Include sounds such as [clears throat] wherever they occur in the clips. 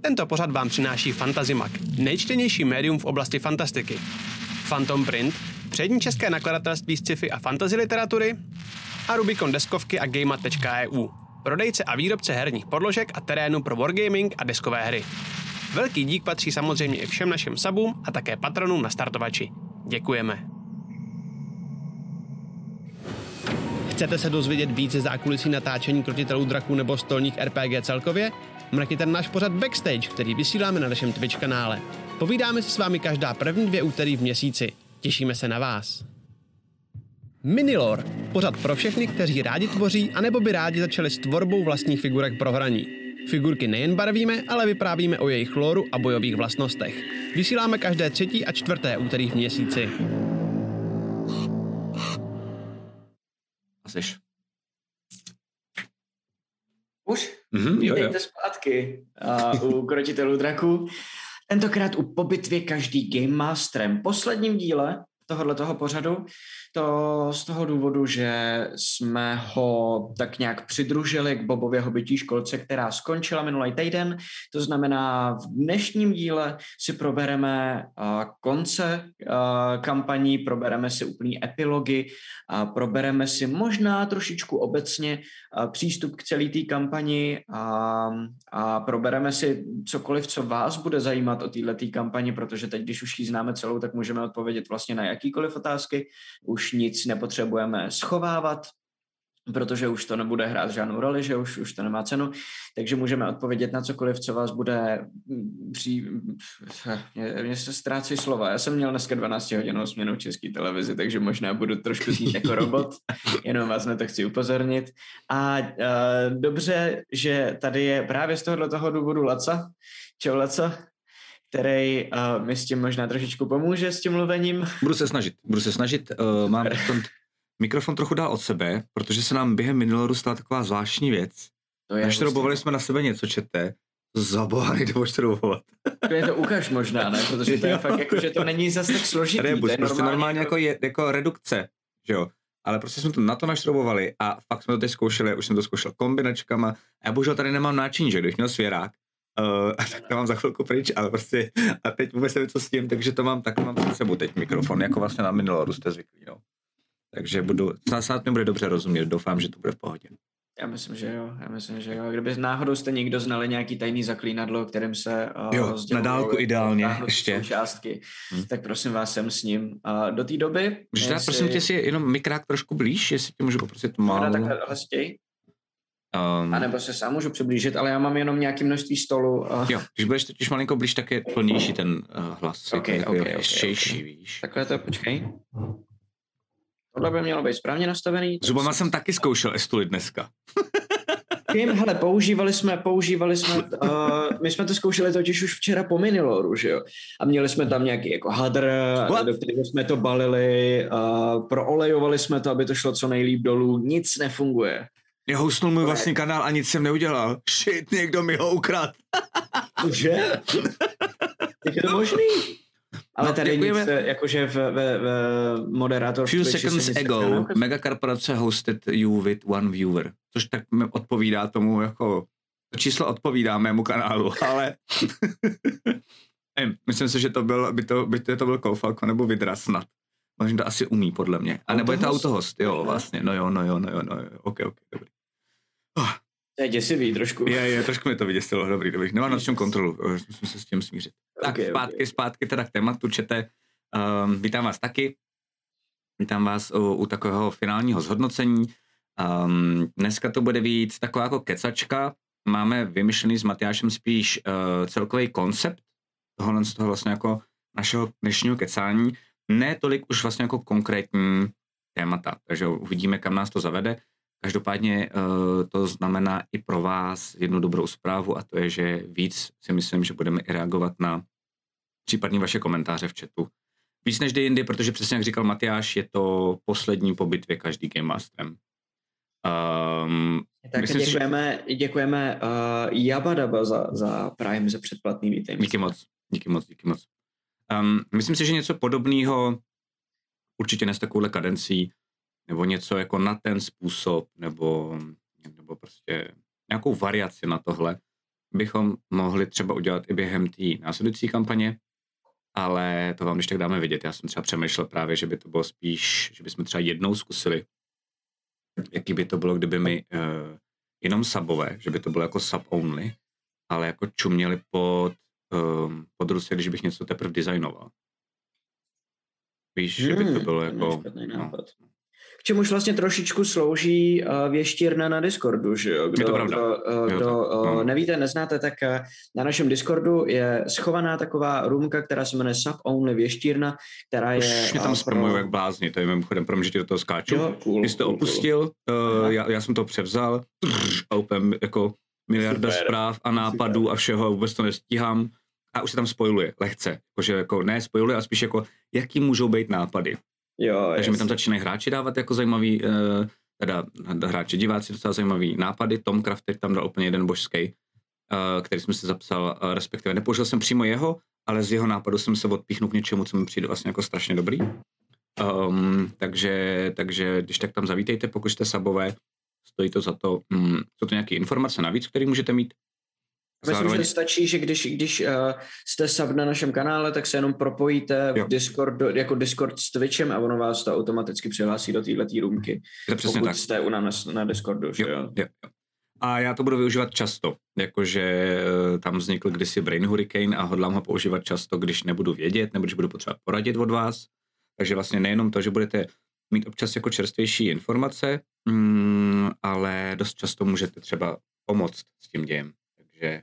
Tento pořad vám přináší Fantazimak, nejčtenější médium v oblasti fantastiky. Phantom Print, přední české nakladatelství sci-fi a fantasy literatury a Rubicon deskovky a Gameat.eu, prodejce a výrobce herních podložek a terénu pro wargaming a deskové hry. Velký dík patří samozřejmě i všem našim sabům a také patronům na startovači. Děkujeme. Chcete se dozvědět více zákulisí natáčení krotitelů draků nebo stolních RPG celkově? Mrkněte náš pořad Backstage, který vysíláme na našem Twitch kanále. Povídáme si s vámi každá první dvě úterý v měsíci. Těšíme se na vás. Minilor. Pořad pro všechny, kteří rádi tvoří, anebo by rádi začali s tvorbou vlastních figurek pro hraní. Figurky nejen barvíme, ale vyprávíme o jejich chloru a bojových vlastnostech. Vysíláme každé třetí a čtvrté úterý v měsíci. Asiš. Už? Mhm, jo, jo. Vítejte zpátky uh, u Krotitelů draků. Tentokrát u po bitvě každý Game Masterem. Posledním díle tohohle toho pořadu, to z toho důvodu, že jsme ho tak nějak přidružili k Bobově hobití školce, která skončila minulý týden. To znamená, v dnešním díle si probereme konce kampaní, probereme si úplný epilogy, probereme si možná trošičku obecně přístup k celé té kampani a, a probereme si cokoliv, co vás bude zajímat o této kampani, protože teď, když už ji známe celou, tak můžeme odpovědět vlastně na jakýkoliv otázky. Už nic nepotřebujeme schovávat, protože už to nebude hrát žádnou roli, že už, už to nemá cenu, takže můžeme odpovědět na cokoliv, co vás bude při... Mě, mě se ztrácí slova. Já jsem měl dneska 12 hodinovou směnu v české televizi, takže možná budu trošku znít jako robot, [laughs] jenom vás na to chci upozornit. A uh, dobře, že tady je právě z tohohle toho důvodu Laca. Čau Laca který uh, mi s tím možná trošičku pomůže s tím mluvením. Budu se snažit, budu se snažit. Uh, mám [laughs] ten mikrofon trochu dál od sebe, protože se nám během minulého stala taková zvláštní věc. To je jsme na sebe něco, čete. Za boha nejde oštrobovat. [laughs] To je to ukaž možná, ne? Protože to je [laughs] fakt jako, že to není zase tak složitý. Rebus, to je prostě normálně jako, je, jako redukce, že jo. Ale prostě jsme to na to naštrobovali a fakt jsme to teď zkoušeli, už jsem to zkoušel kombinačkama a já bohužel tady nemám náčin, že když měl svěrák, [laughs] Uh, tak to mám za chvilku pryč, ale prostě a teď vůbec nevím, co s tím, takže to mám, tak mám před sebou teď mikrofon, jako vlastně na Miniloru jste zvyklí, no. Takže budu, snad mi bude dobře rozumět, doufám, že to bude v pohodě. Já myslím, že jo, já myslím, že jo. Kdyby náhodou jste někdo znali nějaký tajný zaklínadlo, kterým se uh, Jo, na dálku ideálně, ještě. částky, Hm. hmm. tak prosím vás, jsem s ním. Uh, do té doby... Můžeš dát, prosím tě, si jenom mikrák trošku blíž, jestli tě můžu poprosit Málo. málo. takhle hlastěj, Um, a nebo se sám můžu přiblížit, ale já mám jenom nějaké množství stolu. Uh, jo, když budeš totiž malinko blíž, tak je plnější ten uh, hlas. Ok, jako, ok, jo, ok, je štější, ok. víš. Takhle to, počkej. Tohle by mělo být správně nastavený. Zubama jsem taky zkoušel estulit dneska. [laughs] Tím, hele, používali jsme, používali jsme, uh, my jsme to zkoušeli totiž už včera po Miniloru, že jo? A měli jsme tam nějaký jako hadr, What? do kterého jsme to balili, uh, proolejovali jsme to, aby to šlo co nejlíp dolů, nic nefunguje. Já hostnul můj vlastní kanál a nic jsem neudělal. Shit, někdo mi ho ukradl. Že? Jak je to možný? Ale No, tady děkujeme. nic, eh, jakože v, v, v moderátor... Few Twitchi se seconds ago, megakorporace hosted you with one viewer. Což tak mi odpovídá tomu jako... To číslo odpovídá mému kanálu, [laughs] ale... [laughs] Nevím, myslím si, že to byl, by to, by to, to byl Koufalko nebo Vidra snad. Možná to asi umí, podle mě. A nebo je to Autohost? jo, vlastně. No jo, no jo, no jo, no jo. Ok, ok, dobrý. Oh, To je děsivý trošku. je, je, trošku mi to vyděsilo, dobrý, dobrý. Nemám nad čem kontrolu, eh, musím se s tím smířit. Tak Ok, ok. zpátky, zpátky teda k tématu, čete. Um, vítám vás taky. Vítám vás u, u takového finálního zhodnocení. Um, dneska to bude víc taková jako kecačka. Máme vymyšlený s Matyášem spíš uh, celkový koncept tohohle z toho vlastně jako našeho dnešního kecání. Ne tolik už vlastně jako konkrétní témata, takže uvidíme, kam nás to zavede. Každopádně uh, to znamená i pro vás jednu dobrou zprávu a to je, že víc si myslím, že budeme i reagovat na případní vaše komentáře v chatu. Víc než kdy jindy, protože přesně jak říkal Matyáš, je to poslední po bitvě každý Game Masterem. Um, Tak Myslím si, že- děkujeme, děkujeme uh, Jabadaba za, za Prime, za předplatný vítejme. díky moc, díky moc, díky moc. Um, myslím si, že něco podobného, určitě ne s takovouhle kadencí, nebo něco jako na ten způsob, nebo, nebo prostě nějakou variaci na tohle, bychom mohli třeba udělat i během té následující kampaně, ale to vám když tak dáme vidět. Já jsem třeba přemýšlel právě, že by to bylo spíš, že bychom třeba jednou zkusili, jaký by to bylo, kdyby mi uh, jenom subové, že by to bylo jako sub only, ale jako čuměli pod, um, když bych něco teprve designoval. Víš, hmm, že by to hmm, bylo jako... No, k čemuž vlastně trošičku slouží uh, věštírna na Discordu, že jo? Kdo, je to pravda. Kdo, uh, kdo to, uh, nevíte, neznáte, tak uh, na našem Discordu je schovaná taková roomka, která se jmenuje Sub Only věštírna, která je... Už mě tam uh, spamuju pro... jak blázni, to je mimochodem, pro mě, že ti do toho skáču. Jo, cool, Když jsi to cool, opustil, cool. Uh, já, já jsem to převzal a úplně jako miliarda Super. zpráv a nápadů a všeho, vůbec to nestíhám a už se tam spojuje lehce. Jakože jako ne spojuje, a spíš jako jaký můžou být nápady. Jo, Takže mi tam začínají hráči dávat jako zajímavý, uh, teda hráči, diváci docela zajímavý nápady. Tom Crafter tam dal úplně jeden božský, uh, který jsem si zapsal, uh, respektive nepoužil jsem přímo jeho, ale z jeho nápadu jsem se odpíchnul k něčemu, co mi přijde vlastně jako strašně dobrý. Um, takže, takže když tak tam zavítejte, pokud jste sabové, stojí to za to. Um, jsou to nějaké informace navíc, které můžete mít Myslím, Zároveň... že stačí, že když, když uh, jste sub na našem kanále, tak se jenom propojíte v Discord, jako Discord s Twitchem a ono vás to automaticky přihlásí do této roomky. To přesně pokud tak. jste u nás na Discordu, že jo? jo? jo. A já to budu využívat často, jakože eh, tam vznikl kdysi Brain Hurricane a hodlám ho používat často, když nebudu vědět, nebo když budu potřebovat poradit od vás. Takže vlastně nejenom to, že budete mít občas jako čerstvější informace, mm, ale dost často můžete třeba pomoct s tím dějem. Takže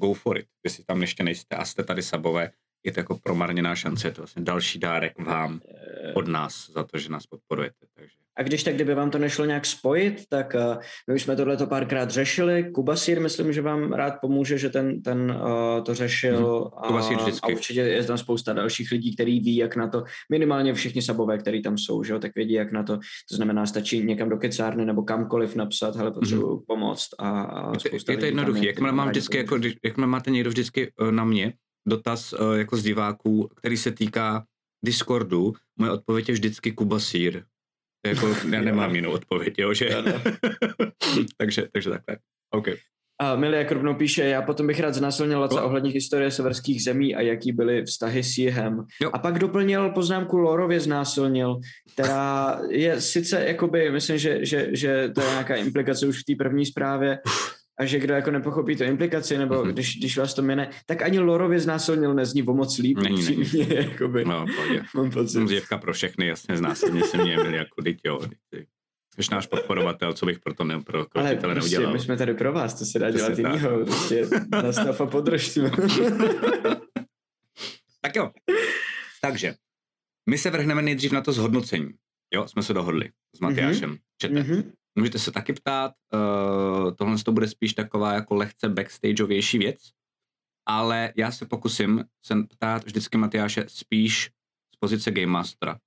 go for it. Jestli tam ještě nejste a jste tady sabové, je to jako promarněná šance, je to vlastně další dárek vám od nás za to, že nás podporujete. Takže. A když tak, kdyby vám to nešlo nějak spojit, tak uh, my už jsme tohle párkrát řešili. Kubasír, myslím, že vám rád pomůže, že ten, ten uh, to řešil. Hmm. Kubasír vždycky. A určitě je tam spousta dalších lidí, kteří ví, jak na to, minimálně všichni sabové, kteří tam jsou, že jo, tak vědí, jak na to. To znamená, stačí někam do kecárny nebo kamkoliv napsat, hele, potřebuji hmm. pomoct a, a spousta Je to jednoduché, jakmile mám vždycky, jako, jakmile máte někdo vždycky uh, na mě, dotaz uh, jako z diváků, který se týká Discordu, moje odpověď je vždycky Kubasír. Jako, já nemám jinou odpověď, jo, že? [laughs] takže, takže takhle. OK. A Milia rovnou píše, já potom bych rád znásilnil Laca ohledně historie severských zemí a jaký byly vztahy s jihem. Jo. A pak doplnil poznámku Lorově znásilnil, která je sice, jakoby, myslím, že, že, že to je nějaká implikace už v té první zprávě, a že kdo jako nepochopí to implikaci, nebo mm-hmm. když, když vás to mine, tak ani Lorově znásilnil nezní o moc líp. Není, není. Mě, jakoby, no, pohodě. [laughs] Mám pocit. Zjevka pro všechny, jasně znásilně se mě měli jako teď, jo. Jsi náš podporovatel, co bych pro to ne, pro Ale prostě neudělal. my jsme tady pro vás, to se dá dělat jinýho. Prostě [laughs] nastav a podrž [laughs] tak jo. Takže, my se vrhneme nejdřív na to zhodnocení. Jo, jsme se dohodli s Matyášem. Mm-hmm. Čete. Mm-hmm. Můžete se taky ptát, uh, tohle to bude spíš taková jako lehce backstageovější věc, ale já se pokusím se ptát vždycky Matyáše spíš z pozice Game Mastera.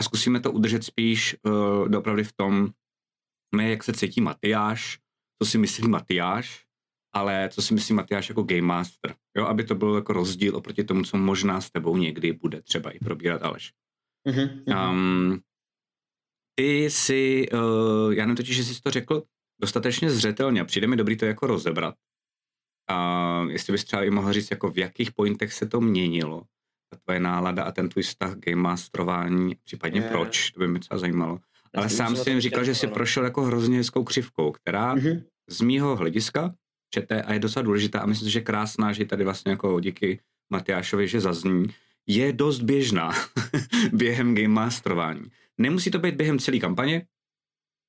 A zkusíme to udržet spíš uh, dopravdy v tom, ne jak se cítí Matyáš, co si myslí Matyáš, ale co si myslí Matyáš jako Game Master. Jo, aby to byl jako rozdíl oproti tomu, co možná s tebou někdy bude třeba i probírat Aleš. Mm-hmm. Um, ty si, uh, já nevím totiž, že jsi to řekl dostatečně zřetelně a přijde mi dobrý to jako rozebrat. A jestli bys třeba i mohl říct, jako v jakých pointech se to měnilo, ta tvoje nálada a ten tvůj vztah game masterování, případně je. proč, to by mě třeba zajímalo. Já Ale sám si jim říkal, že jsi prošel jako hrozně hezkou křivkou, která mm-hmm. z mýho hlediska čete a je docela důležitá a myslím, že krásná, že tady vlastně jako díky Matyášovi, že zazní, je dost běžná [laughs] během game masterování. Nemusí to být během celé kampaně,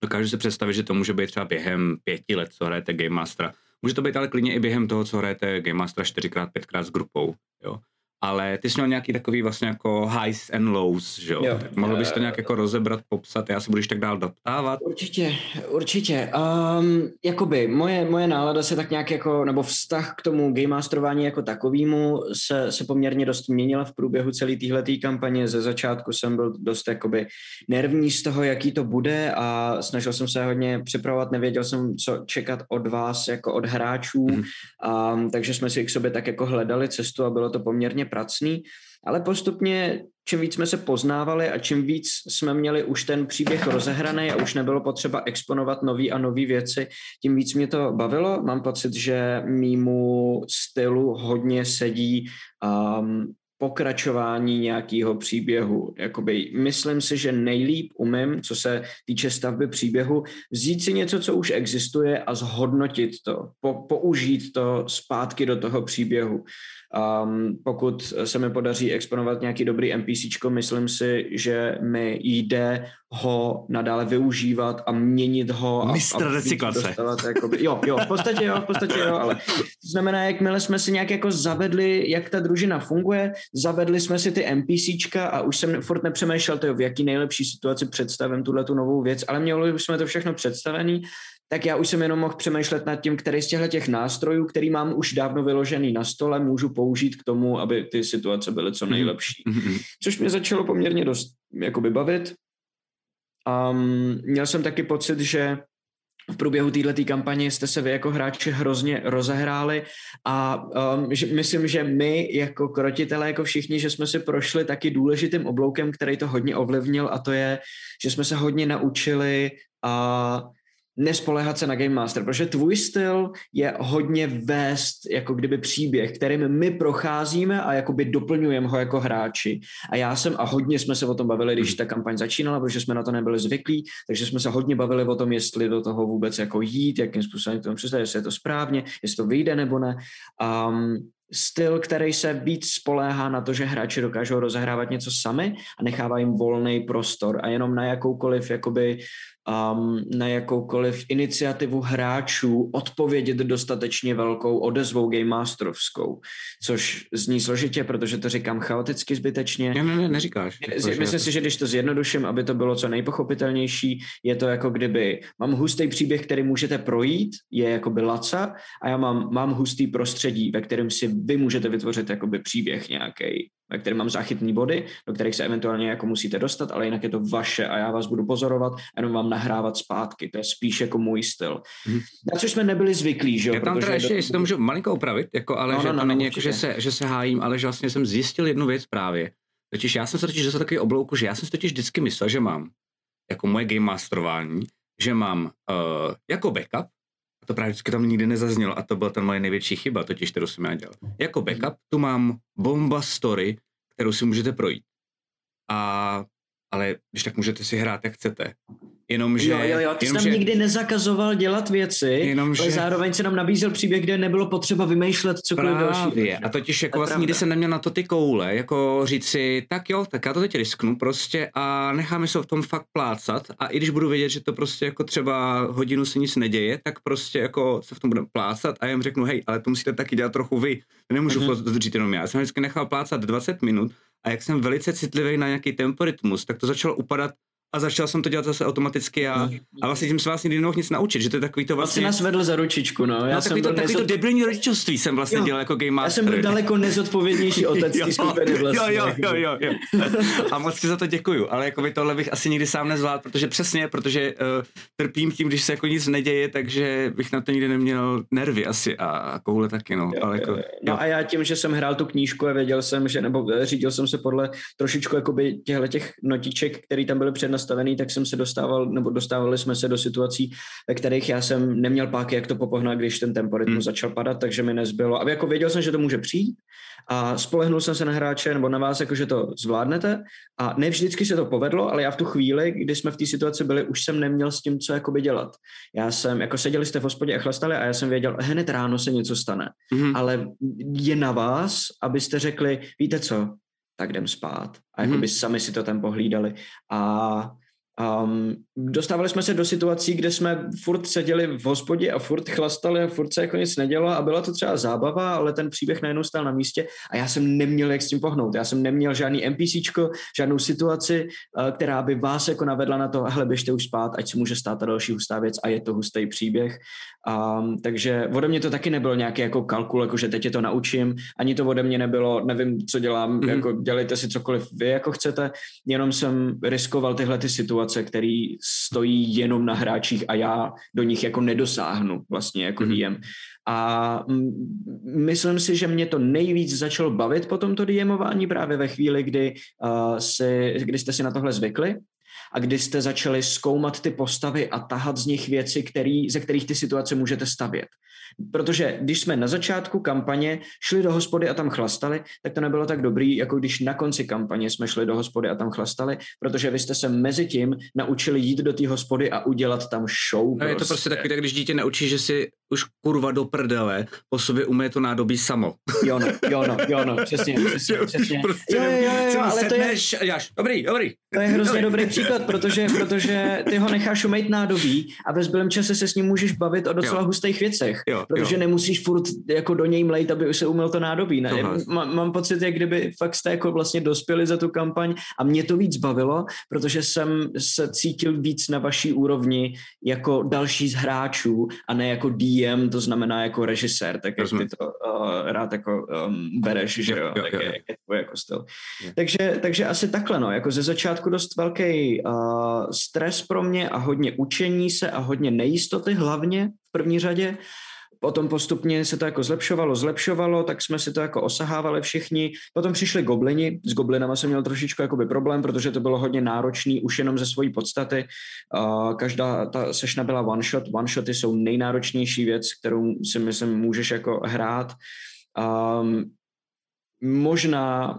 dokážu si představit, že to může být třeba během pěti let, co hrajete Game Mastera. Může to být ale klidně i během toho, co hrajete Game Mastera čtyřikrát, pětkrát s grupou. Jo ale ty jsi měl nějaký takový vlastně jako highs and lows, že jo? jo. Tak mohl bys to nějak jako rozebrat, popsat, já se budeš tak dál doptávat? Určitě, určitě. Um, jakoby moje, moje nálada se tak nějak jako, nebo vztah k tomu game masterování jako takovýmu se, se poměrně dost měnila v průběhu celé téhleté kampaně. Ze začátku jsem byl dost jakoby nervní z toho, jaký to bude a snažil jsem se hodně připravovat, nevěděl jsem, co čekat od vás jako od hráčů, mm. um, takže jsme si k sobě tak jako hledali cestu a bylo to poměrně pracný, ale postupně čím víc jsme se poznávali a čím víc jsme měli už ten příběh rozehraný a už nebylo potřeba exponovat nový a nové věci, tím víc mě to bavilo. Mám pocit, že mýmu stylu hodně sedí um, pokračování nějakého příběhu. Jakoby, myslím si, že nejlíp umím, co se týče stavby příběhu, vzít si něco, co už existuje a zhodnotit to, po, použít to zpátky do toho příběhu. Um, pokud se mi podaří exponovat nějaký dobrý NPCčko, myslím si, že mi jde ho nadále využívat a měnit ho. A, Mistr a recyklace. Dostávat, jakoby, jo, jo, v podstatě jo, v podstatě jo, ale to znamená, jakmile jsme si nějak jako zavedli, jak ta družina funguje, zavedli jsme si ty NPCčka a už jsem furt nepřemýšlel, to, v jaký nejlepší situaci představím tuhle tu novou věc, ale měli jsme to všechno představený tak já už jsem jenom mohl přemýšlet nad tím, který z těchto těch nástrojů, který mám už dávno vyložený na stole, můžu použít k tomu, aby ty situace byly co mhm. nejlepší. Mm-hmm. Což mě začalo poměrně dost jakoby bavit. Um, měl jsem taky pocit, že v průběhu této kampaně jste se vy jako hráči hrozně rozehráli a um, že, myslím, že my jako krotitelé, jako všichni, že jsme si prošli taky důležitým obloukem, který to hodně ovlivnil a to je, že jsme se hodně naučili a uh, nespolehat se na Game Master, protože tvůj styl je hodně vést jako kdyby příběh, kterým my procházíme a jakoby doplňujeme ho jako hráči. A já jsem, a hodně jsme se o tom bavili, když ta kampaň začínala, protože jsme na to nebyli zvyklí, takže jsme se hodně bavili o tom, jestli do toho vůbec jako jít, jakým způsobem k tomu přistavit, jestli je to správně, jestli to vyjde nebo ne. Um, styl, který se víc spoléhá na to, že hráči dokážou rozehrávat něco sami a nechává jim volný prostor a jenom na jakoukoliv jakoby um, na jakoukoliv iniciativu hráčů odpovědět dostatečně velkou odezvou Game Masterovskou, což zní složitě, protože to říkám chaoticky zbytečně. Ne, ne, ne, neříkáš. Myslím si, že když to zjednoduším, aby to bylo co nejpochopitelnější, je to jako kdyby mám hustý příběh, který můžete projít, je jakoby laca a já mám, mám hustý prostředí, ve kterém si vy můžete vytvořit jakoby příběh nějaký ve kterém mám záchytný body, do kterých se eventuálně jako musíte dostat, ale jinak je to vaše a já vás budu pozorovat a jenom vám nahrávat zpátky. To je spíš jako můj styl. Hmm. Na což jsme nebyli zvyklí, že jo? Já tam teda ještě, do... jestli to můžu malinko upravit, jako, ale no, že no, no, to není no, jako, že se, že se hájím, ale že vlastně jsem zjistil jednu věc právě. Totiž já jsem se totiž dostal takový oblouku, že já jsem si totiž vždycky myslel, že mám jako moje game masterování, že mám uh, jako backup, to právě vždycky tam nikdy nezaznělo a to byla ta moje největší chyba, totiž kterou jsem já dělal. Jako backup tu mám bomba story, kterou si můžete projít. A, ale když tak můžete si hrát, jak chcete. Jenomže, jo, jo, jo, ty jsi tam že, nikdy nezakazoval dělat věci, jenomže, ale zároveň se nám nabízel příběh, kde nebylo potřeba vymýšlet cokoliv další. A totiž jako vlastně nikdy jsem neměl na to ty koule, jako říct si, tak jo, tak já to teď risknu prostě a necháme se v tom fakt plácat a i když budu vědět, že to prostě jako třeba hodinu se nic neděje, tak prostě jako se v tom budeme plácat a jim řeknu, hej, ale to musíte taky dělat trochu vy, nemůžu uh-huh. to říct jenom já. Já jsem vždycky nechal plácat 20 minut a jak jsem velice citlivý na nějaký temporitmus, tak to začalo upadat a začal jsem to dělat zase automaticky a, no. a vlastně tím se vás nikdy nemohl nic naučit, že to je takový to vlastně... Vlastně nás vedl za ručičku, no. Já no, jsem takový to, takový nezod... to debilní rodičovství jsem vlastně jo. dělal jako game master. Já jsem byl daleko nezodpovědnější otec [laughs] té skupiny vlastně. Jo, jo, jo, jo, jo. a moc ti za to děkuju, ale jako by tohle bych asi nikdy sám nezvládl, protože přesně, protože uh, trpím tím, když se jako nic neděje, takže bych na to nikdy neměl nervy asi a, a koule taky, no. Jo, ale jako, jo. No a já tím, že jsem hrál tu knížku a věděl jsem, že, nebo řídil jsem se podle trošičku jakoby těchto těch notiček, které tam byly přednastavený, tak jsem se dostával, nebo dostávali jsme se do situací, ve kterých já jsem neměl páky, jak to popohnat, když ten temporitmus hmm. začal padat, takže mi nezbylo. A jako věděl jsem, že to může přijít a spolehnul jsem se na hráče nebo na vás, jako že to zvládnete. A ne vždycky se to povedlo, ale já v tu chvíli, kdy jsme v té situaci byli, už jsem neměl s tím, co jakoby dělat. Já jsem, jako seděli jste v hospodě a chlastali a já jsem věděl, hned ráno se něco stane. Hmm. Ale je na vás, abyste řekli, víte co, tak jdem spát. A jako by sami si to tam pohlídali. A Um, dostávali jsme se do situací, kde jsme furt seděli v hospodě a furt chlastali a furt se jako nic nedělo a byla to třeba zábava, ale ten příběh najednou stál na místě a já jsem neměl jak s tím pohnout. Já jsem neměl žádný NPCčko, žádnou situaci, uh, která by vás jako navedla na to, hele, běžte už spát, ať se může stát ta další hustá věc a je to hustý příběh. Um, takže ode mě to taky nebyl nějaký jako kalkul, jako že teď je to naučím, ani to ode mě nebylo, nevím, co dělám, mm-hmm. jako dělejte si cokoliv vy jako chcete, jenom jsem riskoval tyhle ty situace situace, které stojí jenom na hráčích a já do nich jako nedosáhnu vlastně jako mm-hmm. DM. A myslím si, že mě to nejvíc začalo bavit po tomto DMování právě ve chvíli, kdy, uh, si, kdy jste si na tohle zvykli a kdy jste začali zkoumat ty postavy a tahat z nich věci, který, ze kterých ty situace můžete stavět. Protože když jsme na začátku kampaně šli do hospody a tam chlastali, tak to nebylo tak dobrý, jako když na konci kampaně jsme šli do hospody a tam chlastali, protože vy jste se mezi tím naučili jít do té hospody a udělat tam show. No prostě. je to prostě, prostě takový, tak když dítě neučí, že si už kurva do prdele po sobě umí to nádobí samo. Jo no, jo no, jo no, přesně, [laughs] přesně, přesně. Prostě jo, jo, jo, jo, ale to je, jáš, dobrý, dobrý. To je hrozně dobrý příklad, protože, protože ty ho necháš umýt nádobí a ve zbylém čase se s ním můžeš bavit o docela jo. hustých věcech. Jo, protože jo. nemusíš furt jako do něj mlejt, aby se umyl to nádobí. Ne? Mám, mám pocit, jak kdyby fakt jste jako vlastně dospěli za tu kampaň a mě to víc bavilo, protože jsem se cítil víc na vaší úrovni jako další z hráčů a ne jako DM, to znamená jako režisér, tak jak ty to uh, rád jako um, bereš, že jo, jo, jo, jo. Jak je tvůj jako styl. Takže, takže asi takhle, no, jako ze začátku dost velký uh, stres pro mě a hodně učení se a hodně nejistoty hlavně v první řadě potom postupně se to jako zlepšovalo, zlepšovalo, tak jsme si to jako osahávali všichni. Potom přišli goblini, s goblinama jsem měl trošičku jakoby problém, protože to bylo hodně náročný už jenom ze svojí podstaty. Každá ta sešna byla one shot, one shoty jsou nejnáročnější věc, kterou si myslím můžeš jako hrát. Možná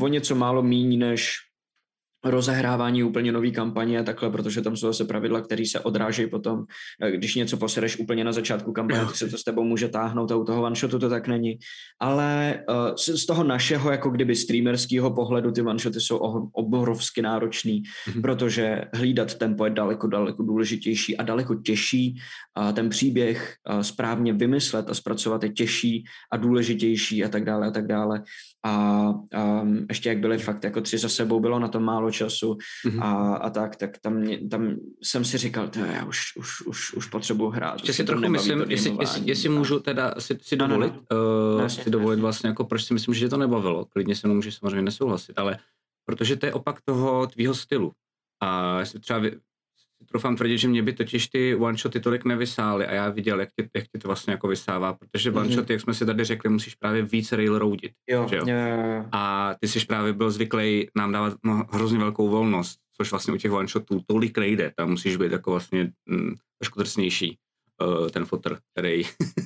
o něco málo míň než rozehrávání úplně nový kampaně a takhle, protože tam jsou zase pravidla, které se odrážejí potom, eh, když něco posereš úplně na začátku kampaně, tak se to s tebou může táhnout a u toho one-shotu to tak není. Ale uh, z toho našeho, jako kdyby streamerského pohledu, ty one-shoty jsou obrovsky náročný, mm-hmm. protože hlídat tempo je daleko, daleko důležitější a daleko těžší. A ten příběh správně vymyslet a zpracovat je těžší a důležitější a tak dále a tak dále a um, ještě jak byly fakt jako tři za sebou, bylo na to málo času mm-hmm. a, a tak, tak tam, tam jsem si říkal, to já už, už, už, už potřebuji hrát. Ještě si trochu myslím, jestli, jestli, jestli můžu teda si, si dovolit, no, no, no. Uh, si dovolit vlastně, jako proč si myslím, že to nebavilo, klidně se mnou můžeš samozřejmě nesouhlasit, ale protože to je opak toho tvýho stylu. A jestli třeba troufám tvrdit, že mě by totiž ty one-shoty tolik nevysály a já viděl, jak ti, jak ti to vlastně jako vysává, protože mm-hmm. one-shoty, jak jsme si tady řekli, musíš právě víc railroadit. Jo, že jo? Jo, jo, A ty jsi právě byl zvyklý nám dávat no, hrozně velkou volnost, což vlastně u těch one-shotů tolik nejde, tam musíš být jako vlastně mm, trošku drsnější ten fotr, který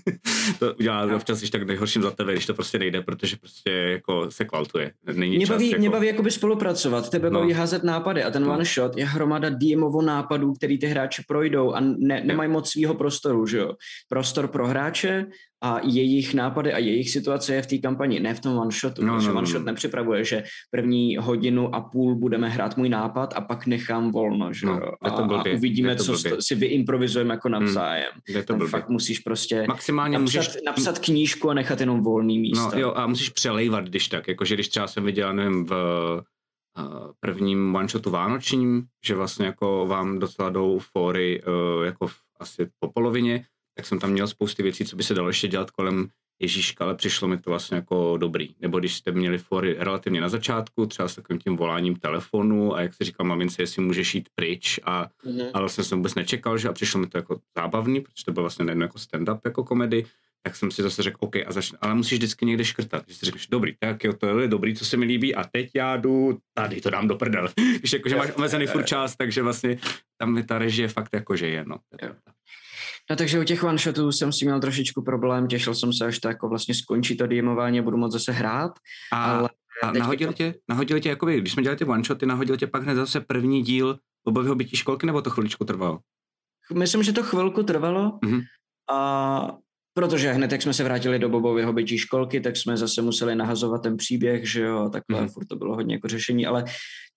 [laughs] to udělá no. občas, když tak nejhorším za tebe, když to prostě nejde, protože prostě jako se kvaltuje. Není mě, čas, baví, jako... mě baví jakoby spolupracovat, tebe no. baví házet nápady a ten no. one shot je hromada DMovo nápadů, který ty hráči projdou a ne, nemají moc svého prostoru, že jo. Prostor pro hráče a jejich nápady a jejich situace je v té kampani, ne v tom one shotu, no, protože no, one no, shot no. nepřipravuje, že první hodinu a půl budeme hrát můj nápad a pak nechám volno, že no, a, a uvidíme, co blbě. si vyimprovizujeme jako hmm, navzájem. Hmm, to blbě. fakt musíš prostě Maximálně napsat, můžeš... napsat knížku a nechat jenom volný místo. No jo, a musíš přelejvat, když tak, jakože když třeba jsem viděl, nevím, v uh, prvním one shotu vánočním, že vlastně jako vám docela jdou fóry uh, jako v, asi po polovině, tak jsem tam měl spousty věcí, co by se dalo ještě dělat kolem Ježíška, ale přišlo mi to vlastně jako dobrý. Nebo když jste měli fory relativně na začátku, třeba s takovým tím voláním telefonu a jak se říkal mamince, jestli můžeš jít pryč a, mm-hmm. a vlastně jsem vůbec nečekal, že a přišlo mi to jako zábavný, protože to bylo vlastně nejen jako stand-up jako komedy, tak jsem si zase řekl, OK, a začne, ale musíš vždycky někde škrtat. Když si řekneš, dobrý, tak jo, to je dobrý, co se mi líbí a teď já jdu, tady to dám do prdel. Když [laughs] jakože máš omezený furt čas, takže vlastně tam je ta režie fakt jako, že je, no. No takže u těch one shotů jsem si měl trošičku problém, těšil jsem se, až to jako vlastně skončí to DMování a budu moct zase hrát. A, ale a nahodil, to... tě, nahodil tě, jakoby, když jsme dělali ty one shoty, nahodil tě pak hned zase první díl Bobového bytí školky, nebo to chviličku trvalo? Myslím, že to chvilku trvalo. Mm-hmm. A Protože hned, jak jsme se vrátili do Bobového bytí školky, tak jsme zase museli nahazovat ten příběh, že jo, takhle mm-hmm. furt to bylo hodně jako řešení, ale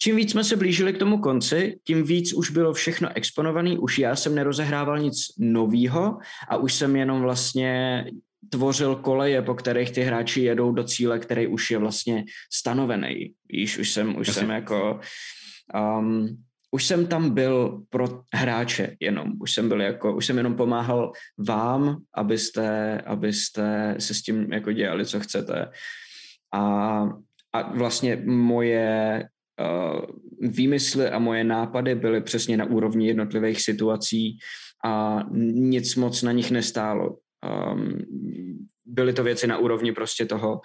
čím víc jsme se blížili k tomu konci, tím víc už bylo všechno exponované, už já jsem nerozehrával nic novýho a už jsem jenom vlastně tvořil koleje, po kterých ty hráči jedou do cíle, který už je vlastně stanovený. Víš, už jsem, už jsem jako um, už jsem tam byl pro hráče jenom, už jsem byl jako, už jsem jenom pomáhal vám, abyste, abyste se s tím jako dělali, co chcete. A, a vlastně moje uh, výmysly a moje nápady byly přesně na úrovni jednotlivých situací a nic moc na nich nestálo. Um, byly to věci na úrovni prostě toho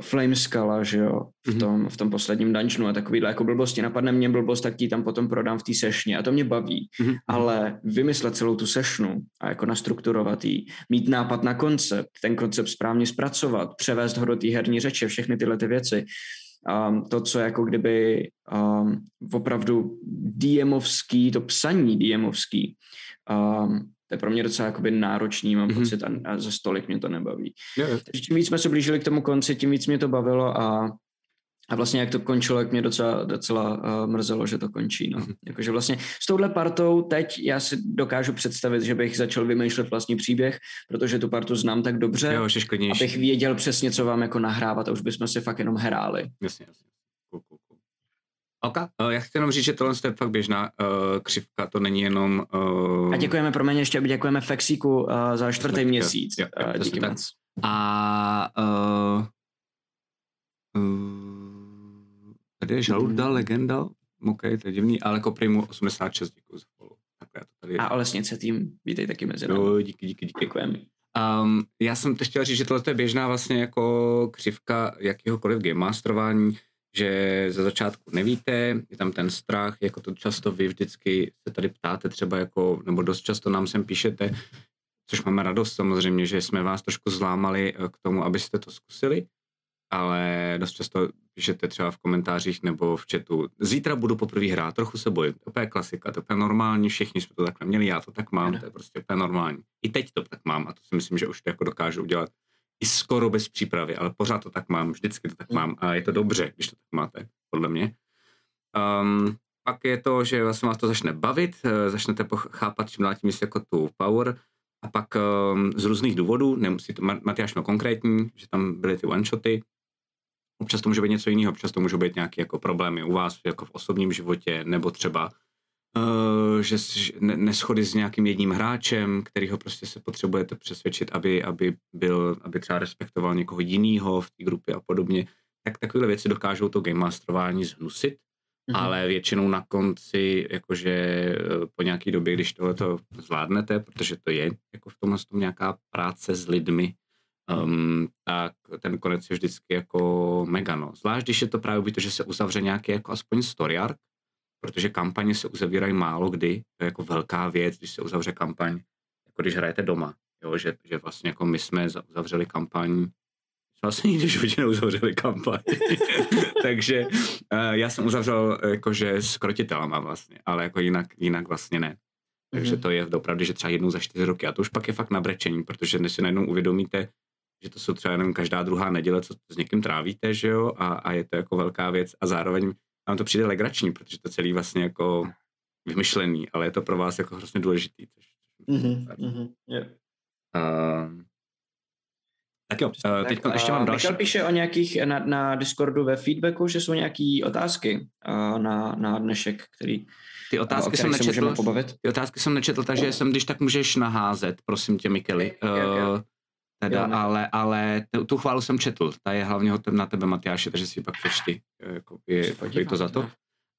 Flame Scala, že jo, v mhm. tom, v tom posledním dungeonu a takovýhle jako blbosti. Napadne mě blbost, tak ti tam potom prodám v té sešně a to mě baví. Mm-hmm. Ale vymyslet celou tu sešnu a jako nastrukturovat jí, mít nápad na koncept, ten koncept správně zpracovat, převést ho do té herní řeče, všechny tyhle ty věci, um, to, co jako kdyby um, opravdu DMovský, to psaní DMovský, um, to je pro mě docela jakoby náročný, mám mm-hmm. pocit, a, a za stolik mě to nebaví. Yeah. Takže tím víc jsme se blížili k tomu konci, tím víc mě to bavilo a a vlastně jak to končilo, jak mě docela, docela uh, mrzelo, že to končí. No. Mm-hmm. Jakože vlastně s touhle partou teď já si dokážu představit, že bych začal vymýšlet vlastní příběh, protože tu partu znám tak dobře, jo, abych věděl přesně, co vám jako nahrávat a už bychom si fakt jenom hráli. Jasně, jasně. OK, uh, já chci jenom říct, že tohle je fakt běžná uh, křivka, to není jenom... Uh... A děkujeme, pro mě ještě děkujeme Fexíku uh, za čtvrtý měsíc. Jo, jo, uh, díky moc. A uh, uh, Tady je žaludá legenda, OK, to je divný, ale Koprimu 86, děkuji za follow. Tady. A Olesnice tým, vítej taky mezi námi. Díky, díky, díky. Děkujeme. Um, já jsem to chtěl říct, že tohle je běžná vlastně jako křivka jakéhokoliv game masterování, že ze začátku nevíte, je tam ten strach, jako to často vy vždycky se tady ptáte třeba jako, nebo dost často nám sem píšete, což máme radost samozřejmě, že jsme vás trošku zlámali eh, k tomu, abyste to zkusili, ale dost často píšete třeba v komentářích nebo v chatu. Zítra budu poprvé hrát, trochu se bojím. To je klasika, to je normální, všichni jsme to takhle měli, já to tak mám, to je prostě úplně normální. I teď to tak mám a to si myslím, že už to jako dokážu udělat i skoro bez přípravy, ale pořád to tak mám, vždycky to tak mm. mám a je to dobře, když to tak máte, podle mě. Um, pak je to, že vlastně vás to začne bavit, eh, začnete chápat čím dál tím jako tu power a pak um, z různých důvodů, nemusí to, Matyáš měl konkrétní, že tam byly ty one-shoty, Občas to může být něco jiného, občas to může být nějaké jako problémy u vás jako v osobním životě, nebo třeba že neschody s nějakým jedním hráčem, kterýho prostě se potřebujete přesvědčit, aby, aby byl, aby třeba respektoval někoho jiného v té grupě a podobně, tak takovéhle věci dokážou to game masterování zhnusit, mm-hmm. ale většinou na konci, jakože eh, po nějaký době, když tohle to zvládnete, protože to je jako v tomhle tom nějaká práce s lidmi, um, tak ten konec je vždycky jako mega, no. Zvlášť, když je to právě to, že se uzavře nějaký jako aspoň story arc, protože kampaně se uzavírají málo kdy, to je jako velká věc, když se uzavře kampaň, jako když hrajete doma, jo, že, že vlastně jako my jsme uzavřeli kampaň, vlastně nikdy v životě neuzavřeli kampaň, [laughs] takže uh, já jsem uzavřel jakože s krotitelama vlastně, ale jako jinak, jinak vlastně ne. Takže mm-hmm. to je opravdu, že třeba jednou za čtyři roky. A to už pak je fakt nabrečení, protože než si najednou uvědomíte, že to jsou třeba jenom každá druhá neděle, co s někým trávíte, že jo, a, a je to jako velká věc a zároveň vám to přijde legrační, protože to celý vlastně jako vymyšlený, ale je to pro vás jako hrozně důležitý. Mm-hmm, mm-hmm, yeah. uh, tak jo, uh, teď ještě mám další. Michal píše o nějakých na, na Discordu ve feedbacku, že jsou nějaké otázky uh, na, na dnešek, který ty otázky jsem nečetl. Ty otázky jsem nečetl, takže jsem, když tak můžeš naházet, prosím tě, Mikeli. Okay, okay, okay. Uh, teda, jo, ale, ale tu chválu jsem četl, ta je hlavně na tebe, Matyáši, takže si ji pak přečti, jako je, je to za to.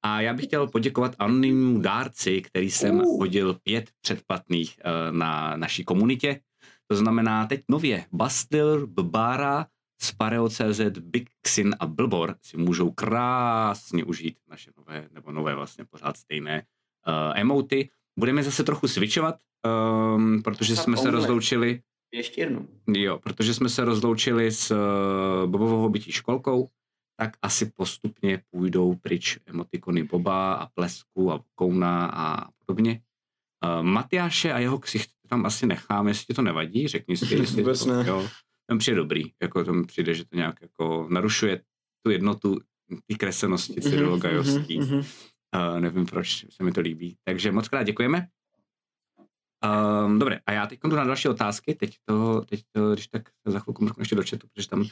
A já bych chtěl poděkovat anonymnímu dárci, který jsem uh. hodil pět předplatných uh, na naší komunitě. To znamená teď nově Bastil, Bbara, Spareo.cz, Bixin a Blbor si můžou krásně užít naše nové, nebo nové vlastně pořád stejné uh, emoty. Budeme zase trochu switchovat, um, protože jsme se rozloučili ještě jednou. Jo, protože jsme se rozloučili s uh, Bobovou bytí školkou, tak asi postupně půjdou pryč emotikony Boba a Plesku a Kouna a podobně. Uh, Matyáše a jeho ksicht tam asi necháme, jestli ti to nevadí, řekni si, [laughs] jestli Vůbec to, ne. jo, tam přijde dobrý, jako tam přijde, že to nějak jako narušuje tu jednotu ty cyrilogajovský. Mm-hmm, mm-hmm. Uh, nevím, proč se mi to líbí. Takže moc krát děkujeme. Um, dobré, a já teď jdu na další otázky, teď to, teď to, když tak za chvilku mrknu ještě do chatu, protože tam,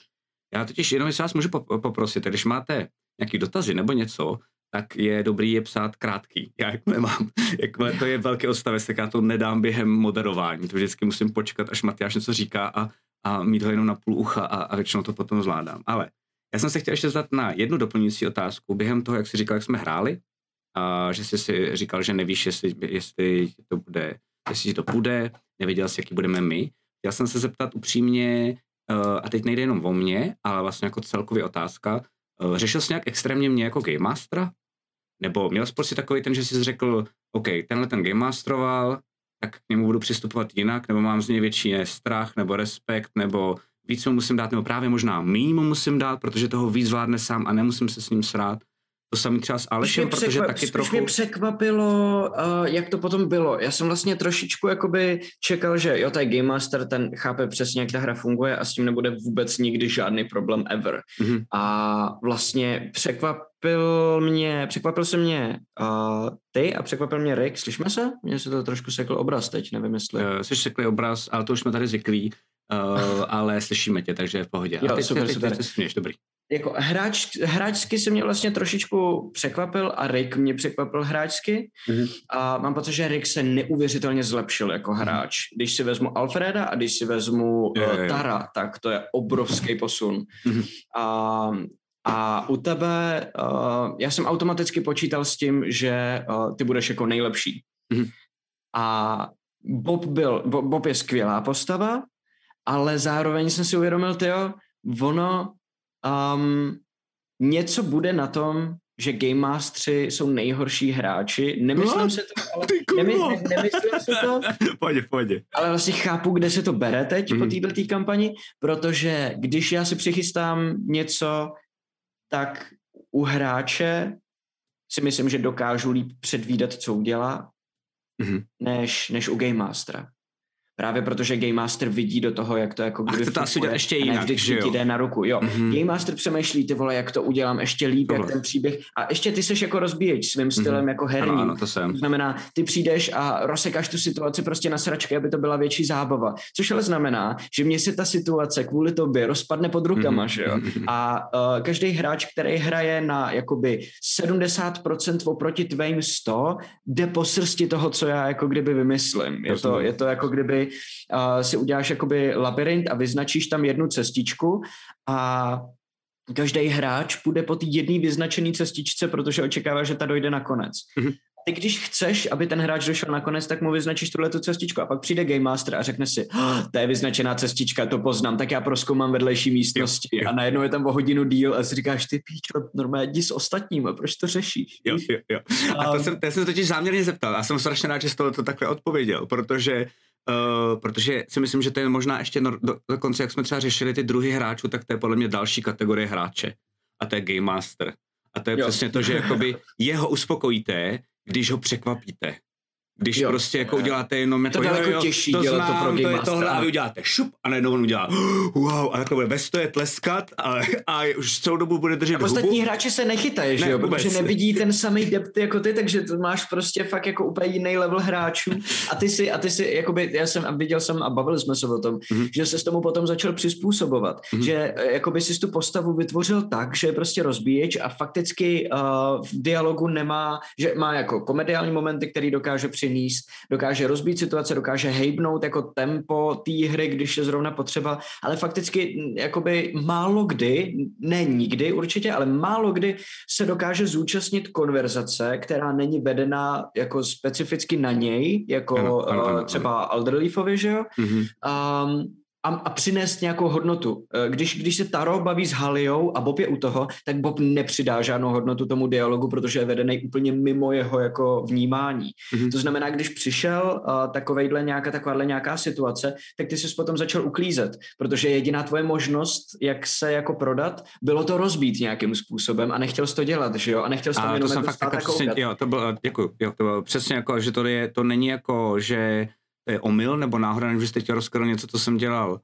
já totiž jenom, jestli vás můžu poprosit, když máte nějaký dotazy nebo něco, tak je dobrý je psát krátký. Já jak nemám, [laughs] jakmile to je velký odstavec, tak já to nedám během moderování. To vždycky musím počkat, až Matyáš něco říká a, a mít ho jenom na půl ucha a, a většinou to potom zvládám. Ale Já jsem se chtěl ještě zeptat na jednu doplňující otázku. Během toho, jak jsi říkal, jak jsme hráli, a že jsi si říkal, že nevíš, jestli, jestli to bude, jestli to půjde, nevěděl jsi, jaký budeme my. Já jsem se zeptat upřímně, uh, a teď nejde jenom o mě, ale vlastně jako celkově otázka, uh, řešil jsi nějak extrémně mě jako Game Mastera? Nebo měl jsi prostě takový ten, že jsi řekl, OK, tenhle ten Game Masteroval, tak k němu budu přistupovat jinak, nebo mám z něj větší strach, nebo respekt, nebo víc mu musím dát, nebo právě možná míň mu musím dát, protože toho víc zvládne sám a nemusím se s ním srát. To samý třeba s Alešem, protože překva- taky trochu... mě překvapilo, uh, jak to potom bylo. Já jsem vlastně trošičku jakoby čekal, že jo, tady Game Master, ten chápe přesně, jak ta hra funguje a s tím nebude vůbec nikdy žádný problém ever. Mm-hmm. A vlastně překvapil mě, překvapil se mě uh, ty a překvapil mě Rick. Slyšíme se? Mně se to trošku sekl obraz teď, nevím jestli. Uh, jsi sekli obraz, ale to už jsme tady zvyklí. Uh, [laughs] ale slyšíme tě, takže je v pohodě. Jo, a teď, super, teď, super. teď, teď, teď dobrý jako hráč, hráčsky se mě vlastně trošičku překvapil a Rick mě překvapil hráčsky mm-hmm. a mám pocit, že Rick se neuvěřitelně zlepšil jako mhm. hráč. Mm-hmm. Když si vezmu Alfreda a když si vezmu je, uh, Tara, tak to je obrovský posun. Mm-hmm. A, a u tebe, uh, já jsem automaticky počítal s tím, že uh, ty budeš jako nejlepší. Mm-hmm. A Bob byl, Bob, Bob je skvělá postava, ale zároveň jsem si uvědomil, tyjo, ono Um, něco bude na tom, že Game Mastery jsou nejhorší hráči. Nemyslím no, se to, ale nemy, ne, nemyslím se to. [laughs] pojď, pojď. Ale vlastně chápu, kde se to bere teď mm. po mhm. této kampani, protože když já si přichystám něco, tak u hráče si myslím, že dokážu líp předvídat, co udělá, mm. než, než u Game Mastera. Právě protože Game Master vidí do toho, jak to jako kdyby to asi udělat ještě jinak, vždycky ti jde na ruku. Jo. Mm-hmm. Game Master přemýšlí, ty vole, jak to udělám ještě líp, Tohle. jak ten příběh. A ještě ty seš jako rozbíječ svým mhm. stylem mm-hmm. jako herní. Ano, ano, to jsem. To znamená, ty přijdeš a rozsekáš tu situaci prostě na sračky, aby to byla větší zábava. Což ale znamená, že mě se ta situace kvůli tobě rozpadne pod rukama, mm-hmm. že jo. A uh, každý hráč, který hraje na jakoby 70% oproti tvým 100, jde po srsti toho, co já jako kdyby vymyslím. Je to, je to jako kdyby uh, si uděláš jakoby labirint a vyznačíš tam jednu cestičku a každý hráč půjde po té jedné vyznačené cestičce, protože očekává, že ta dojde na konec. Mm-hmm ty když chceš, aby ten hráč došel nakonec, tak mu vyznačíš tuhle tu cestičku a pak přijde Game Master a řekne si, oh, to je vyznačená cestička, to poznám, tak já proskoumám vedlejší místnosti jo, jo. a najednou je tam o hodinu díl a si říkáš, ty píčo, normálně jdi s ostatníma, proč to řešíš? Jo, jo, jo. A to um, jsem, to jsem totiž záměrně zeptal a jsem strašně rád, že jsi to takhle odpověděl, protože Uh, protože si myslím, že to je možná ještě no, do, dokonce, jak jsme třeba řešili ty druhy hráčů, tak to je podle mě další kategorie hráče. A to je Game Master. A to je jo. přesně to, že jakoby [laughs] jeho uspokojíte, když ho překvapíte. Když jo, prostě jako uděláte jenom jako, to jo, jo, těžší to znám, to, pro to je tohle a vy uděláte šup a najednou on udělá [gasps] wow a takhle bude ve stoje tleskat a, a už celou dobu bude držet a ostatní hráči se nechytají, ne, že jo, vůbec. protože nevidí ten samý depth jako ty, takže to máš prostě fakt jako úplně jiný level hráčů a ty si, a ty si, jakoby, já jsem viděl jsem a bavili jsme se o tom, mm-hmm. že se s tomu potom začal přizpůsobovat, mm-hmm. že eh, jakoby si tu postavu vytvořil tak, že je prostě rozbíječ a fakticky uh, v dialogu nemá, že má jako komediální momenty, který dokáže přinést, dokáže rozbít situace, dokáže hejbnout jako tempo té hry, když je zrovna potřeba, ale fakticky jakoby málo kdy, ne nikdy určitě, ale málo kdy se dokáže zúčastnit konverzace, která není vedená jako specificky na něj, jako ano, ano, ano, třeba Alderleafovi, že jo? Mm-hmm. Um, a, a přinést nějakou hodnotu. Eh, když, když se Taro baví s Haliou a Bob je u toho, tak Bob nepřidá žádnou hodnotu tomu dialogu, protože je vedený úplně mimo jeho jako vnímání. Mm-hmm. To znamená, když přišel uh, takovejhle nějaká, takováhle nějaká situace, tak ty jsi potom začal uklízet, protože jediná tvoje možnost, jak se jako prodat, bylo to rozbít nějakým způsobem a nechtěl jsi to dělat, že jo? A nechtěl jsi tam jenom to jsem fakt jako přesně, jo, to bylo, děkuji, jo, to bylo přesně jako, že to, je, to není jako, že to je omyl nebo náhoda, že jste chtěl rozkryl něco, co jsem dělal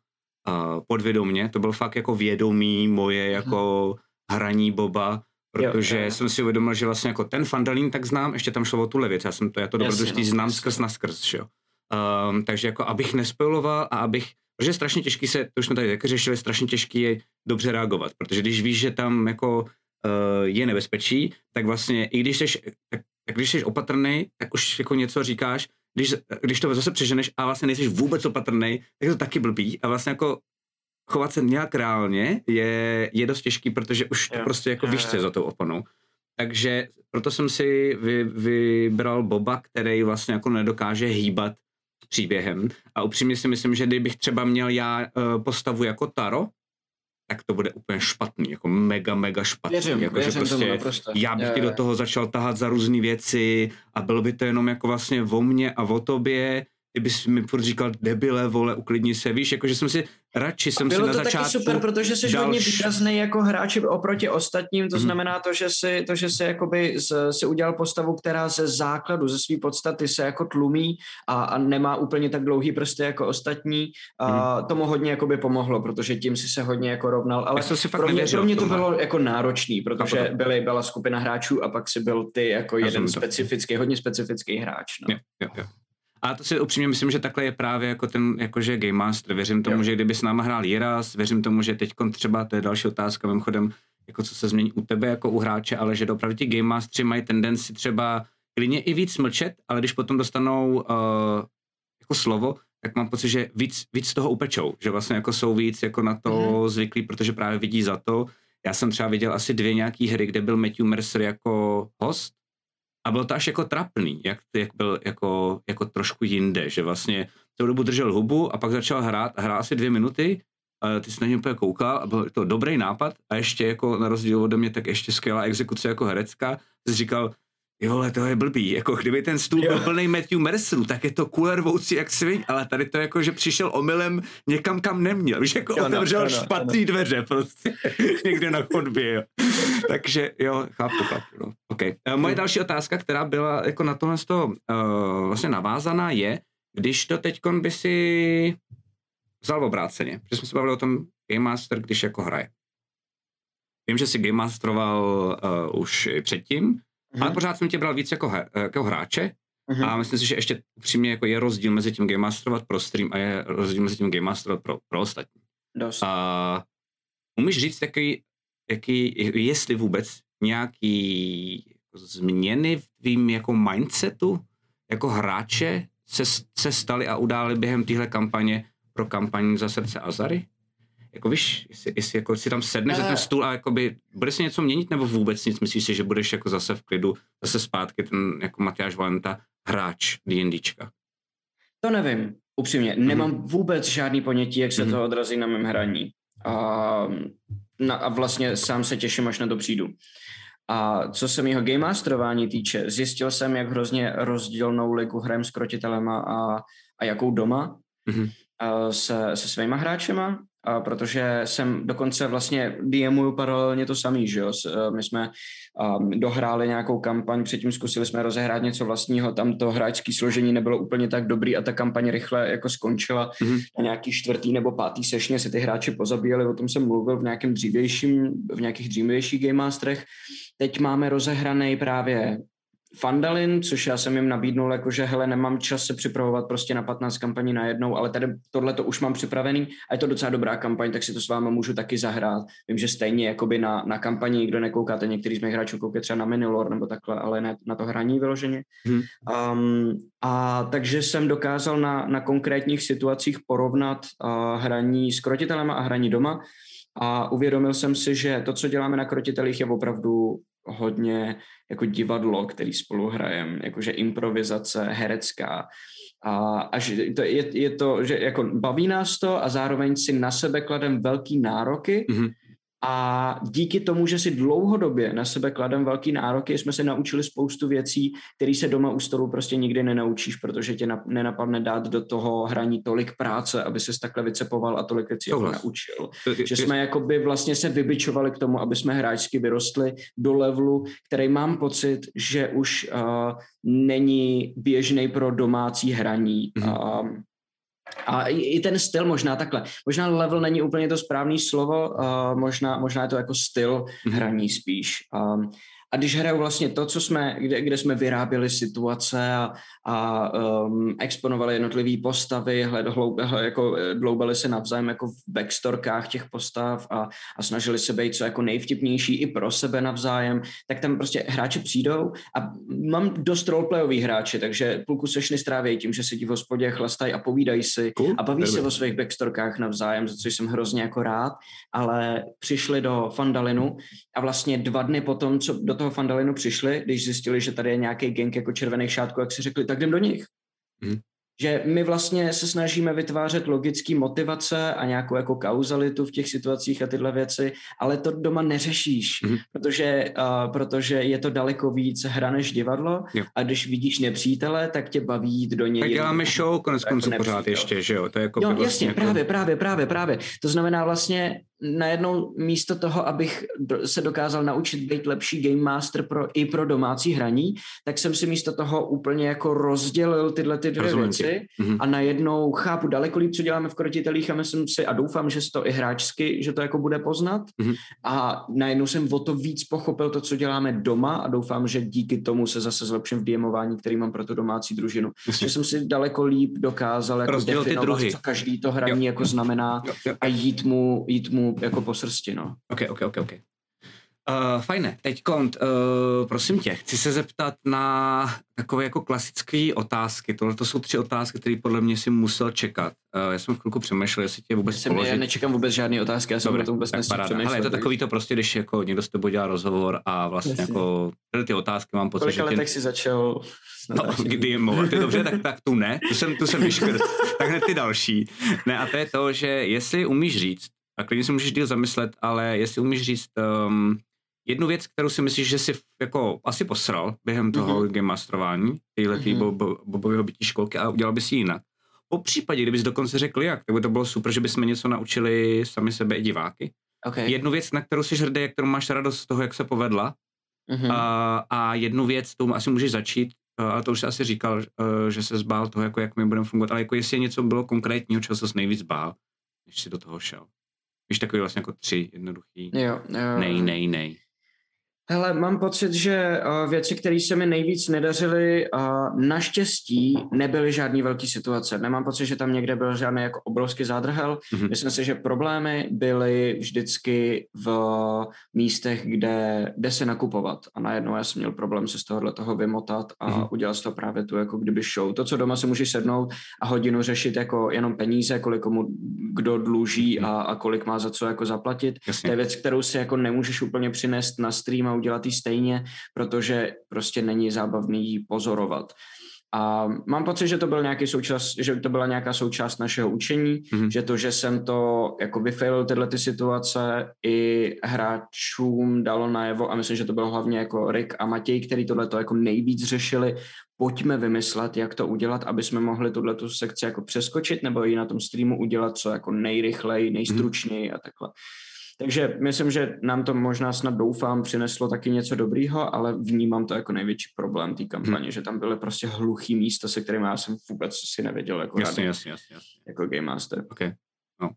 uh, podvědomně. To byl fakt jako vědomí moje jako hraní Boba, protože jo, jo. jsem si uvědomil, že vlastně jako ten Fandalín tak znám, ještě tam šlo o tu levěc, já jsem to, já to dobrodružství no, znám skrz na skrz, že jo. Um, takže jako abych nespojoval a abych, protože je strašně těžký se, to už jsme tady taky řešili, strašně těžký je dobře reagovat, protože když víš, že tam jako uh, je nebezpečí, tak vlastně i když jsi, tak, tak když jsi opatrný, tak už jako něco říkáš, když, když to zase přeženeš a vlastně nejsi vůbec opatrný, tak je to taky blbý a vlastně jako chovat se nějak reálně je, je dost těžký, protože už to prostě jako víš, co je za tou oponou. Takže proto jsem si vy, vybral Boba, který vlastně jako nedokáže hýbat příběhem. A upřímně si myslím, že kdybych třeba měl já uh, postavu jako Taro, tak to bude úplně špatný, jako mega, mega špatný. Věřím, jako, že věřím tomu prostě naprosto. já bych ti do toho začal tahat za různé věci a bylo by to jenom jako vlastně o mně a o tobě, ty bys mi furt říkal, debile, vole, uklidni se, víš, jakože jsem si, radši jsem si Bylo na to začátku... taky super, protože jsi dal hodně výrazný jako hráč oproti ostatním, to Mhm. znamená to, že si, to, že si, jakoby z, si udělal postavu, která ze základu, ze své podstaty se jako tlumí a, a nemá úplně tak dlouhý prsty jako ostatní. A tomu hodně jakoby pomohlo, protože tím si se hodně jako rovnal, ale. Já si fakt pro mě, pro mě to bylo jako náročný, protože to. byly, byla skupina hráčů a pak si byl ty jako jeden Rozumím to. specifický, hodně specifický hráč. No. Jo, jo, jo. A to si upřímně myslím, že takhle je právě jako ten, jakože Game Master. Věřím tomu, Jo. že kdyby s náma hrál Jiras, věřím tomu, že teď třeba, to je další otázka, mimochodem, jako co se změní u tebe jako u hráče, ale že opravdu ti Game Mastery mají tendenci třeba klidně i víc mlčet, ale když potom dostanou uh, jako slovo, tak mám pocit, že víc, víc toho upečou, že vlastně jako jsou víc jako na to Mhm. zvyklí, protože právě vidí za to. Já jsem třeba viděl asi dvě nějaký hry, kde byl Matthew Mercer jako host a bylo to až jako trapný, jak, jak byl jako, jako trošku jinde, že vlastně celou dobu držel hubu a pak začal hrát hrál asi dvě minuty a ty jsi na něj úplně koukal a byl to dobrý nápad a ještě jako na rozdíl ode mě tak ještě skvělá exekuce jako herecká, jsi říkal, jo, ale to je blbý, jako kdyby ten stůl byl plný Matthew Mercerů, tak je to kule rvoucí jak sviň, ale tady to jako, že přišel omylem někam, kam neměl, víš, jako Jo, no, otevřel no, špatný dveře prostě, [laughs] někde na chodbě, jo. Takže jo, chápu, chápu, no. Okay. Uh, moje další otázka, která byla jako na tohle z toho, uh, vlastně navázaná je, když to teďkon by si vzal obráceně, protože jsme se bavili o tom Game Master, když jako hraje. Vím, že si Game Masteroval uh, už i předtím, Mhm. ale pořád jsem tě bral víc jako, he, jako hráče Mhm. a myslím si, že ještě upřímně jako je rozdíl mezi tím Game Masterovat pro stream a je rozdíl mezi tím Game Masterovat pro, pro ostatní. Dost. A umíš říct, jaký, jaký, jestli vůbec nějaký změny v tvým jako mindsetu jako hráče se, se staly a udály během téhle kampaně pro kampaň za srdce Azary? Jako víš, jestli, jestli jako si tam sedneš za ten stůl a jakoby, bude se něco měnit nebo vůbec nic? Myslíš si, že budeš jako zase v klidu, zase zpátky ten jako Matyáš Valenta hráč D&Dčka? To nevím, upřímně. Mhm. Nemám vůbec žádný ponětí, jak se Mhm. to odrazí na mém hraní. A, na, a vlastně sám se těším, až na to přijdu. A co se mýho game masterování týče, zjistil jsem, jak hrozně rozdílnou ligu hrajem s krotitelema a, a jakou doma Mhm. a se, se svýma hráčema, a protože jsem dokonce vlastně DMuju paralelně to samý, že jo. Eh, My jsme um, dohráli nějakou kampaň, předtím zkusili jsme rozehrát něco vlastního, tam to hráčské složení nebylo úplně tak dobrý a ta kampaň rychle jako skončila. Mhm. Na nějaký čtvrtý nebo pátý sešně se ty hráči pozabíjeli, o tom jsem mluvil v nějakém dřívějším, v nějakých dřívějších Game Masterech. Teď máme rozehraný právě Fandalin, což já jsem jim nabídnul, jakože hele, nemám čas se připravovat prostě na 15 kampaní najednou, ale tady tohle to už mám připravený a je to docela dobrá kampaň, tak si to s váma můžu taky zahrát. Vím, že stejně jakoby na, na kampani, kdo nekoukáte, některý z mých hráčů koukají třeba na Minilor nebo takhle, ale ne na to hraní vyloženě. Mhm. Um, a takže jsem dokázal na, na konkrétních situacích porovnat uh, hraní s krotitelema a hraní doma a uvědomil jsem si, že to, co děláme na krotitelích, je opravdu hodně jako divadlo, který spolu hrajeme, jakože improvizace herecká. A, a že to, je, je to, že jako baví nás to a zároveň si na sebe kladem velký nároky Mhm. A díky tomu, že si dlouhodobě na sebe kladem velký nároky, jsme se naučili spoustu věcí, které se doma u stolu prostě nikdy nenaučíš, protože tě na, nenapadne dát do toho hraní tolik práce, aby se takhle vycepoval a tolik věcí jako naučil. Že jsme jakoby vlastně se vybičovali k tomu, aby jsme hráčsky vyrostli do levelu, který mám pocit, že už uh, není běžný pro domácí hraní. Mhm. Um, a i, ten styl možná takhle. Možná level není úplně to správné slovo, uh, možná, možná je to jako styl hraní spíš. Um, a když hrajou vlastně to, co jsme, kde, kde jsme vyráběli situace a, a um, exponovali jednotlivé postavy, hled, hloub, jako dloubali se navzájem jako v backstorkách těch postav a, a snažili se být co jako nejvtipnější i pro sebe navzájem, tak tam prostě hráči přijdou a mám dost roleplayový hráči, takže půlku sešny strávějí tím, že sedí v hospodě, chlastají a povídají si cool. a baví se o svých backstorkách navzájem, za což jsem hrozně jako rád, ale přišli do Fandalinu a vlastně dva dny potom, co do toho Fandalinu přišli, když zjistili, že tady je nějaký gang jako červených šátků, jak si řekli, tak jdem do nich. Mm že my vlastně se snažíme vytvářet logické motivace a nějakou jako kauzalitu v těch situacích a tyhle věci, ale to doma neřešíš, mm-hmm. protože, uh, protože je to daleko víc hra než divadlo jo. a když vidíš nepřítele, tak tě baví jít do něj. Tak děláme show konec konců pořád ještě, že jo? To je jako jo, vlastně jasně, jako... právě, právě, právě, právě. To znamená vlastně najednou místo toho, abych se dokázal naučit být lepší game master pro, i pro domácí hraní, tak jsem si místo toho úplně jako rozdělil tyhle ty dvě Rozumím věci mm-hmm. a najednou chápu daleko líp, co děláme v krotitelích a myslím si a doufám, že to i hráčsky, že to jako bude poznat mm-hmm. a najednou jsem o to víc pochopil to, co děláme doma a doufám, že díky tomu se zase zlepším v DMování, který mám pro tu domácí družinu. Že jsem si daleko líp dokázal jako definovat, co každý to hraní jo. jako znamená jo, jo. a jít mu, jít mu jako po srsti, no. Ok, ok, ok, ok. Uh, fajné. Teď kont, uh, prosím tě, chci se zeptat na takové jako klasické otázky. Tohle to jsou tři otázky, které podle mě si musel čekat. Uh, já jsem chvilku přemýšlel, jestli tě vůbec jsem, Já nečekám vůbec žádné otázky, já jsem Dobre, to vůbec přemýšlel. Ale je to takový to prostě, když jako někdo s tebou dělá rozhovor a vlastně Jasně. jako ty otázky mám pocit, že... Kolik tě... si začal No, kdy je mluvat. dobře, tak, tak tu ne, tu jsem, tu jsem vyškrt. [laughs] tak hned ty další. Ne, a to je to, že jestli umíš říct, a klidně si můžeš díl zamyslet, ale jestli umíš říct um, jednu věc, kterou si myslíš, že si jako asi posral během toho mm-hmm. game masterování, tyhle mm-hmm. bo, bobového bytí školky a udělal bys ji jinak. Po případě, kdybys dokonce řekl jak, tak by to bylo super, že bychom něco naučili sami sebe i diváky. Okay. Jednu věc, na kterou jsi hrdý, kterou máš radost z toho, jak se povedla. Mm-hmm. A, a jednu věc, tou asi můžeš začít, ale to už jsi asi říkal, že se zbál toho, jako jak my budeme fungovat, ale jako jestli něco bylo konkrétního, čeho se nejvíc bál, než si do toho šel. Víš, takový vlastně jako tři jednoduchý. Jo, jo. Nej, nej, nej. Hele, mám pocit, že uh, věci, které se mi nejvíc nedařily, uh, naštěstí nebyly žádný velký situace. Nemám pocit, že tam někde byl žádný jako obrovský zádrhel. Mm-hmm. Myslím si, že problémy byly vždycky v místech, kde, kde se nakupovat. A najednou já jsem měl problém se z tohohle toho vymotat a mm-hmm. udělat z toho právě tu jako kdyby show. To, co doma se můžeš sednout a hodinu řešit jako jenom peníze, kolik komu kdo dluží mm-hmm. a, a kolik má za co jako zaplatit. Jasně. To je věc, kterou si jako nemůžeš úplně přinést na stream a udělat ji stejně, protože prostě není zábavný ji pozorovat. A mám pocit, že to byl nějaký součást, že to byla nějaká součást našeho učení, mm-hmm. že to, že jsem to jako vyfailil tyhle ty situace i hráčům dalo najevo a myslím, že to bylo hlavně jako Rick a Matěj, který tohle to jako nejvíc řešili, pojďme vymyslet, jak to udělat, aby jsme mohli tuhle tu sekci jako přeskočit nebo ji na tom streamu udělat co jako nejrychleji, nejstručněji mm-hmm. a takhle. Takže myslím, že nám to možná snad doufám přineslo taky něco dobrýho, ale vnímám to jako největší problém té kampaně, hmm. že tam byly prostě hluchý místa, se kterými já jsem vůbec si nevěděl jako jasně, jasně, jasně, jasně. jako Game Master. Okay. No.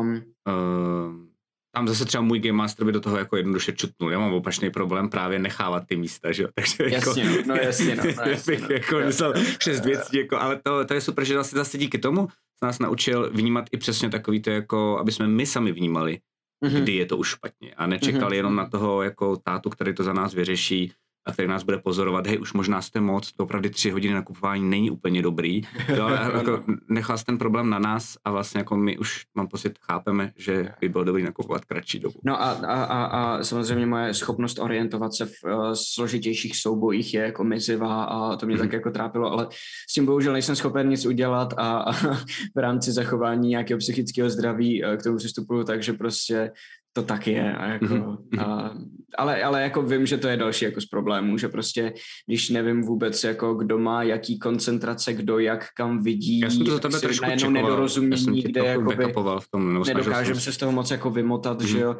Um, uh, tam zase třeba můj Game Master by do toho jako jednoduše čutnul. Já mám opačný problém právě nechávat ty místa, že jo. [laughs] Takže jasně, jako, no, no jasně, no, [laughs] no jasně, bych no, jako myslel šest věcí, jako, ale to, to je super, že zase, zase díky tomu nás naučil vnímat i přesně takový to, jako, aby jsme my sami vnímali, mm-hmm. kdy je to už špatně. A nečekal mm-hmm. jenom na toho jako tátu, který to za nás vyřeší a který nás bude pozorovat, hej, už možná jste moc, to opravdu tři hodiny nakupování není úplně dobrý, jo, ale [laughs] jako nechal ten problém na nás a vlastně jako my už, mám pocit, chápeme, že by bylo dobrý nakupovat kratší dobu. No a, a, a, a samozřejmě moje schopnost orientovat se v uh, složitějších soubojích je jako mizivá a to mě mm-hmm. tak jako trápilo, ale s tím bohužel nejsem schopen nic udělat a, a [laughs] v rámci zachování nějakého psychického zdraví uh, k tomu přistupuju, takže prostě to tak je. A jako, mm-hmm. a, ale, ale jako vím, že to je další jako z problémů, že prostě, když nevím vůbec, jako kdo má jaký koncentrace, kdo jak kam vidí, já jsem to za tebe trošku čekoval. nedorozumění, kde jakoby, v tom, nedokážeme se z toho moc jako vymotat, mm-hmm. že jo.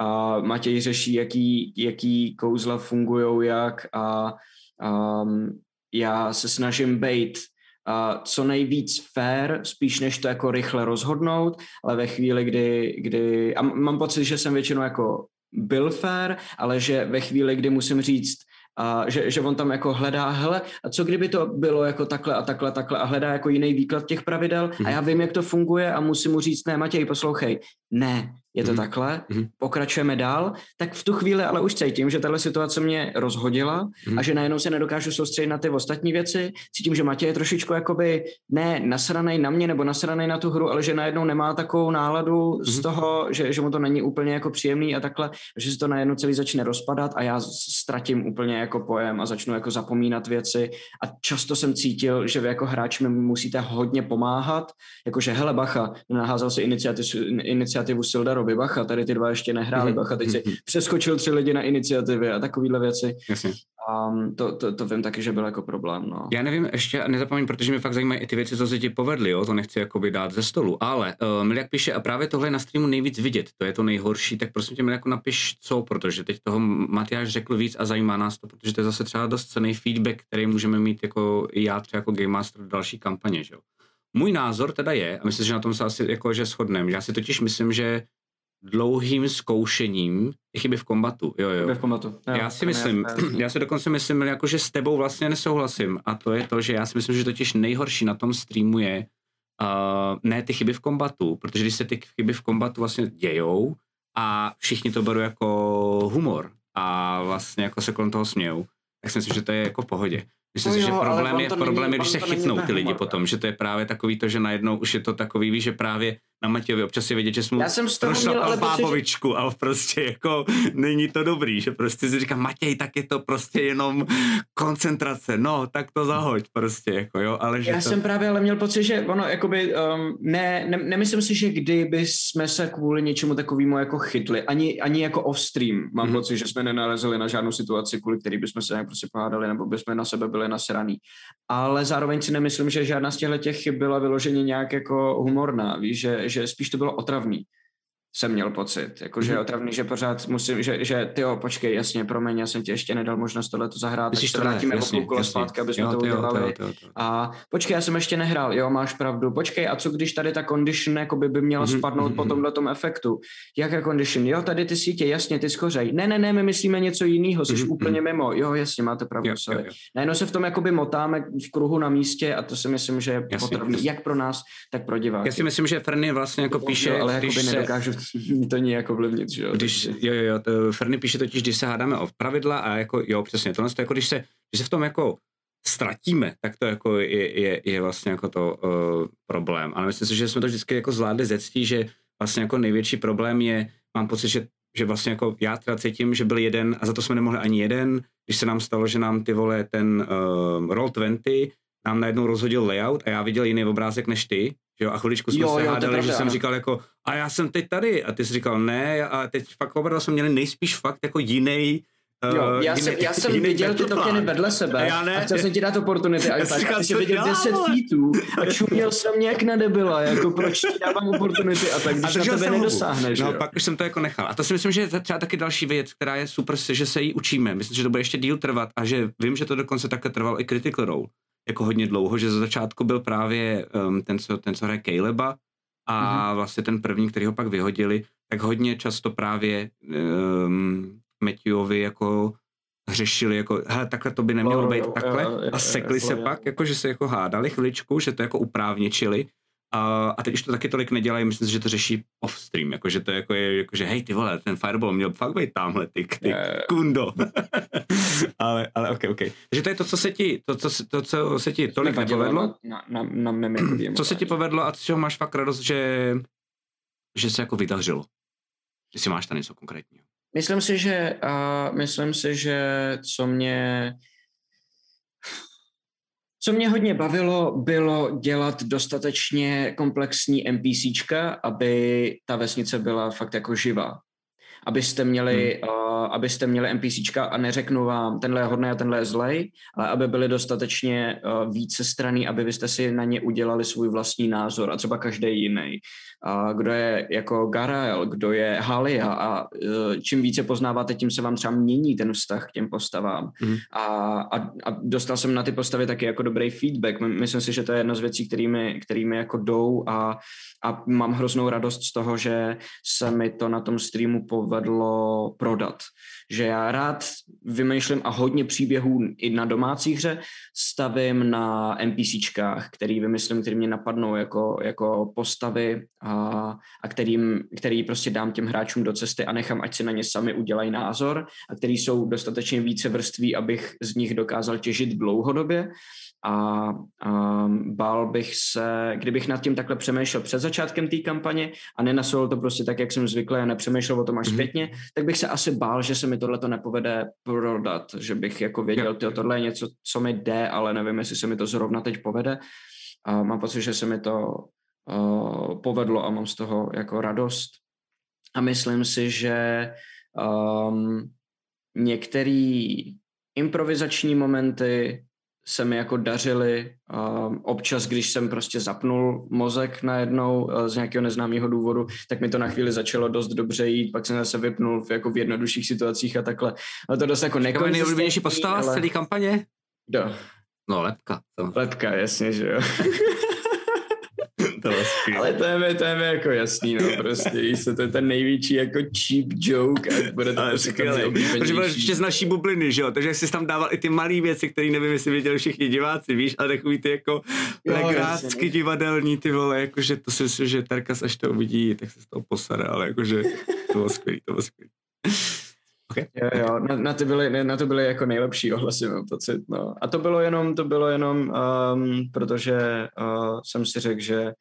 A Matěj řeší, jaký, jaký kouzla fungují jak a um, já se snažím být co nejvíc fair, spíš než to jako rychle rozhodnout, ale ve chvíli, kdy, kdy a mám pocit, že jsem většinou jako byl fair, ale že ve chvíli, kdy musím říct, a že, že on tam jako hledá, hele, a co kdyby to bylo jako takhle a takhle, takhle? a hledá jako jiný výklad těch pravidel a já vím, jak to funguje a musím mu říct, ne, Matěj, poslouchej, ne, je to mm. takhle, mm. pokračujeme dál, tak v tu chvíli ale už cítím, že tahle situace mě rozhodila mm. a že najednou se nedokážu soustředit na ty ostatní věci. Cítím, že Matěj je trošičku jakoby ne nasranej na mě nebo nasranej na tu hru, ale že najednou nemá takovou náladu mm. z mhm. toho, že, že mu to není úplně jako příjemný a takhle, že se to najednou celý začne rozpadat a já ztratím úplně jako pojem a začnu jako zapomínat věci a často jsem cítil, že vy jako hráč mi musíte hodně pomáhat, jakože hele bacha, naházel si iniciativu, iniciativu Sildarovi, bacha, tady ty dva ještě nehráli, mm-hmm. bacha, teď si mhm. přeskočil tři lidi na iniciativě a takovýhle věci. Jasně. A to, to, to vím taky, že byl jako problém. No. Já nevím, ještě nezapomeň, protože mě fakt zajímají i ty věci, co se ti povedly, jo? to nechci jakoby dát ze stolu, ale uh, Miliak píše, a právě tohle je na streamu nejvíc vidět, to je to nejhorší, tak prosím tě Miliaku napiš co, protože teď toho Matyáš řekl víc a zajímá nás to, protože to je zase třeba dost cený feedback, který můžeme mít jako já třeba jako Game Master v další kampaně, že jo. Můj názor teda je, a myslím, že na tom se asi jako, že shodneme, já si totiž myslím, že dlouhým zkoušením chyby v kombatu. Jo, jo. Chyby v kombatu. Jo, já si myslím, [clears throat] já si dokonce myslím, jako, že s tebou vlastně nesouhlasím a to je to, že já si myslím, že totiž nejhorší na tom streamu je uh, ne ty chyby v kombatu, protože když se ty chyby v kombatu vlastně dějou a všichni to berou jako humor a vlastně jako se kolem toho smějou, tak si myslím, že to je jako v pohodě. Myslím si, že problém je, problém je, když se chytnou ty lidi potom, že to je právě takový to, že najednou už je to takový, víš, že právě na Matějovi občas je vidět, že jsme prošlapal bábovičku že... a prostě jako není to dobrý, že prostě si říká Matěj, tak je to prostě jenom koncentrace, no, tak to zahoď prostě, jako jo, ale že Já to... jsem právě ale měl pocit, že ono, jakoby, um, ne, ne, nemyslím si, že kdyby jsme se kvůli něčemu takovému jako chytli, ani, ani jako off-stream, mám mm-hmm. pocit, že jsme nenalezli na žádnou situaci, kvůli který bychom se prostě pohádali, nebo bychom na sebe byli nasraný. Ale zároveň si nemyslím, že žádná z těchto těch chyb byla vyloženě nějak jako humorná, víš, že, že spíš to bylo otravný jsem měl pocit, jakože mm-hmm. otravný, že pořád musím, že, že ty jo, počkej, jasně, promiň, já jsem ti ještě nedal možnost tohle to zahrát, tak se vrátíme o půl kole zpátky, aby jsme jo, to udělali. Jo, jo, jo, a počkej, já jsem ještě nehrál, jo, máš pravdu, počkej, a co když tady ta condition jakoby by měla mm-hmm. spadnout mm-hmm. po tomhle tom efektu? Jaká condition? Jo, tady ty sítě, jasně, ty skořej. Ne, ne, ne, my myslíme něco jiného, jsi mm-hmm. úplně mimo. Jo, jasně, máte pravdu, jo, sorry. Jo, jo. Najednou se v tom jakoby motáme v kruhu na místě a to si myslím, že je potravný, jak pro nás, tak pro diváky. Já si myslím, že Ferny vlastně jako píše, ale jakoby se... [laughs] to nějak jako ovlivnit, že jo? Když, jo, jo, jo, to Ferny píše totiž, když se hádáme o pravidla a jako, jo, přesně, tohle to jako, když se, když se v tom jako ztratíme, tak to jako je, je, je vlastně jako to uh, problém. Ale myslím si, že jsme to vždycky jako zvládli ze ctí, že vlastně jako největší problém je, mám pocit, že, že vlastně jako já teda cítím, že byl jeden a za to jsme nemohli ani jeden, když se nám stalo, že nám ty vole ten uh, Roll20 nám najednou rozhodil layout a já viděl jiný obrázek než ty, že jo, a chviličku jsme jo, se jo, hádali, že jsem říkal jako, a já jsem teď tady, a ty jsi říkal ne, a teď fakt oba jsme měli nejspíš fakt jako jiný Uh, jo, já jiný, jsem, já jsem viděl ty tokeny vedle sebe já ne. a chtěl jsem ti dát oportunity a tak, jsi viděl 10 feetů a čuměl jsem nějak na debila, jako proč ti dávám oportunity a tak, když a na tebe nedosáhneš. No, jo. pak už jsem to jako nechal. A to si myslím, že je třeba taky další věc, která je super, že se jí učíme. Myslím, že to bude ještě díl trvat a že vím, že to dokonce také trvalo i Critical Role jako hodně dlouho, že za začátku byl právě um, ten, co, ten, co hraje Caleba a mm-hmm. vlastně ten první, který ho pak vyhodili, tak hodně často právě um, Matthewovi jako řešili, jako, hele, takhle to by nemělo no, být no, takhle jo, jo, a sekli jo, se jo. pak, jako, že se jako hádali chviličku, že to jako uprávničili a, a teď už to taky tolik nedělají, myslím si, že to řeší off-stream, jakože to jako je, jako, že hej ty vole, ten fireball měl fakt být tamhle, ty, ty kundo. [laughs] ale, ale ok, ok. Takže to je to, co se ti, to, co, to, co se ti tolik nepovedlo. Na, na, na, na [clears throat] co se ti povedlo a co máš fakt radost, že, že se jako vydařilo. Jestli máš tam něco konkrétního. Myslím si, že, uh, myslím si, že co mě co mě hodně bavilo, bylo dělat dostatečně komplexní NPCčka, aby ta vesnice byla fakt jako živá. Abyste měli hmm. Abyste měli NPCčka a neřeknu vám, tenhle je hodný a tenhle je zlej, ale aby byly dostatečně uh, více straný, aby vy jste si na ně udělali svůj vlastní názor a třeba každý jiný. Uh, kdo je jako Garael, kdo je Halia a uh, čím více poznáváte, tím se vám třeba mění ten vztah k těm postavám. Mm. A, a, a dostal jsem na ty postavy taky jako dobrý feedback. Myslím si, že to je jedna z věcí, kterými, kterými jako jdou a, a mám hroznou radost z toho, že se mi to na tom streamu povedlo prodat. Že já rád vymýšlím a hodně příběhů i na domácí hře stavím na NPCčkách, který vymyslím, který mě napadnou jako, jako postavy a, a kterým, který prostě dám těm hráčům do cesty a nechám, ať si na ně sami udělají názor a který jsou dostatečně více vrství, abych z nich dokázal těžit dlouhodobě a, a bál bych se, kdybych nad tím takhle přemýšlel před začátkem té kampaně a nenasolil to prostě tak, jak jsem zvyklý a nepřemýšlel o tom až mm-hmm. zpětně, tak bych se asi bál, že se mi tohle to nepovede prodat, že bych jako věděl, tyjo, tohle je něco, co mi jde, ale nevím, jestli se mi to zrovna teď povede. A mám pocit, že se mi to uh, povedlo a mám z toho jako radost. A myslím si, že um, některé improvizační momenty se mi jako dařily. Um, občas, když jsem prostě zapnul mozek najednou uh, z nějakého neznámého důvodu, tak mi to na chvíli začalo dost dobře jít, pak jsem zase vypnul v, jako v jednodušších situacích a takhle. Ale to dost jako nekonzistentní. postava ale... z celé kampaně? Kdo? No, lepka. To. Lepka, jasně, že jo. [laughs] Ale to je, mi, to je mi jako jasný, no, prostě, víš, to je ten největší jako cheap joke a bude to prostě Protože byl ještě z naší bubliny, že jo, takže jsi tam dával i ty malé věci, které nevím, jestli věděli všichni diváci, víš, ale takový ty jako legrácky no. divadelní, ty vole, jakože to si myslím, že Tarkas až to uvidí, tak se z toho posade, ale jakože to bylo skvělý, to bylo skvělý. Okay. Jo, jo, na, na, to byly, na to byly jako nejlepší ohlasy, mám pocit, no. A to bylo jenom, to bylo jenom, um, protože uh, jsem si řekl, že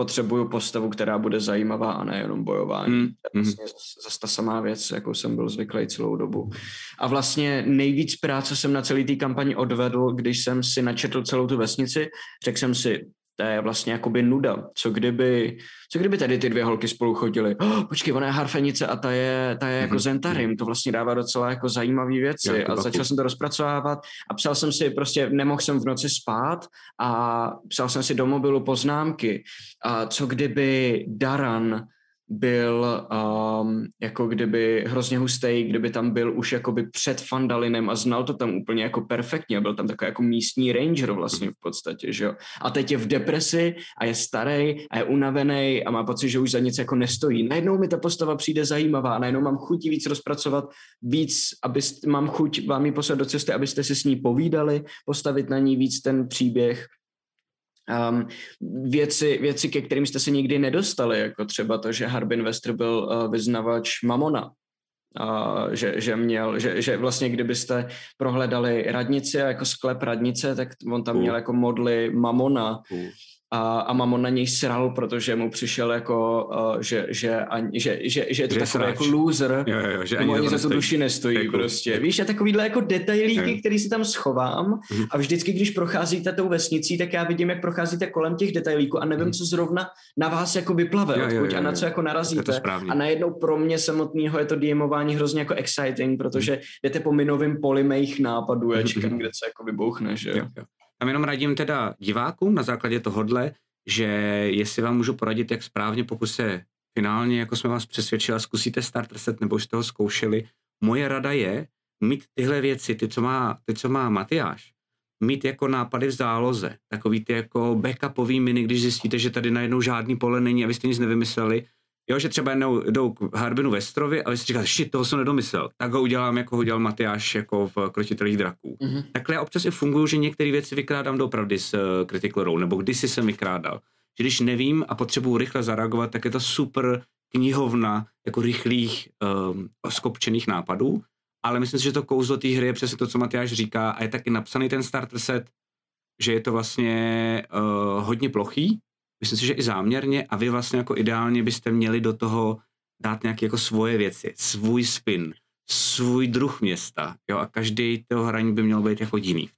potřebuju postavu, která bude zajímavá a nejenom bojování. Mm. To je vlastně zase ta samá věc, jakou jsem byl zvyklý celou dobu. A vlastně nejvíc práce jsem na celý té kampani odvedl, když jsem si načetl celou tu vesnici. Řekl jsem si, to je vlastně jakoby nuda. Co kdyby, co kdyby tady ty dvě holky spolu chodily? Oh, počkej, ona je harfenice a ta je, ta je jako mm-hmm. Zentarim, to vlastně dává docela jako zajímavé věci. a začal jsem to rozpracovávat a psal jsem si, prostě nemohl jsem v noci spát a psal jsem si do mobilu poznámky. A co kdyby Daran byl um, jako kdyby hrozně hustý, kdyby tam byl už jakoby před Fandalinem a znal to tam úplně jako perfektně, byl tam takový jako místní ranger vlastně v podstatě, že jo. A teď je v depresi a je starý a je unavený a má pocit, že už za nic jako nestojí. Najednou mi ta postava přijde zajímavá, najednou mám chuť víc rozpracovat, víc, abyste, mám chuť vám ji poslat do cesty, abyste si s ní povídali, postavit na ní víc ten příběh, um, věci, věci, ke kterým jste se nikdy nedostali, jako třeba to, že Harbin Wester byl uh, vyznavač Mamona, Uh, že, že, měl, že, že vlastně kdybyste prohledali radnici jako sklep radnice, tak on tam měl jako modly Mamona. A, a Mamon na něj sral, protože mu přišel jako, uh, že, že, ani, že, že, že je to že takový jako loser, jo, jo, že ani, ani za tu duši nestojí jako, prostě. Víš, a takovýhle jako detailíky, který si tam schovám mm. a vždycky, když procházíte tou vesnicí, tak já vidím, jak procházíte kolem těch detailíků a nevím, mm. co zrovna na vás jako vyplave, jo, jo, jo, a na co jako narazíte. A najednou pro mě samotného je to DMování hrozně jako exciting, protože mm. jdete po minovém poli mých nápadů, já čekám, kde se jako vybouchne, že jo. jo. Tam jenom radím teda divákům na základě tohodle, že jestli vám můžu poradit, jak správně, pokud se finálně, jako jsme vás přesvědčili, zkusíte starter set nebo jste ho zkoušeli, moje rada je mít tyhle věci, ty, co má, ty, co má Matyáš, mít jako nápady v záloze, takový ty jako backupový mini, když zjistíte, že tady najednou žádný pole není a vy jste nic nevymysleli, Jo, že třeba jednou jdou k Harbinu Vestrovi a vy si říkáte, shit, toho jsem nedomyslel. Tak ho udělám, jako ho udělal Matyáš jako v Krotitelích draků. Mm-hmm. Takhle já občas i fungují, že některé věci vykrádám doopravdy s uh, Critical Role, nebo kdysi jsem vykrádal. Že když nevím a potřebuji rychle zareagovat, tak je to super knihovna jako rychlých um, skopčených nápadů, ale myslím si, že to kouzlo té hry je přesně to, co Matyáš říká a je taky napsaný ten starter set, že je to vlastně uh, hodně plochý, myslím si, že i záměrně a vy vlastně jako ideálně byste měli do toho dát nějaké jako svoje věci, svůj spin, svůj druh města, jo, a každý toho hraní by měl být jako jiný.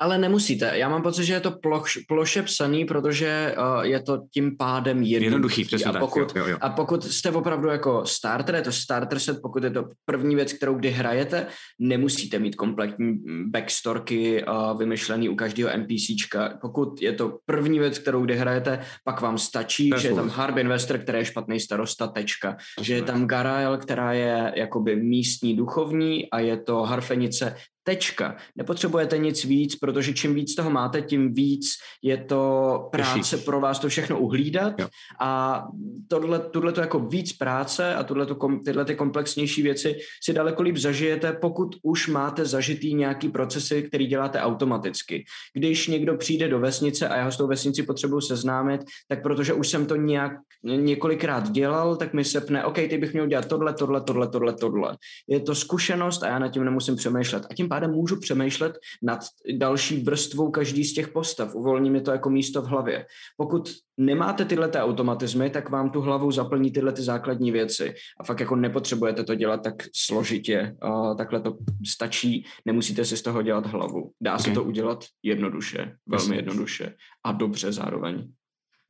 Ale nemusíte. Já mám pocit, že je to ploš, ploše psaný, protože uh, je to tím pádem jednoduchý. Jednoduchý, přesně a tak, pokud, jo, jo, jo. A pokud jste opravdu jako starter, je to starter set, pokud je to první věc, kterou kdy hrajete, nemusíte mít kompletní backstorky uh, vymyšlený u každého NPCčka. Pokud je to první věc, kterou kdy hrajete, pak vám stačí, že je tam. Harb Investor, který je špatný starosta, tečka. Že je tam Garael, která je jakoby místní duchovní a je to Harfenice, tečka. Nepotřebujete nic víc, protože čím víc toho máte, tím víc je to práce pro vás to všechno uhlídat Jo. a tohle, tohle to jako víc práce a tohle kom, tyhle ty komplexnější věci si daleko líp zažijete, pokud už máte zažitý nějaký procesy, který děláte automaticky. Když někdo přijde do vesnice a já ho s tou vesnici potřebuji seznámit, tak protože už jsem to nějak několikrát dělal, tak mi sepne, OK, ty bych měl dělat tohle, tohle, tohle, tohle, tohle. Je to zkušenost a já nad tím nemusím přemýšlet. A tím pádem můžu přemýšlet nad další vrstvou každý z těch postav. Uvolní mi to jako místo v hlavě. Pokud nemáte tyhle ty automatizmy, tak vám tu hlavu zaplní tyhle ty základní věci. A fakt jako nepotřebujete to dělat tak složitě. A takhle to stačí, nemusíte si z toho dělat hlavu. Dá se Ok. to udělat jednoduše, velmi Jasně. jednoduše a dobře zároveň.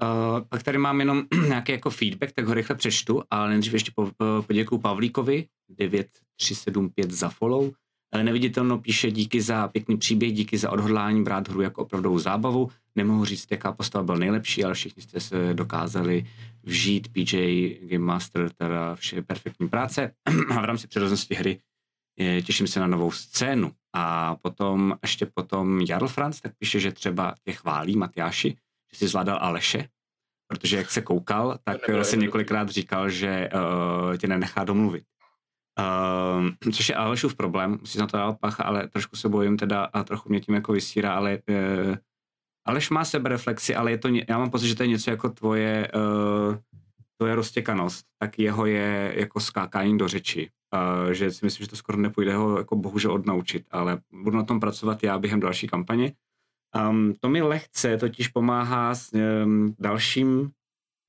Uh, pak tady mám jenom [clears throat] nějaký jako feedback, tak ho rychle přečtu, ale nejdřív ještě po, po, poděkuju Pavlíkovi, 9375 za follow. Eh, Neviditelno píše díky za pěkný příběh, díky za odhodlání brát hru jako opravdovou zábavu. Nemohu říct, jaká postava byl nejlepší, ale všichni jste se dokázali vžít. PJ Game Master, teda vše perfektní práce. [clears throat] A v rámci přirozenosti hry eh, těším se na novou scénu. A potom, ještě potom Jarl Franz, tak píše, že třeba tě chválí Matyáši, že jsi zvládal Aleše, protože jak se koukal, tak se několikrát říkal, že uh, tě nenechá domluvit. Uh, [clears throat] což je Alešův problém, musí na to dát pacha, ale trošku se bojím teda a trochu mě tím jako vysírá, ale uh, Aleš má sebereflexi, ale je to, já mám pocit, že to je něco jako tvoje, uh, tvoje roztěkanost, tak jeho je jako skákání do řeči. Uh, že si myslím, že to skoro nepůjde ho jako bohužel odnaučit, ale budu na tom pracovat já během další kampaně. Um, to mi lehce totiž pomáhá s um, dalším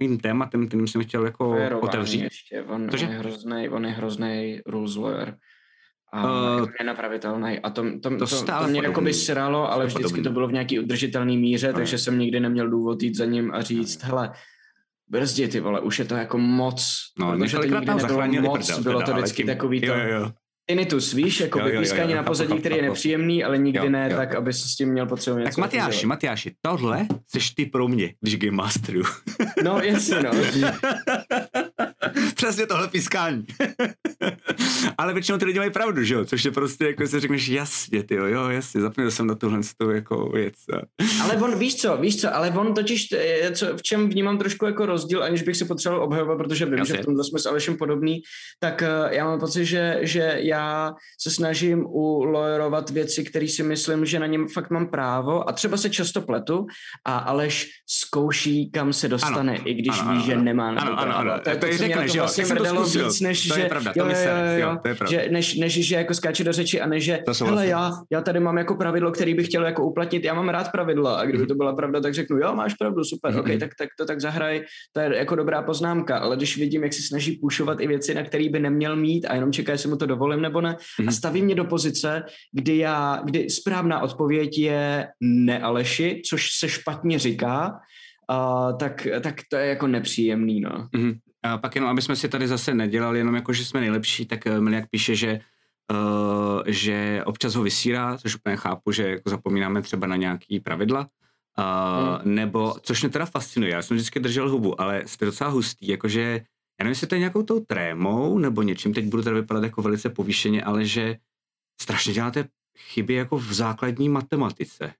mým tématem, kterým jsem chtěl jako Férování otevřít. Ještě. On, Cože? on, je hrozný, on je hrozný rules lawyer. A Eh, uh, jako nenapravitelný. A to, to, to, to, to mě jako by sralo, ale vždycky podobný. to bylo v nějaký udržitelný míře, No, takže jsem nikdy neměl důvod jít za ním a říct, hele, brzdi ty vole, už je to jako moc. No, protože to nikdy nebylo moc, prdel, bylo teda, to vždycky tím- takový to jo, jo. Tinnitus, víš, jako vypískání na pozadí, který je nepříjemný, ale nikdy Jo, ne jo, tak, aby si s tím měl potřebu něco Tak Matyáši. Matyáši, tohle jsi ty pro mě, když Game Masteru. No, jasně, no. [laughs] [laughs] Přesně tohle pískání. [laughs] Ale většinou ty lidi mají pravdu, že jo? Což je prostě, jako si řekneš, jasně, ty jo, jo, jasně, zapomněl jsem na tuhle tu jako věc. Ale on, víš co, víš co, ale on totiž, je, co, v čem vnímám trošku jako rozdíl, aniž bych se potřeboval obhajovat, protože vím, Jasně. že v tomhle jsme s Alešem podobný, tak uh, já mám pocit, že, že já se snažím ulojerovat věci, které si myslím, že na něm fakt mám právo a třeba se často pletu a Aleš zkouší, kam se dostane, Ano. i když Ano, ví, ano, že nemá na Ano, to ano, ano. To je To řekneš, to jo, vlastně jak jsem to zkusil. víc, než To je že, pravda, to jo, mi jo, jo, jo, to je pravda. že než, než, že jako skáče do řeči a než, že To hele, já, já tady mám jako pravidlo, který bych chtěl jako uplatnit, já mám rád pravidla a kdyby to byla pravda, tak řeknu, jo, máš pravdu, super, Mhm. ok, tak, tak to tak zahraj, to je jako dobrá poznámka, ale když vidím, jak si snaží pušovat i věci, na který by neměl mít a jenom čeká, jestli mu to dovolím nebo ne, a Mhm. staví mě do pozice, kdy já, kdy správná odpověď je ne Aleši, což se špatně říká, a tak, tak to je jako nepříjemný, no. Mhm. A pak jenom, aby jsme si tady zase nedělali jenom jako, že jsme nejlepší, tak eh, Miliak píše, že uh, že občas ho vysírá, což úplně chápu, že jako zapomínáme třeba na nějaký pravidla, uh, Hmm. nebo, což mě teda fascinuje, já jsem vždycky držel hubu, ale jste docela hustý, jakože, já nevím, jestli to je nějakou tou trémou, nebo něčím, teď budu teda vypadat jako velice povýšeně, ale že strašně děláte chyby jako v základní matematice.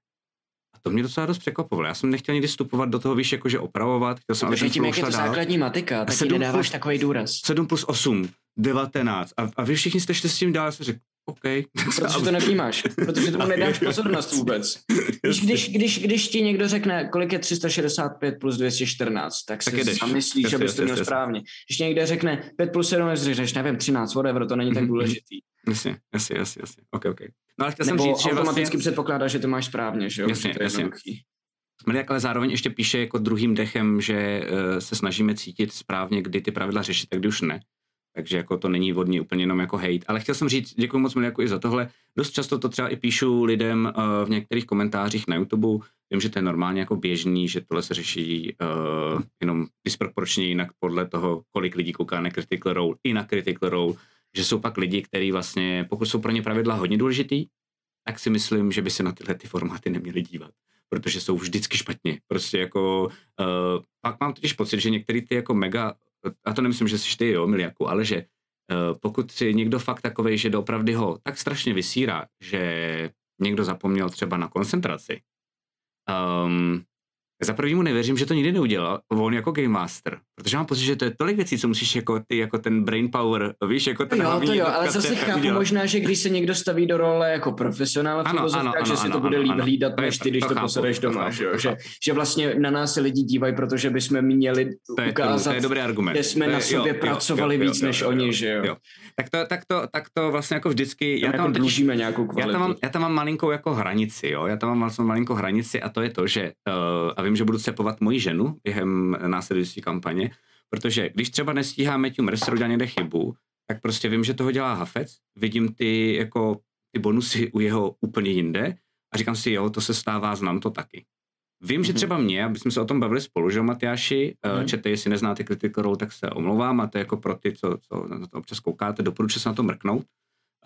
A to mě docela dost překvapovalo. Já jsem nechtěl nikdy vstupovat do toho, víš, jakože opravovat, chtěl jsem, ten tím, jak je to dál. základní matika, tak nedáváš plus- takový důraz. 7 plus 8, 19. A, a vy všichni jste šli s tím dál, já jsem řekl, OK. Protože to nevnímáš, protože tomu nedáš [laughs] pozornost vůbec. Když, když, když, když ti někdo řekne, kolik je 365 plus 214, tak Tak si jedeš. zamyslíš, abys jasně, to měl správně. Když ti někdo řekne 5 plus 7, si řekneš, nevím, 13, whatever, to není tak Mhm, důležitý. Jasně, jasně, jasně, jasně. OK, OK. No ale chtěl jsem Nebo říct, že automaticky vlastně, předpokládáš, že to máš správně, že jo? Jasně, Že to je jasně. Miliak ale zároveň ještě píše jako druhým dechem, že uh, se snažíme cítit správně, kdy ty pravidla řešit, tak kdy už ne. Takže jako to není vodní úplně jenom jako hate. Ale chtěl jsem říct, děkuji moc jako i za tohle. Dost často to třeba i píšu lidem uh, v některých komentářích na YouTube. Vím, že to je normálně jako běžný, že tohle se řeší uh, jenom disproporčně jinak podle toho, kolik lidí kouká na Critical Role i na Critical Role, že jsou pak lidi, kteří vlastně, pokud jsou pro ně pravidla hodně důležitý, tak si myslím, že by se na tyhle ty formáty neměli dívat protože jsou vždycky špatně. Prostě jako, uh, pak mám totiž pocit, že některý ty jako mega, a to nemyslím, že jsi ty, jo, miliaku, ale že uh, pokud si někdo fakt takový, že doopravdy ho tak strašně vysírá, že někdo zapomněl třeba na koncentraci, um, za prvý mu nevěřím, že to nikdy neudělal, on jako game master, protože mám pocit, že to je tolik věcí, co musíš jako ty, jako ten brain power, víš, jako ten Jo, to jo, ale zase [laughs] chápu udělat. možná, že když se někdo staví do role jako profesionála, ano, ano, ano, že si to bude líp ano, hlídat, než ty, když to, to posadeš doma, že, jo? Že, že vlastně na nás se lidi dívají, protože bychom měli to je, ukázat, to je dobrý argument. že jsme je, na sobě jo, pracovali jo, víc jo, než jo, oni, že jo. Tak to, tak, to, tak to vlastně jako vždycky, já tam jako dlužíme nějakou kvalitu. Já tam, mám, já tam mám malinkou jako hranici, jo, já tam mám vlastně malinkou hranici a to je to, že, uh, a vím, že budu cepovat moji ženu během následující kampaně, protože když třeba nestíhá Matthew Mercer udělat někde chybu, tak prostě vím, že toho dělá Hafec, vidím ty jako ty bonusy u jeho úplně jinde a říkám si, jo, to se stává, znám to taky. Vím, mm-hmm. že mhm. třeba mě, aby jsme se o tom bavili spolu, že Matyáši, mm-hmm. čete, jestli neznáte Critical Role, tak se omlouvám a to je jako pro ty, co, co na to občas koukáte, doporučuji se na to mrknout.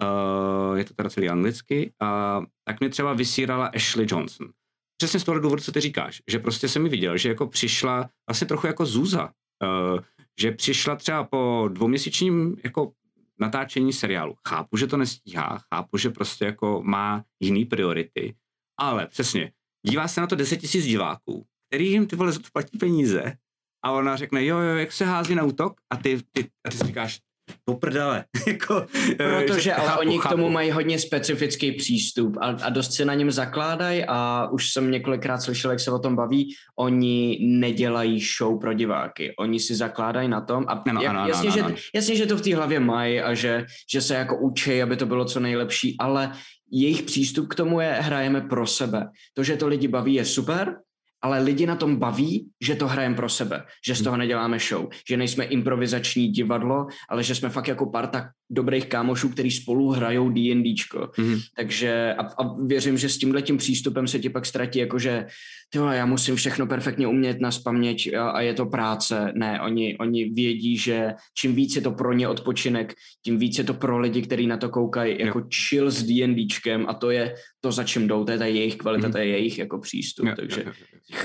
Uh, je to teda celý anglicky. A tak mě třeba vysírala Ashley Johnson. Přesně z toho důvodu, co ty říkáš, že prostě jsem mi viděl, že jako přišla vlastně trochu jako Zuza, uh, že přišla třeba po dvouměsíčním jako natáčení seriálu. Chápu, že to nestíhá, chápu, že prostě jako má jiný priority, ale přesně, dívá se na to 10 tisíc diváků, který jim ty vole platí peníze a ona řekne, jo, jo, jak se hází na útok a ty, ty, a ty si říkáš, poprdele. [laughs] jako, eh, Protože ale chápu, oni chápu. k tomu mají hodně specifický přístup a, a dost se na něm zakládají a už jsem několikrát slyšel, jak se o tom baví, oni nedělají show pro diváky. Oni si zakládají na tom a ano, jak, ano, jasně, ano, že, ano. jasně, že to v té hlavě mají a že, že se jako učí, aby to bylo co nejlepší, ale jejich přístup k tomu je hrajeme pro sebe. To, že to lidi baví, je super, ale lidi na tom baví, že to hrajeme pro sebe, že z toho neděláme show, že nejsme improvizační divadlo, ale že jsme fakt jako parta dobrých kámošů, který spolu hrajou D&Dčko. Mm-hmm. Takže a, a věřím, že s tímhle tím přístupem se ti pak ztratí, jakože tyhle, já musím všechno perfektně umět na spaměť a, a je to práce. Ne, oni, oni vědí, že čím víc je to pro ně odpočinek, tím víc je to pro lidi, kteří na to koukají jako jo. chill s D&Dčkem a to je to, za čím jdou, to je ta jejich kvalita, mm-hmm. to je jejich jako přístup. Jo, takže jo,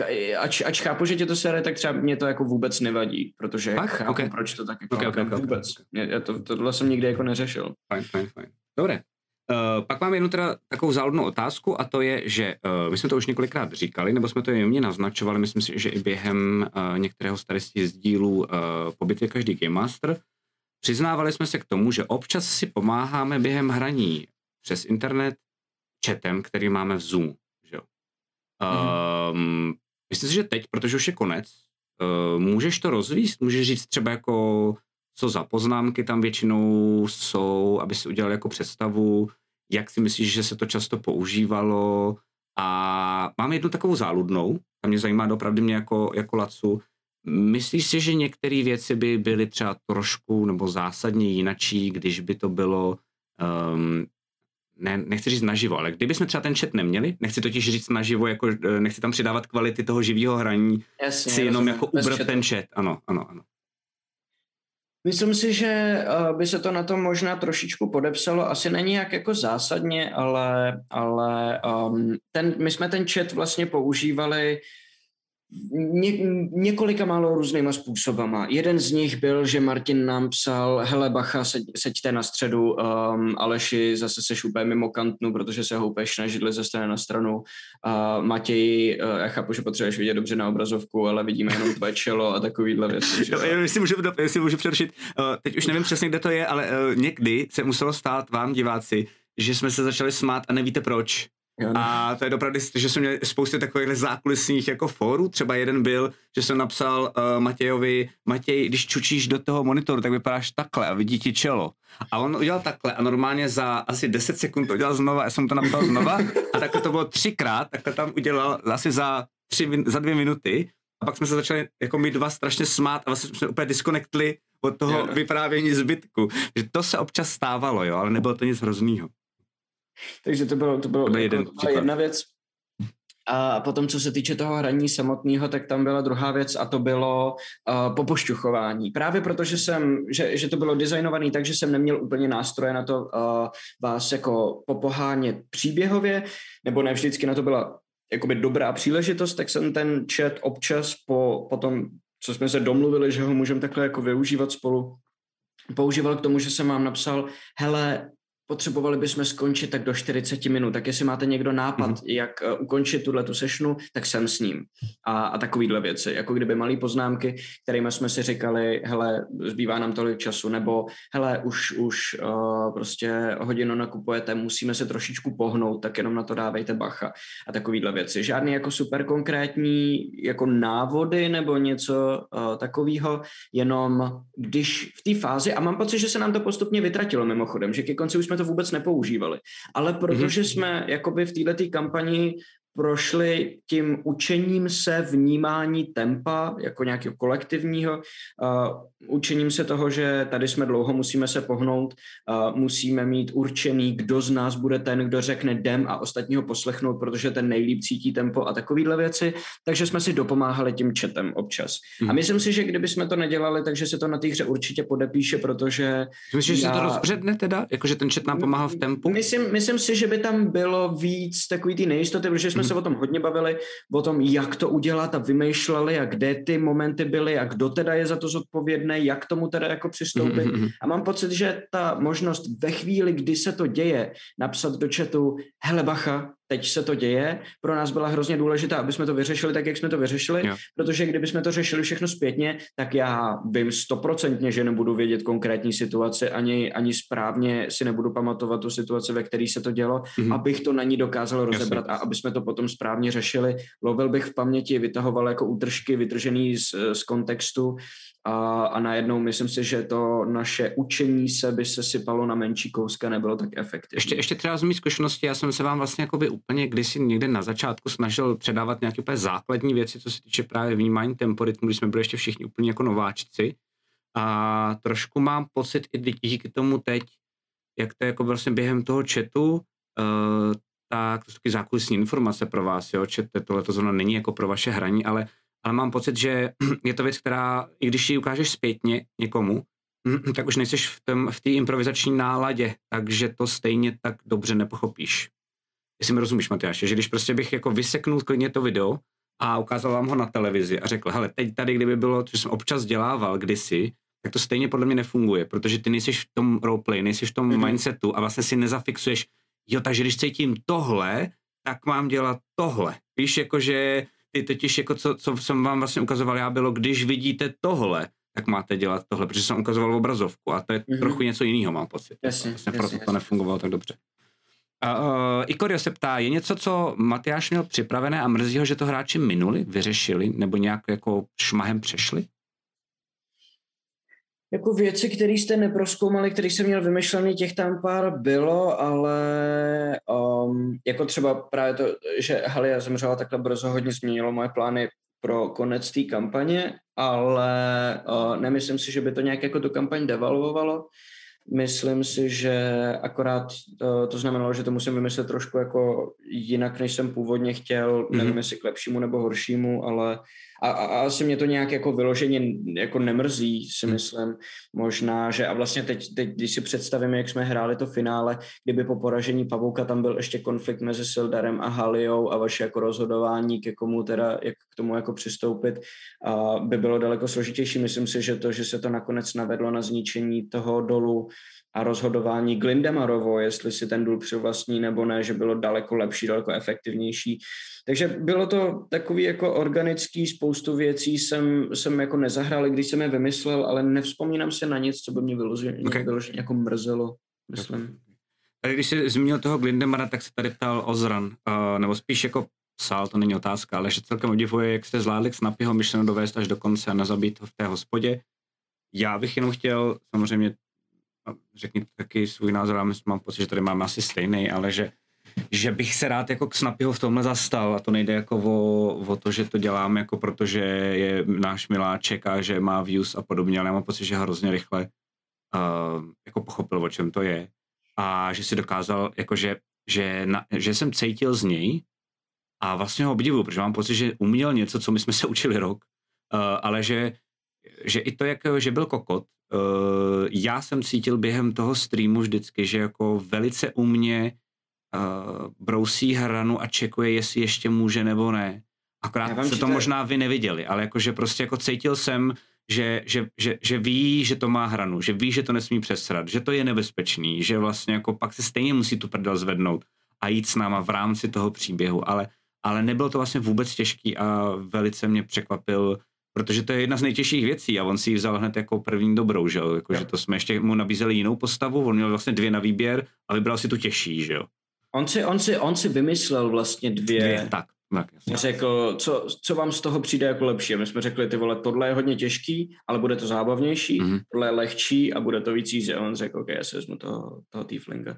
jo, ač, ač chápu, že tě to sere, tak třeba mě to jako vůbec nevadí, protože Fakt? chápu, okay. proč to tak jako okay, okay, okay, vůbec. Okay. Já to, tohle jsem nikdy jako neřešil. Fajn, fajn, fajn. Dobré. Uh, pak mám jednu teda takovou záludnou otázku a to je, že uh, my jsme to už několikrát říkali, nebo jsme to jemně naznačovali, myslím si, že i během uh, některého starostí z dílů uh, po bitvě každý Game Master, přiznávali jsme se k tomu, že občas si pomáháme během hraní přes internet chatem, který máme v Zoom. Že jo? Mm-hmm. Um, myslím si, že teď, protože už je konec, uh, můžeš to rozvíst? Můžeš říct třeba jako co za poznámky tam většinou jsou, aby si udělal jako představu, jak si myslíš, že se to často používalo. A mám jednu takovou záludnou, a mě zajímá opravdu mě jako, jako Lacu. Myslíš si, že některé věci by byly třeba trošku nebo zásadně jinačí, když by to bylo, um, ne, nechci říct naživo, ale kdyby jsme třeba ten chat neměli, nechci totiž říct naživo, jako, eh, nechci tam přidávat kvality toho živého hraní, Jasně, si jenom jako ubrat ten chat. Ano, ano, ano. Myslím si, že eh, by se to na tom možná trošičku podepsalo. Asi není jak jako zásadně, ale, ale um, ten, my jsme ten chat vlastně používali ně, několika málo různýma způsobama. Jeden z nich byl, že Martin nám psal, hele bacha, seď, seďte na středu, um, Aleši, zase seš úplně mimo kantnu, protože se houpeš na židli ze strany na stranu. Uh, Matěj, uh, já chápu, že potřebuješ vidět dobře na obrazovku, ale vidíme jenom tvoje čelo a takovýhle věci. Že? Jestli můžu, jestli můžu přerušit, uh, teď už nevím přesně, kde to je, ale uh, někdy se muselo stát vám, diváci, že jsme se začali smát a nevíte proč. Jo, no. A to je opravdu, že jsem měl spousty takových zákulisních jako fórů. Třeba jeden byl, že jsem napsal uh, Matějovi, Matěj, když čučíš do toho monitoru, tak vypadáš takhle a vidí ti čelo. A on udělal takhle a normálně za asi 10 sekund to udělal znova, já jsem to napsal znova a takhle to bylo třikrát, takhle tam udělal asi za, tři, za dvě minuty a pak jsme se začali jako my dva strašně smát a vlastně jsme úplně disconnectli od toho jo. vyprávění zbytku. Že to se občas stávalo, jo, ale nebylo to nic hroznýho. Takže to bylo, to bylo, to byl jeden to byla jedna věc. A potom, co se týče toho hraní samotného, tak tam byla druhá věc a to bylo uh, popošťuchování. Právě protože jsem, že, že to bylo designované tak, že jsem neměl úplně nástroje na to uh, vás jako popohánět příběhově, nebo ne vždycky na to byla jakoby dobrá příležitost, tak jsem ten chat občas po, po tom, co jsme se domluvili, že ho můžeme takhle jako využívat spolu, používal k tomu, že jsem vám napsal, hele, potřebovali bychom skončit tak do 40 minut, tak jestli máte někdo nápad, mm-hmm. jak uh, ukončit tuhle tu sešnu, tak jsem s ním. A, a takovýhle věci, jako kdyby malé poznámky, kterými jsme si říkali, hele, zbývá nám tolik času, nebo hele, už, už uh, prostě hodinu nakupujete, musíme se trošičku pohnout, tak jenom na to dávejte bacha a takovýhle věci. Žádný jako super konkrétní jako návody nebo něco uh, takového, jenom když v té fázi, a mám pocit, že se nám to postupně vytratilo mimochodem, že ke konci už jsme to vůbec nepoužívali. Ale protože mm-hmm. jsme jakoby v této kampani prošli tím učením se vnímání tempa jako nějakého kolektivního, uh, učením se toho, že tady jsme dlouho, musíme se pohnout, uh, musíme mít určený, kdo z nás bude ten, kdo řekne dem a ostatního poslechnout, protože ten nejlíp cítí tempo a takovýhle věci, takže jsme si dopomáhali tím četem občas. Hmm. A myslím si, že kdyby jsme to nedělali, takže se to na té hře určitě podepíše, protože... Myslíš, že já... se to rozbředne teda? Jakože ten čet nám pomáhal v tempu? Myslím, myslím si, že by tam bylo víc takový ty nejistoty, protože jsme jsme se o tom hodně bavili, o tom, jak to udělat a vymýšleli a kde ty momenty byly a kdo teda je za to zodpovědný, jak tomu teda jako přistoupit. Mm-hmm. A mám pocit, že ta možnost ve chvíli, kdy se to děje, napsat do chatu, hele bacha, teď se to děje, pro nás byla hrozně důležitá, aby jsme to vyřešili tak, jak jsme to vyřešili, jo. protože kdyby jsme to řešili všechno zpětně, tak já vím stoprocentně, že nebudu vědět konkrétní situaci, ani, ani správně si nebudu pamatovat tu situaci, ve které se to dělo, mm-hmm. abych to na ní dokázal rozebrat Jasně. a aby jsme to potom správně řešili. Lovil bych v paměti, vytahoval jako útržky vytržený z, z kontextu a, a najednou myslím si, že to naše učení se by se sypalo na menší kouska, nebylo tak efektivní. Ještě, ještě třeba z mých zkušenosti, já jsem se vám vlastně jakoby úplně kdysi někde na začátku snažil předávat nějaké úplně základní věci, co se týče právě vnímání temporitmu, když jsme byli ještě všichni úplně jako nováčci. A trošku mám pocit i díky tomu teď, jak to je jako vlastně během toho chatu, uh, tak to jsou taky zákulisní informace pro vás, jo, chat, tohle to zrovna není jako pro vaše hraní, ale ale mám pocit, že [clears throat] je to věc, která, i když ji ukážeš zpětně někomu, [clears throat] tak už nejseš v té v improvizační náladě, takže to stejně tak dobře nepochopíš. Jestli mi rozumíš, Matyáš, že když prostě bych jako vyseknul klidně to video a ukázal vám ho na televizi a řekl, hele, teď tady, kdyby bylo, co jsem občas dělával kdysi, tak to stejně podle mě nefunguje, protože ty nejsi v tom roleplay, nejsi v tom mm-hmm. mindsetu a vlastně si nezafixuješ, jo, takže když cítím tohle, tak mám dělat tohle. Víš, jakože ty totiž jako co, co jsem vám vlastně ukazoval já bylo, když vidíte tohle, tak máte dělat tohle, protože jsem ukazoval obrazovku a to je mm-hmm. trochu něco jiného, mám pocit. Jasně, vlastně jasně, proto jasně. to nefungovalo tak dobře. A, uh, Ikorio se ptá, je něco, co Matyáš měl připravené a mrzí ho, že to hráči minuli, vyřešili nebo nějak jako šmahem přešli? Jako věci, které jste neproskoumali, které jsem měl vymyšlený, těch tam pár bylo, ale um, jako třeba právě to, že Halia zemřela takhle brzo, hodně změnilo moje plány pro konec té kampaně, ale uh, nemyslím si, že by to nějak jako tu kampaň devalvovalo. Myslím si, že akorát to, to znamenalo, že to musím vymyslet trošku jako jinak, než jsem původně chtěl, mm-hmm. nevím jestli k lepšímu nebo horšímu, ale a, a, a asi mě to nějak jako vyloženě jako nemrzí, si hmm. myslím. Možná, že a vlastně teď, teď, když si představíme, jak jsme hráli to finále, kdyby po poražení Pavouka tam byl ještě konflikt mezi Sildarem a Haliou a vaše jako rozhodování, ke komu teda, jak k tomu jako přistoupit, a by bylo daleko složitější. Myslím si, že to, že se to nakonec navedlo na zničení toho dolu, a rozhodování Glindemarovo, jestli si ten důl přivlastní nebo ne, že bylo daleko lepší, daleko efektivnější. Takže bylo to takový jako organický, spoustu věcí jsem, jsem jako nezahrál, když jsem je vymyslel, ale nevzpomínám se na nic, co by mě vyloženě, okay. vyloženě jako mrzelo, myslím. Tady když jsi zmínil toho Glindemara, tak se tady ptal Ozran, uh, nebo spíš jako psal, to není otázka, ale že celkem obdivuje, jak jste zvládli Snapyho myšleno dovést až do konce a nezabít ho v té hospodě. Já bych jenom chtěl, samozřejmě řekni taky svůj názor, já mám pocit, že tady máme asi stejný, ale že že bych se rád jako Snapyho v tomhle zastal a to nejde jako o, o to, že to dělám jako protože je náš miláček a že má views a podobně, ale já mám pocit, že hrozně rychle uh, jako pochopil, o čem to je. A že si dokázal, jako že, že, na, že jsem cítil z něj a vlastně ho obdivuju, protože mám pocit, že uměl něco, co my jsme se učili rok, uh, ale že, že i to, jak, že byl kokot, uh, já jsem cítil během toho streamu vždycky, že jako velice umně uh, brousí hranu a čekuje, jestli ještě může nebo ne. Akorát se to možná vy neviděli, ale jakože prostě jako cítil jsem, že, že, že, že ví, že to má hranu, že ví, že to nesmí přesrat, že to je nebezpečný, že vlastně jako pak se stejně musí tu prdel zvednout a jít s náma v rámci toho příběhu, ale, ale nebylo to vlastně vůbec těžký a velice mě překvapil, protože to je jedna z nejtěžších věcí a on si ji vzal hned jako první dobrou, že jo, jako, že to jsme ještě mu nabízeli jinou postavu, on měl vlastně dvě na výběr a vybral si tu těžší, že jo. On si, on si, on si vymyslel vlastně dvě. dvě tak, tak jasně. Řekl, co, co vám z toho přijde jako lepší. My jsme řekli, ty vole, tohle je hodně těžký, ale bude to zábavnější, mm-hmm. tohle je lehčí a bude to víc easy. A on řekl, OK, já si vezmu toho, toho tieflinga.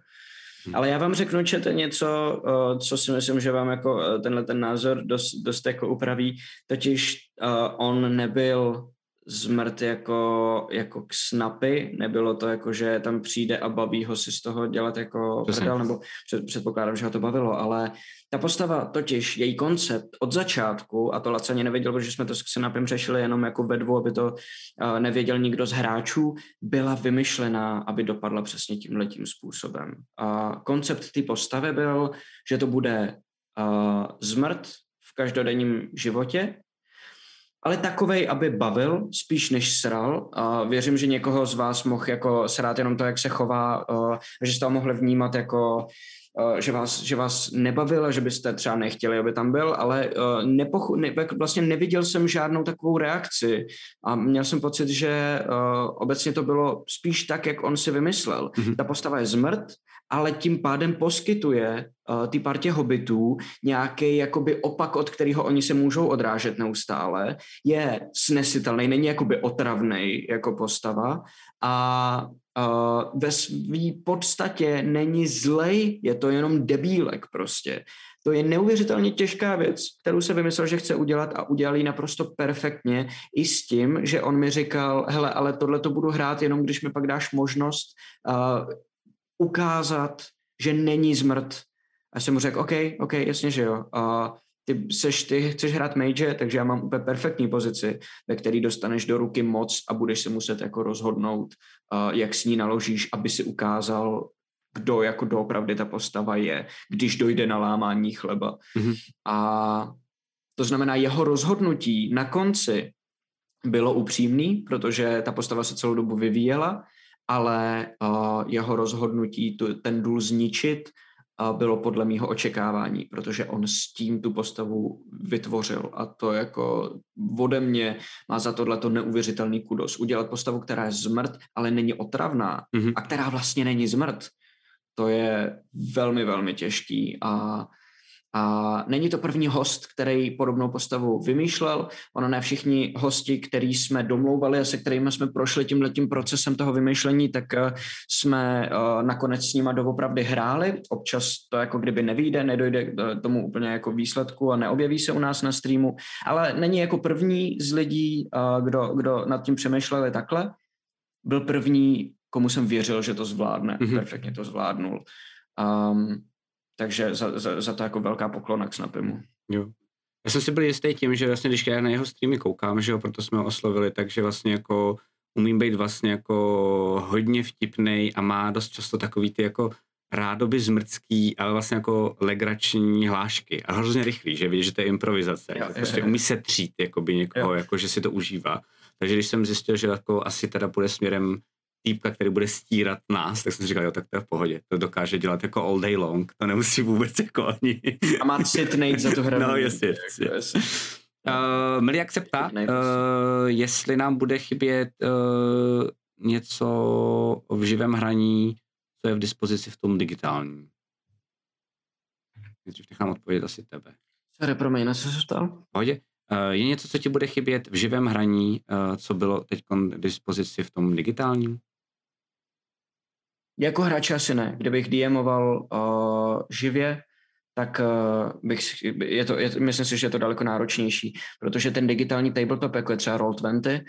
Hmm. Ale já vám řeknu, že to něco, co si myslím, že vám jako e, tenhle ten názor dost, dost jako upraví. Totiž uh, on nebyl zmrt jako, jako k snapy, nebylo to jako, že tam přijde a baví ho si z toho dělat jako prdel, nebo před, předpokládám, že ho to bavilo, ale ta postava totiž, její koncept od začátku, a to Lacaně nevěděl, protože jsme to s Snapem řešili jenom jako ve dvou, aby to uh, nevěděl nikdo z hráčů, byla vymyšlená, aby dopadla přesně tímhletím způsobem. A koncept té postavy byl, že to bude uh, zmrt v každodenním životě, ale takovej, aby bavil, spíš než sral. A věřím, že někoho z vás mohl jako srát jenom to, jak se chová, že jste ho mohli vnímat jako že vás, že vás nebavil a že byste třeba nechtěli, aby tam byl, ale nepochu, ne, vlastně neviděl jsem žádnou takovou reakci a měl jsem pocit, že obecně to bylo spíš tak, jak on si vymyslel. Mm-hmm. Ta postava je zmrt, ale tím pádem poskytuje uh, ty partě hobitů nějaký jakoby opak, od kterého oni se můžou odrážet neustále, je snesitelný, není jakoby otravný jako postava a uh, ve své podstatě není zlej, je to jenom debílek prostě. To je neuvěřitelně těžká věc, kterou se vymyslel, že chce udělat a udělal ji naprosto perfektně i s tím, že on mi říkal, hele, ale tohle to budu hrát jenom, když mi pak dáš možnost uh, ukázat, že není zmrt. A jsem mu řekl, OK, OK, jasně, že jo. A ty, seš, ty chceš hrát mage, takže já mám úplně perfektní pozici, ve který dostaneš do ruky moc a budeš se muset jako rozhodnout, uh, jak s ní naložíš, aby si ukázal, kdo jako doopravdy ta postava je, když dojde na lámání chleba. Mm-hmm. A to znamená, jeho rozhodnutí na konci bylo upřímný, protože ta postava se celou dobu vyvíjela ale uh, jeho rozhodnutí tu, ten důl zničit uh, bylo podle mého očekávání, protože on s tím tu postavu vytvořil a to jako ode mě má za tohle to neuvěřitelný kudos. Udělat postavu, která je zmrt, ale není otravná mm-hmm. a která vlastně není zmrt, to je velmi, velmi těžký a a není to první host, který podobnou postavu vymýšlel. Ono ne všichni hosti, který jsme domlouvali a se kterými jsme prošli tímhletím procesem toho vymýšlení, tak eh, jsme eh, nakonec s nima doopravdy hráli. Občas to jako kdyby nevíde, nedojde k tomu úplně jako výsledku a neobjeví se u nás na streamu, ale není jako první z lidí, eh, kdo, kdo nad tím přemýšleli takhle. Byl první, komu jsem věřil, že to zvládne. Mm-hmm. Perfektně to zvládnul. Um, takže za, za, za to jako velká poklona k Snapimu. Jo. Já jsem si byl jistý tím, že vlastně, když já na jeho streamy koukám, že jo, proto jsme ho oslovili, takže vlastně jako umím být vlastně jako hodně vtipný a má dost často takový ty jako rádoby zmrcký, ale vlastně jako legrační hlášky a hrozně rychlý, že vidíš, že to je improvizace. Jo, prostě jo, jo. umí se třít jakoby někoho, jo. jako že si to užívá. Takže když jsem zjistil, že jako asi teda půjde směrem týpka, který bude stírat nás, tak jsem říkal, jo, tak to je v pohodě. To dokáže dělat jako all day long, to nemusí vůbec jako ani... [laughs] A má sit za tu hru. No, jasně, jasně. Uh, Mili jak se ptá, uh, jestli nám bude chybět uh, něco v živém hraní, co je v dispozici v tom digitálním. Nejdřív nechám odpovědět asi tebe. Sorry, promiň, na co se ptal? Pohodě. Uh, je něco, co ti bude chybět v živém hraní, uh, co bylo teď k dispozici v tom digitálním? Jako hráč asi ne. Kdybych DMoval uh, živě, tak uh, bych, je to, je, myslím si, že je to daleko náročnější, protože ten digitální tabletop, jako je třeba Roll20,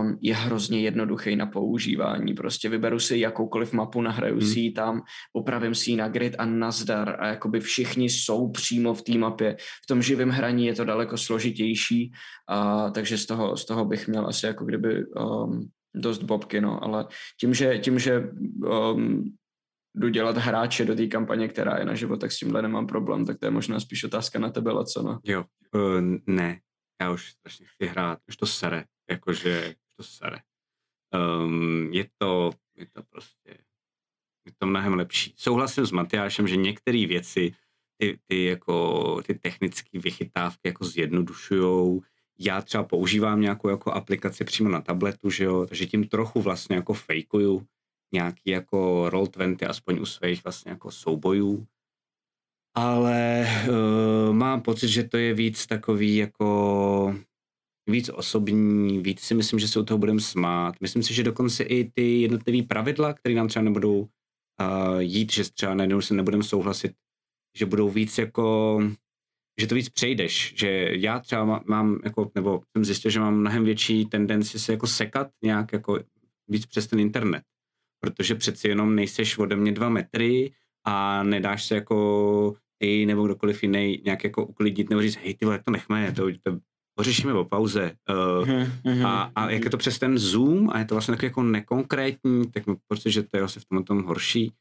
um, je hrozně jednoduchý na používání. Prostě vyberu si jakoukoliv mapu, nahraju hmm. si ji tam, upravím si ji na grid a nazdar a jakoby všichni jsou přímo v té mapě. V tom živém hraní je to daleko složitější, uh, takže z toho, z toho bych měl asi jako kdyby um, dost bobky, no, ale tím, že, tím, že um, jdu dělat hráče do té kampaně, která je na život, tak s tímhle nemám problém, tak to je možná spíš otázka na tebe, co no. Jo, uh, ne, já už strašně chci hrát, už to sere, jakože už to sere. Um, je to, je to prostě, je to mnohem lepší. Souhlasím s Matyášem, že některé věci, ty, ty, jako, ty technické vychytávky jako zjednodušujou. Já třeba používám nějakou jako aplikaci přímo na tabletu, že jo, takže tím trochu vlastně jako fejkuju nějaký jako Roll20, aspoň u svých vlastně jako soubojů. Ale uh, mám pocit, že to je víc takový jako víc osobní, víc si myslím, že se u toho budeme smát. Myslím si, že dokonce i ty jednotlivé pravidla, které nám třeba nebudou uh, jít, že třeba najednou se nebudeme souhlasit, že budou víc jako, že to víc přejdeš, že já třeba mám, jako, nebo jsem zjistil, že mám mnohem větší tendenci se jako sekat nějak jako víc přes ten internet protože přeci jenom nejseš ode mě dva metry a nedáš se jako ty nebo kdokoliv jiný nějak jako uklidit nebo říct, hej ty vole, to nechme, to, to pořešíme o pauze. Uh, mm-hmm. a, a jak je to přes ten Zoom a je to vlastně takový jako nekonkrétní, tak mi pocit, že to je asi v tom tom horší.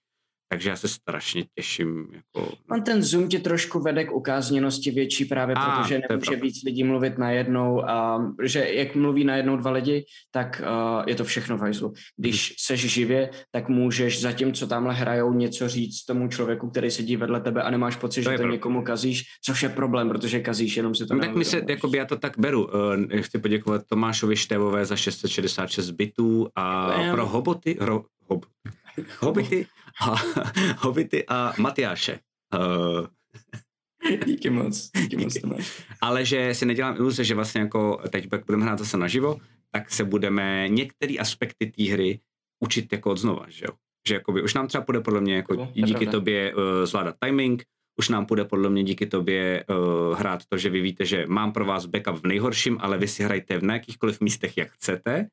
Takže já se strašně těším. Jako... On ten Zoom tě trošku vede k ukázněnosti větší právě, a, protože nemůže víc lidí mluvit najednou a že jak mluví najednou dva lidi, tak uh, je to všechno v hajzlu. Když hmm. seš živě, tak můžeš zatímco tamhle hrajou něco říct tomu člověku, který sedí vedle tebe a nemáš pocit, to že to pro... někomu kazíš, což je problém, protože kazíš jenom si to no, Tak mi se, jakoby já to tak beru. Uh, chci poděkovat Tomášovi Števové za 666 bitů a pro hoboty, ro, hob, [laughs] hobity [laughs] Hobity a Matyáše. Uh, díky moc, díky moc Tomáš. Ale že si nedělám iluze, že vlastně jako teď pak budeme hrát zase naživo, tak se budeme některé aspekty té hry učit jako od znova, že jo? Že jakoby už nám třeba půjde podle mě jako díky pravda. tobě uh, zvládat timing, už nám půjde podle mě díky tobě uh, hrát to, že vy víte, že mám pro vás backup v nejhorším, ale vy si hrajte v jakýchkoliv místech, jak chcete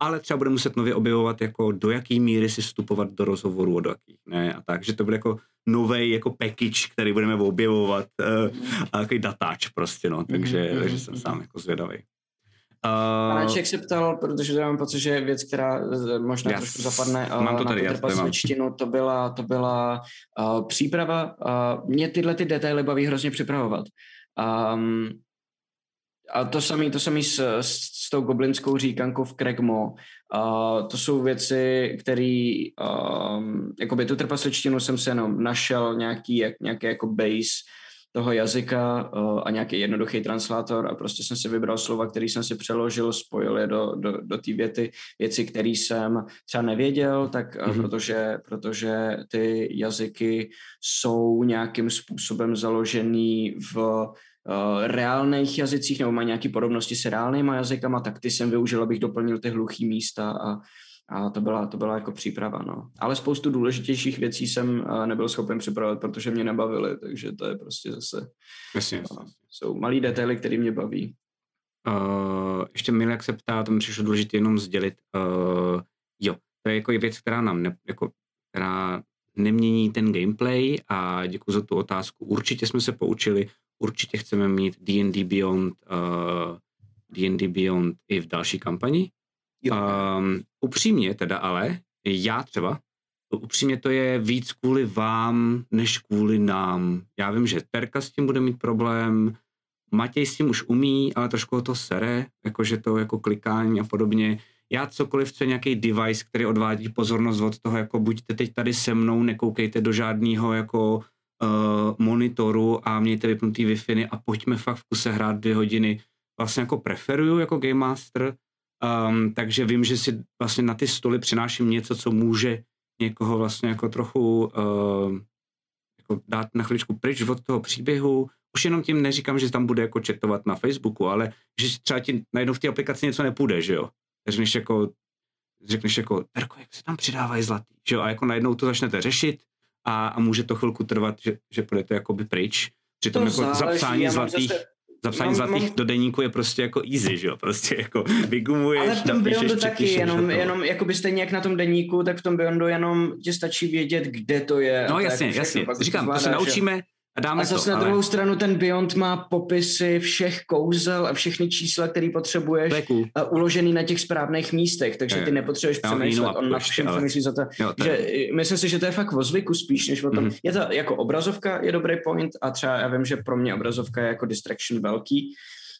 ale třeba bude muset nově objevovat, jako do jaký míry si vstupovat do rozhovoru, do jakých ne a tak, že to bude jako nový jako package, který budeme objevovat uh, a takový datáč prostě, no, takže, mm-hmm. takže jsem sám jako zvědavý. Uh, Panáček se ptal, protože to mám pocit, že je věc, která možná já trošku zapadne uh, mám to tady, na trpasličtinu, to byla, to byla uh, příprava. Uh, mě tyhle ty detaily baví hrozně připravovat. Um, a to samé to samý s, s, s tou goblinskou říkankou v Kregmo. Uh, to jsou věci, které, um, jakoby tu trpasličtinu jsem se jenom našel nějaký, jak, nějaký jako base toho jazyka uh, a nějaký jednoduchý translátor a prostě jsem si vybral slova, který jsem si přeložil, spojil je do, do, do té věty, věci, které jsem třeba nevěděl, tak mm-hmm. protože, protože ty jazyky jsou nějakým způsobem založený v reálných jazycích nebo mají nějaké podobnosti s reálnýma jazykama, tak ty jsem využil, abych doplnil ty hluchý místa a, a to byla, to byla jako příprava, no. Ale spoustu důležitějších věcí jsem uh, nebyl schopen připravovat, protože mě nebavily, takže to je prostě zase... Jasně, uh, jsou malý detaily, které mě baví. Uh, ještě Milek se ptá, to mi přišlo důležité jenom sdělit. Uh, jo, to je jako věc, která nám ne, jako, která nemění ten gameplay a děkuji za tu otázku. Určitě jsme se poučili, určitě chceme mít D&D Beyond, uh, D&D Beyond i v další kampani. Um, upřímně teda ale, já třeba, upřímně to je víc kvůli vám, než kvůli nám. Já vím, že Terka s tím bude mít problém, Matěj s tím už umí, ale trošku ho to sere, jakože to jako klikání a podobně. Já cokoliv, co je nějaký device, který odvádí pozornost od toho, jako buďte teď tady se mnou, nekoukejte do žádného jako monitoru a mějte vypnutý wi a pojďme fakt v kuse hrát dvě hodiny. Vlastně jako preferuju jako Game Master, um, takže vím, že si vlastně na ty stoly přináším něco, co může někoho vlastně jako trochu uh, jako dát na chviličku pryč od toho příběhu. Už jenom tím neříkám, že tam bude jako četovat na Facebooku, ale že třeba ti najednou v té aplikaci něco nepůjde, že jo? Než jako řekneš jako, Terko, jak se tam přidávají zlatý, že jo, a jako najednou to začnete řešit a, a může to chvilku trvat, že, že půjdete jakoby pryč. Přitom To jako záleží, zapsání zlatých, zase- zapsání mám- zlatých mám- do deníku je prostě jako easy, že jo, prostě jako [laughs] vygumuješ, Ale v tom Beyondu taky, přepíšeš, jenom, jenom jakoby stejně jak na tom deníku, tak v tom Beyondu jenom ti stačí vědět, kde to je. No jasně, jako jasně, říkám, to se naučíme a dáme A zase to, na ale druhou stranu ten Beyond má popisy všech kouzel a všechny čísla, které potřebuješ cool. a uložený na těch správných místech, takže ty nepotřebuješ přemýšlet, on ještě, vším ale- přemýšlí za to. Jo, to Že, je, myslím si, že to je fakt o zvyku spíš, než o tom. Mhm. Mm-hmm. Je to jako obrazovka, je dobrý point a třeba já vím, že pro mě obrazovka je jako distraction velký,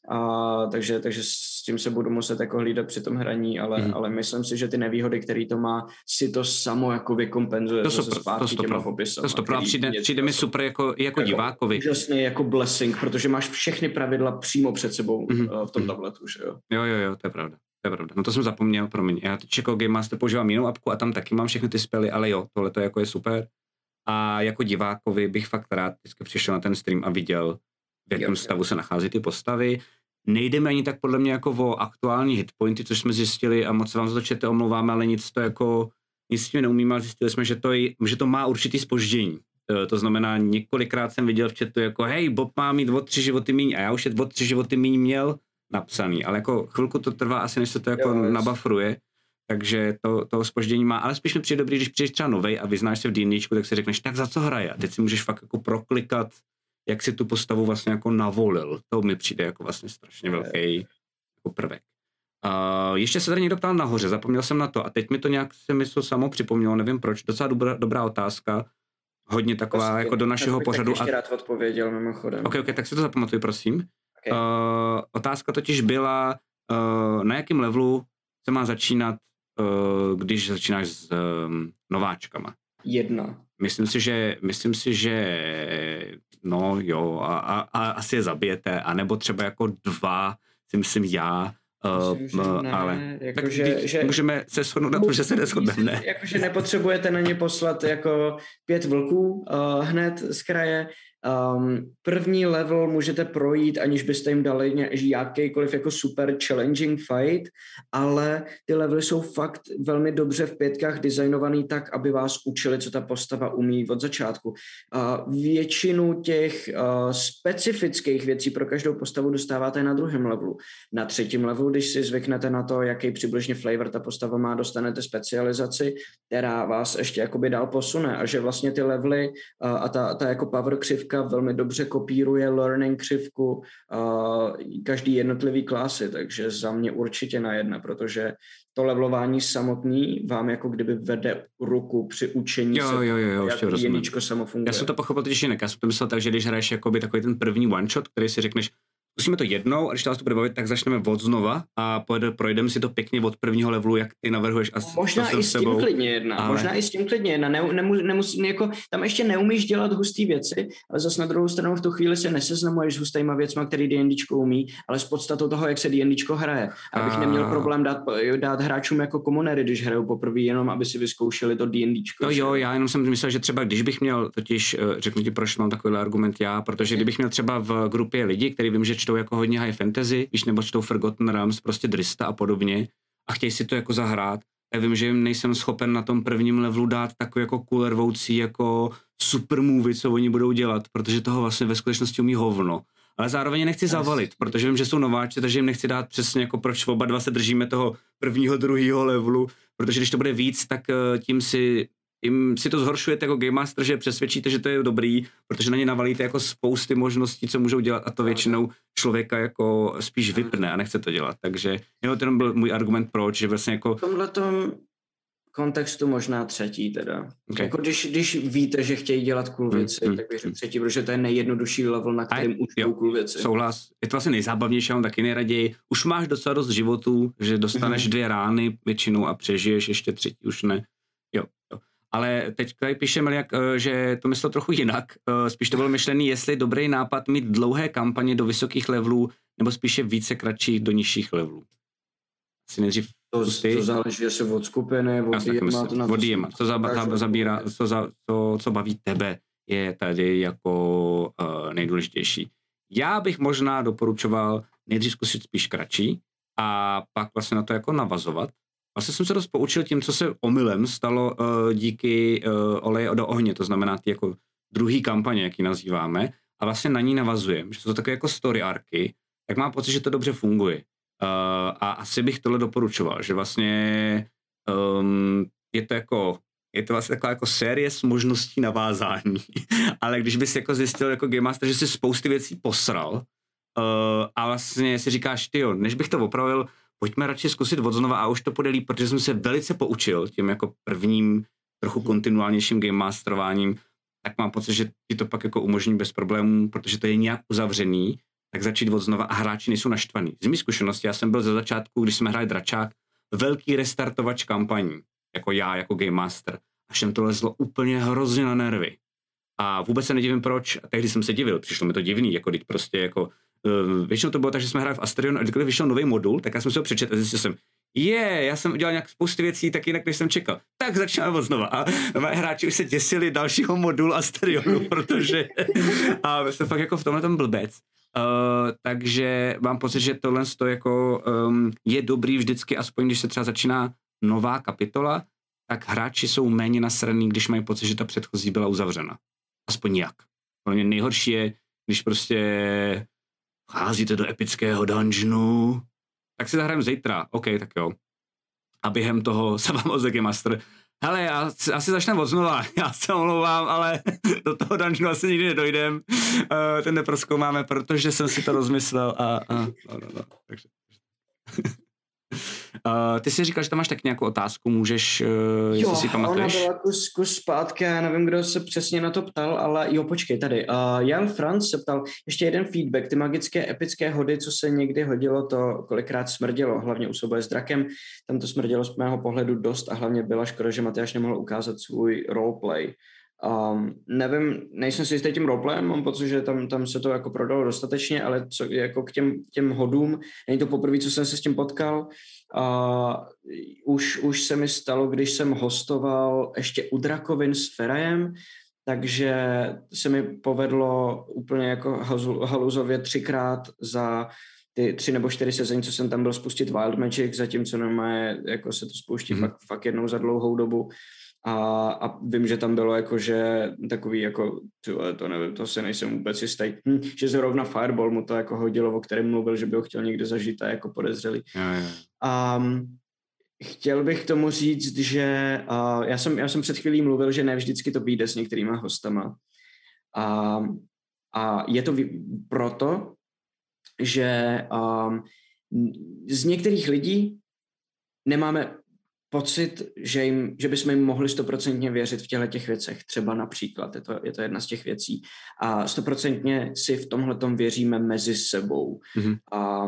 a, takže, takže s tím se budu muset jako hlídat při tom hraní, ale, mm-hmm. ale myslím si, že ty nevýhody, které to má, si to samo jako vykompenzuje To super, to zpátky stopro. těma popisama, to který přijde, přijde mi super jako, jako jako divákovi. úžasný jako blessing, protože máš všechny pravidla přímo před sebou mm-hmm. v tom Mhm. tabletu, že jo. Jo, jo, jo, to je pravda. To je pravda. No to jsem zapomněl, promiň. Já teď jako Game Master používám jinou apku a tam taky mám všechny ty spely, ale jo, tohle to jako je super. A jako divákovi bych fakt rád vždycky přišel na ten stream a viděl, v jakém stavu se nachází ty postavy. Nejde mi ani tak podle mě jako o aktuální hitpointy, což jsme zjistili a moc vám za to čete omlouváme, ale nic to jako, nic s tím neumíme, ale zjistili jsme, že to, je, že to má určitý spoždění. Eh, To znamená, několikrát jsem viděl v chatu jako, hej, Bob má mít o tři životy míň a já už je o tři životy míň měl napsaný, ale jako chvilku to trvá asi, než se to jako Jo, nabafruje, takže to, to spoždění má, ale spíš mi přijde dobrý, když přijdeš třeba novej a vyznáš se v D&Dčku, tak si řekneš, tak za co hraje? A teď si můžeš fakt jako proklikat, jak si tu postavu vlastně jako navolil. To mi přijde jako vlastně strašně velký jako prvek. Uh, ještě se tady někdo ptal nahoře, zapomněl jsem na to a teď mi to nějak se mi to samo připomnělo, nevím proč, docela dobrá, dobrá otázka, hodně taková jako do našeho tak bych pořadu. Ještě rád odpověděl mimochodem. Ok, ok, tak si to zapamatuj, prosím. Ok. Uh, otázka totiž byla, uh, na jakém levelu se má začínat, uh, když začínáš s um, nováčkama. Jedna. Myslím si, že, myslím si, že no jo, a, a, a asi je zabijete, anebo třeba jako dva, si myslím já, uh, Myslím, že ne, ale jako, tak že, že, že, můžeme se shodnout na tom, že se neschodneme, ne? Jakože nepotřebujete na ně poslat jako pět vlků uh, hned z kraje. Um, první level můžete projít, aniž byste jim dali ně- jakýkoliv jako super challenging fight, ale ty levely jsou fakt velmi dobře v pětkách designovaný tak, aby vás učili, co ta postava umí od začátku. Uh, většinu těch uh, specifických věcí pro každou postavu dostáváte na druhém levelu. Na třetím levelu, když si zvyknete na to, jaký přibližně flavor ta postava má, dostanete specializaci, která vás ještě jakoby dál posune a že vlastně ty levely a, a ta, ta jako power křivka velmi dobře kopíruje learning křivku každý jednotlivý klasy, takže za mě určitě na jedna, protože to levelování samotný vám jako kdyby vede ruku při učení Jo, se, jo, jo, jo, jak jedničko samo funguje. Já jsem to pochopil totiž jinak. Já jsem to myslel tak, že když hraješ jakoby takový ten první one shot, který si řekneš, zkusíme to jednou a když vás to bude bavit, tak začneme od znova a projdeme si to pěkně od prvního levelu, jak ty navrhuješ a Možná i s tím klidně jedna. ale-. Možná i s tím klidně jedna. Ne, nemu, nemusí, jako, tam ještě neumíš dělat husté věci, ale zase na druhou stranu v tu chvíli se neseznamuješ s hustýma věcma, který D&Dčko umí, ale s podstatou toho, jak se D&Dčko hraje. Abych A- neměl problém dát, dát hráčům jako komonery, když hrajou poprvé, jenom aby si vyzkoušeli to D&Dčko. No jo, já jenom jsem myslel, že třeba když bych měl, totiž eh, řeknu ti, proč mám takový argument já, protože kdybych měl třeba v grupě lidi, kteří vím, že čtou jako hodně high fantasy, víš, nebo čtou Forgotten Realms, prostě Drista a podobně, a chtějí si to jako zahrát, já vím, že jim nejsem schopen na tom prvním levelu dát takový jako cool rvoucí jako super movie, co oni budou dělat, protože toho vlastně ve skutečnosti umí hovno. Ale zároveň nechci zavalit, protože vím, že jsou nováči, takže jim nechci dát přesně jako proč oba dva se držíme toho prvního, druhého levelu, protože když to bude víc, tak eh, tím si tím si to zhoršujete jako Game Master, že přesvědčíte, že to je dobrý, protože na ně navalíte jako spousty možností, co můžou dělat a to většinou člověka jako spíš vypne a nechce to dělat. Takže jo, ten byl můj argument proč, že vlastně jako V tomhle kontextu možná třetí teda. Okay. Jako když, když víte, že chtějí dělat cool Hmm, věci, hmm, tak bych řekl hmm. třetí, protože to je nejjednodušší level, na kterým jo, učou cool věci. souhlas, je to vlastně nejzábavnější, mám taky nejraději. Už máš docela dost životů, že dostaneš Mhm. dvě rány většinou a přežiješ, ještě třetí už ne. Ale teď tady píše Meliak, eh, že to myslel trochu jinak. Eh, Spíš to bylo myšlený, jestli je dobrý nápad mít dlouhé kampaně do vysokých levelů, nebo spíše více kratších do nižších levelů. Asi nejdřív To, to záleží asi od skupiny, od DMA, to od Co, za, zabírá, co, za, co, co baví tebe, je tady jako uh, nejdůležitější. Já bych možná doporučoval nejdřív zkusit spíš kratší a pak vlastně na to jako navazovat. Vlastně jsem se dost poučil tím, co se omylem stalo uh, díky uh, oleje do ohně, to znamená ty jako druhý kampaně, jak ji nazýváme, a vlastně na ní navazujeme, že jsou takové jako story arky, tak mám pocit, že to dobře funguje. Uh, a asi bych tohle doporučoval, že vlastně um, je to jako je to vlastně taková jako série s možností navázání. [laughs] Ale když bys jako zjistil jako Game Master, že si spousty věcí posral uh, a vlastně si říkáš, ty jo, než bych to opravil, pojďme radši zkusit od znova a už to půjde líp, protože jsem se velice poučil tím jako prvním trochu kontinuálnějším game masterováním, tak mám pocit, že ti to pak jako umožní bez problémů, protože to je nějak uzavřený, tak začít od znova a hráči nejsou naštvaní. Z mých zkušenosti, já jsem byl ze začátku, když jsme hráli Dračák, velký restartovač kampaní, jako já, jako Game Master. A všem to lezlo úplně hrozně na nervy. A vůbec se nedivím proč. Tehdy jsem se divil, přišlo mi to divný, jako teď prostě jako Uh, většinou to bylo tak, že jsme hráli v Asterion a kdykoliv vyšel nový modul, tak já jsem si ho přečetl a zjistil jsem, je, yeah, já jsem udělal nějak spousty věcí tak jinak, než jsem čekal. Tak začínáme od znova. A hráči už se děsili dalšího modulu Asterionu, [laughs] protože a jsem fakt jako v tomhle tom blbec. Uh, takže mám pocit, že tohle jako um, je dobrý vždycky, aspoň když se třeba začíná nová kapitola, tak hráči jsou méně nasraný, když mají pocit, že ta předchozí byla uzavřena. Aspoň jak. Pro mě nejhorší je, když prostě cházíte do epického dungeonu, tak si zahrajeme zítra, OK, tak jo. A během toho se vám ozve Master, hele, já asi začneme od znova, [laughs] já se omlouvám, ale [laughs] do toho dungeonu asi nikdy nedojdem, uh, ten neproskoumáme, protože jsem si to rozmyslel a, a no, no, no, takže. [laughs] Uh, ty jsi říkal, že tam máš tak nějakou otázku, můžeš, uh, jo, si pamatuješ? ona byla kus, kus zpátky, já nevím, kdo se přesně na to ptal, ale jo, počkej, tady. Uh, Jan Franz se ptal, ještě jeden feedback, ty magické epické hody, co se někdy hodilo, to kolikrát smrdělo, hlavně u souboje s drakem, tam to smrdělo z mého pohledu dost a hlavně byla škoda, že Matyáš nemohl ukázat svůj roleplay. Um, nevím, nejsem si jistý tím roleplayem, mám pocit, že tam, tam se to jako prodalo dostatečně, ale co, jako k těm, těm hodům, není to poprvé, co jsem se s tím potkal, a už, už se mi stalo, když jsem hostoval ještě u Drakovin s Ferajem, takže se mi povedlo úplně jako haluzově třikrát za ty tři nebo čtyři sezení, co jsem tam byl spustit Wild Magic, zatímco normálně jako se to spouští mm-hmm. fakt, fakt jednou za dlouhou dobu. A, a vím, že tam bylo jako, že takový jako, tyhle, to nevím, to se nejsem vůbec jistý, hm, že zrovna Fireball mu to jako hodilo, o kterém mluvil, že by ho chtěl někde zažít a jako podezřelý. A um, chtěl bych tomu říct, že uh, já, jsem, já jsem před chvílí mluvil, že ne vždycky to vyjde s některýma hostama. A, a je to proto, že um, z některých lidí nemáme pocit, že, jim, že bychom jim mohli stoprocentně věřit v těchto těch věcech. Třeba například, je to, je to jedna z těch věcí. A stoprocentně si v tomhle věříme mezi sebou. Mm-hmm. A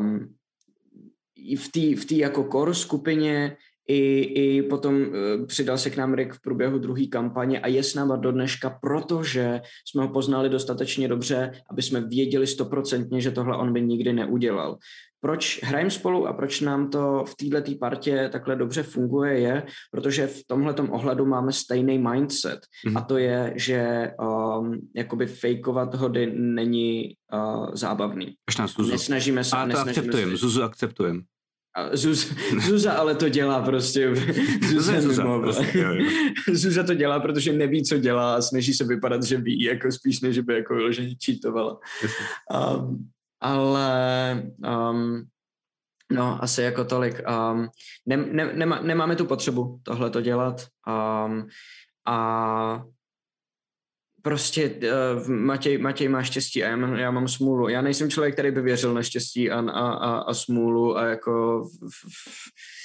v té v tý jako core skupině i, i potom uh, přidal se k nám Rick v průběhu druhé kampaně a je s náma do dneška, protože jsme ho poznali dostatečně dobře, aby jsme věděli stoprocentně, že tohle on by nikdy neudělal. Proč hrajeme spolu a proč nám to v této partě takhle dobře funguje je, protože v tomhle ohledu máme stejný mindset mm-hmm. a to je, že um, jakoby fejkovat hody není uh, zábavný. Až nás Zuzu. Nesnažíme se. A to akceptujeme, Zuzu akceptujeme. Zuz, Zuza ale to dělá prostě. [laughs] Zuza, Zuza, mimo, prostě, jo, jo. [laughs] Zuza to dělá, protože neví, co dělá a snaží se vypadat, že ví, jako spíš než by jako vyloženě čítovala. Um, ale um, no, asi jako tolik. Um, ne, ne, nemá, nemáme tu potřebu tohle to dělat um, a prostě uh, Matěj, Matěj má štěstí a já mám, já mám smůlu. Já nejsem člověk, který by věřil na štěstí a, a, a, a smůlu a jako v, v,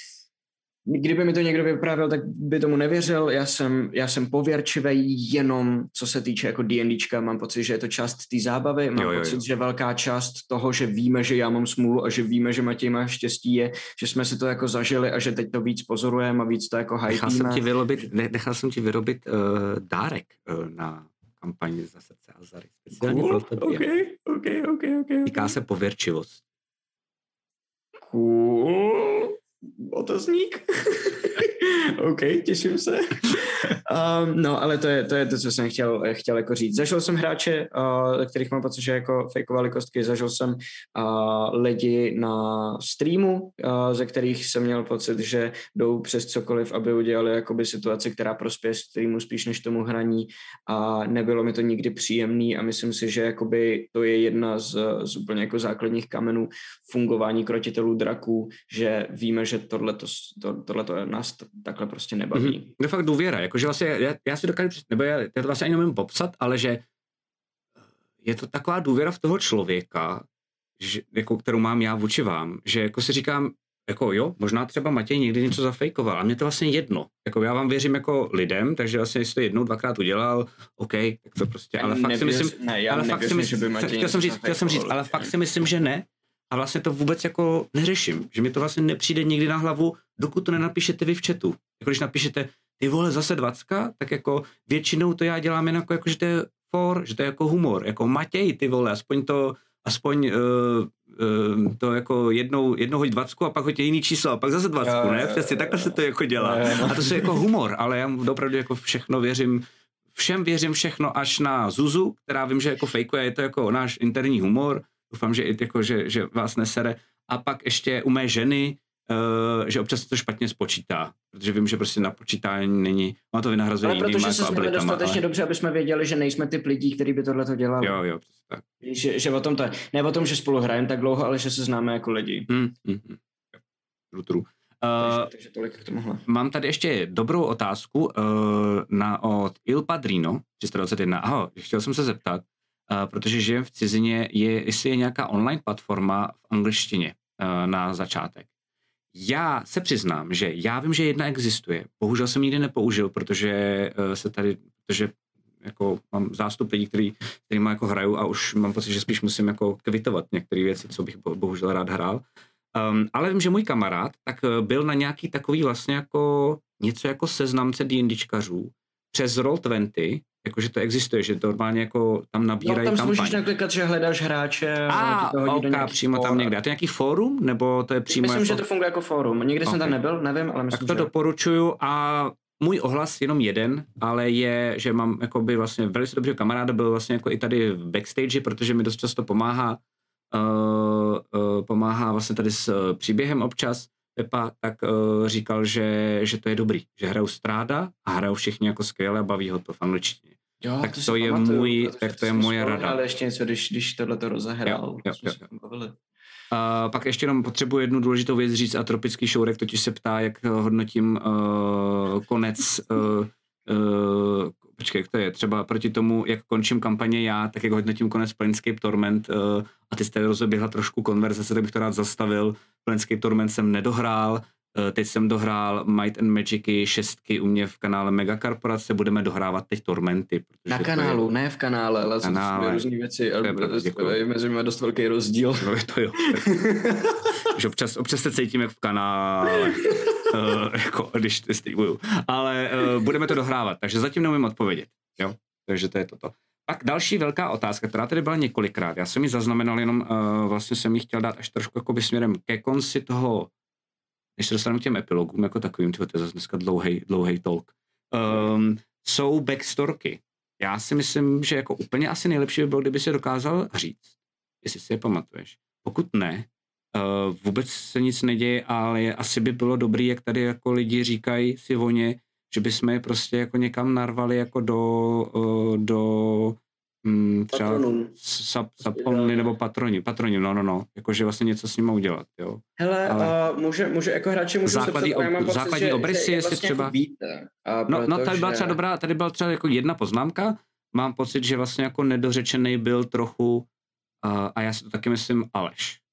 kdyby mi to někdo vyprávěl, tak by tomu nevěřil. Já jsem, já jsem pověrčivý jenom, co se týče jako D&Dčka. Mám pocit, že je to část té zábavy. Mám jo, jo, pocit, jo. že velká část toho, že víme, že já mám smůlu a že víme, že Matěj má štěstí, je, že jsme si to jako zažili a že teď to víc pozorujeme a víc to jako hypíme. Nechal jsem ti vyrobit, nechal jsem ti vyrobit uh, dárek uh, na kampaně za srdce a zary. Speciálně cool. pro tebe. Okay, okay, okay, okay, Týká se pověrčivost. Cool. Otazník. [laughs] OK, těším se. Um, no, ale to je, to je to, co jsem chtěl, chtěl jako říct. Zažil jsem hráče, uh, kterých mám pocit, že jako fejkovali kostky. Zažil jsem uh, lidi na streamu, uh, ze kterých jsem měl pocit, že jdou přes cokoliv, aby udělali jakoby situaci, která prospěje streamu spíš než tomu hraní a nebylo mi to nikdy příjemný a myslím si, že jakoby to je jedna z, z úplně jako základních kamenů fungování krotitelů draků, že víme, že tohle to, nás takhle prostě nebaví. Mm-hmm. To je fakt důvěra, jakože vlastně já, já si dokážu, nebo já, já to vlastně ani nemůžu popsat, ale že je to taková důvěra v toho člověka, že, jako, kterou mám já vůči vám, že jako si říkám, jako jo, možná třeba Matěj někdy něco zafejkoval, a mě to vlastně jedno. Jako já vám věřím jako lidem, takže vlastně jestli to jednou, dvakrát udělal, OK, tak to prostě, ale fakt si myslím, ne, já ale fakt si myslím, že by Matěj chtěl jsem říct, chtěl jsem říct, ale fakt si myslím, že ne, a vlastně to vůbec jako neřeším, že mi to vlastně nepřijde nikdy na hlavu, dokud to nenapíšete vy v chatu. Jako když napíšete, ty vole, zase dvacka, tak jako většinou to já dělám jen jako, jako že to je for, že to je jako humor, jako Matěj, ty vole, aspoň to, aspoň uh, uh, to jako jednou, jednou hoď dvacku a pak hoď jiný číslo a pak zase dvacku, ne? Přesně takhle se to jako dělá. A to je jako humor, ale já opravdu jako všechno věřím, všem věřím všechno až na Zuzu, která vím, že jako fejkuje, je to jako náš interní humor, doufám, že i jako, že, že vás nesere. A pak ještě u mé ženy, uh, že občas se to špatně spočítá, protože vím, že prostě na počítání není, má to vynahrazuje ale protože jako jsme dostatečně ale... dobře, aby jsme věděli, že nejsme typ lidí, kteří by tohle to dělali. Jo, jo, tak. Že, že o tom to. Ne o tom, že spolu hrajeme tak dlouho, ale že se známe jako lidi. Mm, mm, mm. True, true. Uh, takže, takže tolik k tomuhle. Mám tady ještě dobrou otázku uh, na, od Il Padrino 321. Ahoj, chtěl jsem se zeptat, protože žijem v cizině, je, jestli je nějaká online platforma v angličtině uh, na začátek. Já se přiznám, že já vím, že jedna existuje. Bohužel jsem nikdy nepoužil, protože uh, se tady, protože jako mám zástup lidí, který, který má jako hraju a už mám pocit, že spíš musím jako kvitovat některé věci, co bych bohužel rád hrál. Um, ale vím, že můj kamarád tak byl na nějaký takový vlastně jako něco jako seznamce D&Dčkařů přes Roll20, jakože to existuje, že to normálně jako tam nabírají no, tam můžeš naklikat, že hledáš hráče a, to hodí okay, přímo fóra. tam někde. A to je nějaký fórum, nebo to je přímo Myslím, jako... že to funguje jako fórum. Nikdy okay. jsem tam nebyl, nevím, ale myslím, Tak to že... doporučuju a můj ohlas jenom jeden, ale je, že mám jakoby vlastně velice dobře kamaráda, byl vlastně jako i tady v backstage, protože mi dost často pomáhá uh, uh, pomáhá vlastně tady s uh, příběhem občas Pepa, tak uh, říkal, že, že to je dobrý, že hrajou stráda a hrajou všichni jako skvěle a baví ho to v angličtině. Jo, tak to, to je pamatuju, můj, tak to je moje rada. Ale ještě něco, když, když tohle to rozehrál. Jo, jo, jo, jo. Uh, pak ještě jenom potřebuji jednu důležitou věc říct a Tropický šourek totiž se ptá, jak hodnotím uh, konec uh, uh, počkej, jak to je, třeba proti tomu, jak končím kampaně já, tak jak hodnotím konec Planescape Torment uh, a ty jste rozeběhla trošku konverzace, tak bych to rád zastavil. Planescape Torment jsem nedohrál, uh, teď jsem dohrál Might and Magicy šestky u mě v kanále Megakorporace, budeme dohrávat teď Tormenty. Na kanálu, je... ne v kanále, ale kanále. různé věci. Je mezi nimi dost velký rozdíl. No, to jo. [laughs] občas, občas se cítím jak v kanále. Uh, [laughs] jako, když streamuju. Ale uh, budeme to dohrávat, takže zatím neumím odpovědět. Jo? Takže to je toto. Pak další velká otázka, která tady byla několikrát. Já jsem ji zaznamenal, jenom uh, vlastně jsem ji chtěl dát až trošku jakoby směrem ke konci toho, než se dostanu k těm epilogům jako takovým, to je zase dneska dlouhý, dlouhý talk. Um, jsou backstorky. Já si myslím, že jako úplně asi nejlepší by bylo, kdyby se dokázal říct, jestli si je pamatuješ. Pokud ne, vůbec se nic neděje, ale asi by bylo dobrý, jak tady jako lidi říkají si voně, že bychom je prostě jako někam narvali jako do, uh, do um, třeba sap, sapony nebo patroni, patroni, no, no, no, jakože vlastně něco s nimi udělat, jo. Hele, ale uh, může, může, jako hráči můžu základní, se psat, ob, základní že, obrysy, že jestli vlastně třeba... Jako víte, no, no, tady byla třeba dobrá, tady byla třeba jako jedna poznámka, mám pocit, že vlastně jako nedořečený byl trochu, uh, a já si to taky myslím, Aleš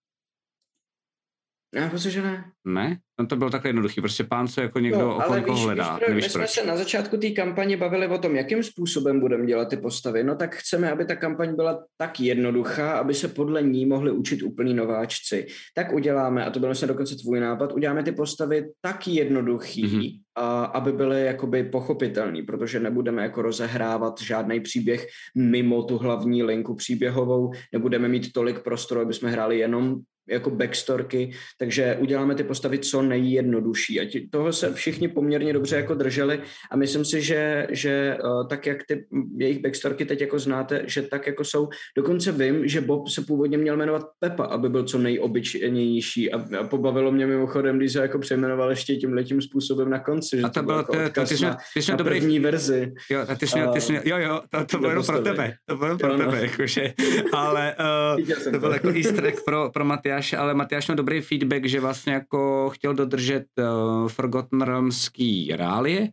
já myslím, že ne. Ne? No to bylo takhle jednoduchý, prostě pán se jako někdo no, okolo víš, hledá, víš, nevíš my proč. jsme se na začátku té kampaně bavili o tom, jakým způsobem budeme dělat ty postavy, no tak chceme, aby ta kampaň byla tak jednoduchá, aby se podle ní mohli učit úplní nováčci. Tak uděláme, a to byl vlastně dokonce tvůj nápad, uděláme ty postavy tak jednoduchý, mm-hmm. a, aby byly jakoby pochopitelný, protože nebudeme jako rozehrávat žádný příběh mimo tu hlavní linku příběhovou, nebudeme mít tolik prostoru, aby jsme hráli jenom jako backstorky, takže uděláme ty postavy co nejjednodušší. A ti, toho se všichni poměrně dobře jako drželi a myslím si, že, že uh, tak, jak ty jejich backstorky teď jako znáte, že tak jako jsou, dokonce vím, že Bob se původně měl jmenovat Pepa, aby byl co nejobyčejnější a, a pobavilo mě mimochodem, když se jako přejmenoval ještě tím letím způsobem na konci, že a to, to bylo, jako to, ty jsi, na, ty jsi na dobrý, první verzi. Jo, a ty jsi, měl, ty jsi měl, jo, jo, to, to bylo jenom pro tebe, to bylo pro Jo, tebe, jakože, ale uh, to byl to. jako easter egg pro, pro Matyáše, ale Matyáš měl dobrý feedback, že vlastně jako chtěl dodržet uh, Forgotten Realmský reálie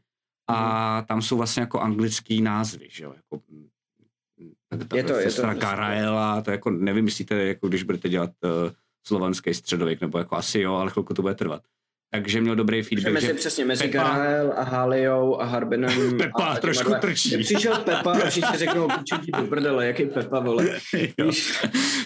a Mhm. tam jsou vlastně jako anglický názvy, že jo, jako Je to- je to sestra prostě- Karaela, to jako nevymyslíte, jako když budete dělat uh, slovanský středověk, nebo jako asi jo, ale chvilku to bude trvat. Takže měl dobrý feedback, mezi, že přesně, mezi Pepa- Garael a Haliou a Harbinem. [laughs] Pepa a trošku dva- trčí. Přišel Pepa a všichni řeknou, piču ti do prdele, jaký Pepa, vole. [laughs]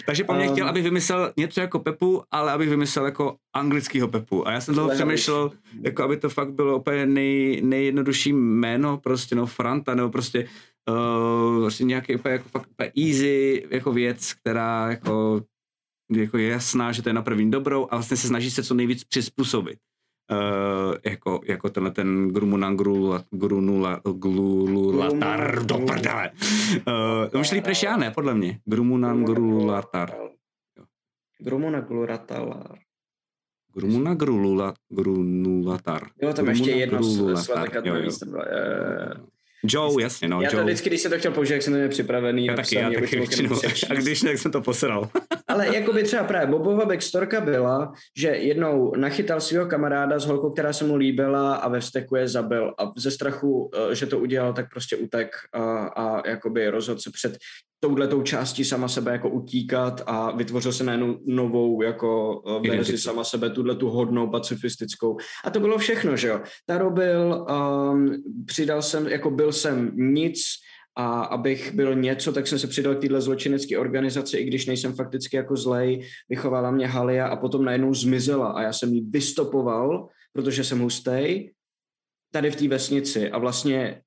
Takže po mně Um, chtěl, abych vymyslel něco jako Pepu, ale abych vymyslel jako anglickýho Pepu. A já jsem toho přemýšlel, jako aby to fakt bylo úplně nej, nejjednodušší jméno, prostě no Franta, nebo prostě uh, prostě nějaký úplně, jako fakt úplně easy jako věc, která jako, jako je jasná, že to je na první dobrou a vlastně se snaží se co nejvíc přizpůsobit. Uh, jako, jako tenhle ten Grumunan Grula- Grunula- Glululatar do prdele. Uh, už líp než já, ne, podle mě. Grumunan Grululatar. Grumuna Gluratalar. Grumuna Grulula, Grunulatar. Bylo tam ještě jedno svatek Jo, jo. To Joe, jasně, no, Já to Joe. vždycky, když jsem to chtěl použít, jak jsem neměl připravený, já taky, já taky to většinou. A když ne, jak jsem to posral. [laughs] Ale jako by třeba právě Bobova backstorka byla, že jednou nachytal svého kamaráda s holkou, která se mu líbila a ve vzteku je zabil a ze strachu, eh, že to udělal, tak prostě utek a, a jakoby rozhodl se před touhletou částí sama sebe jako utíkat a vytvořil se najednou novou jako eh, verzi sama sebe, tuhle tu hodnou pacifistickou. A to bylo všechno, že jo. Taro byl, um, přidal jsem, jako byl jsem nic, a abych byl něco, tak jsem se přidal k téhle zločinecké organizaci, i když nejsem fakticky jako zlej, vychovala mě Halia a potom najednou zmizela a já jsem ji vystopoval, protože jsem hustej, tady v té vesnici. A vlastně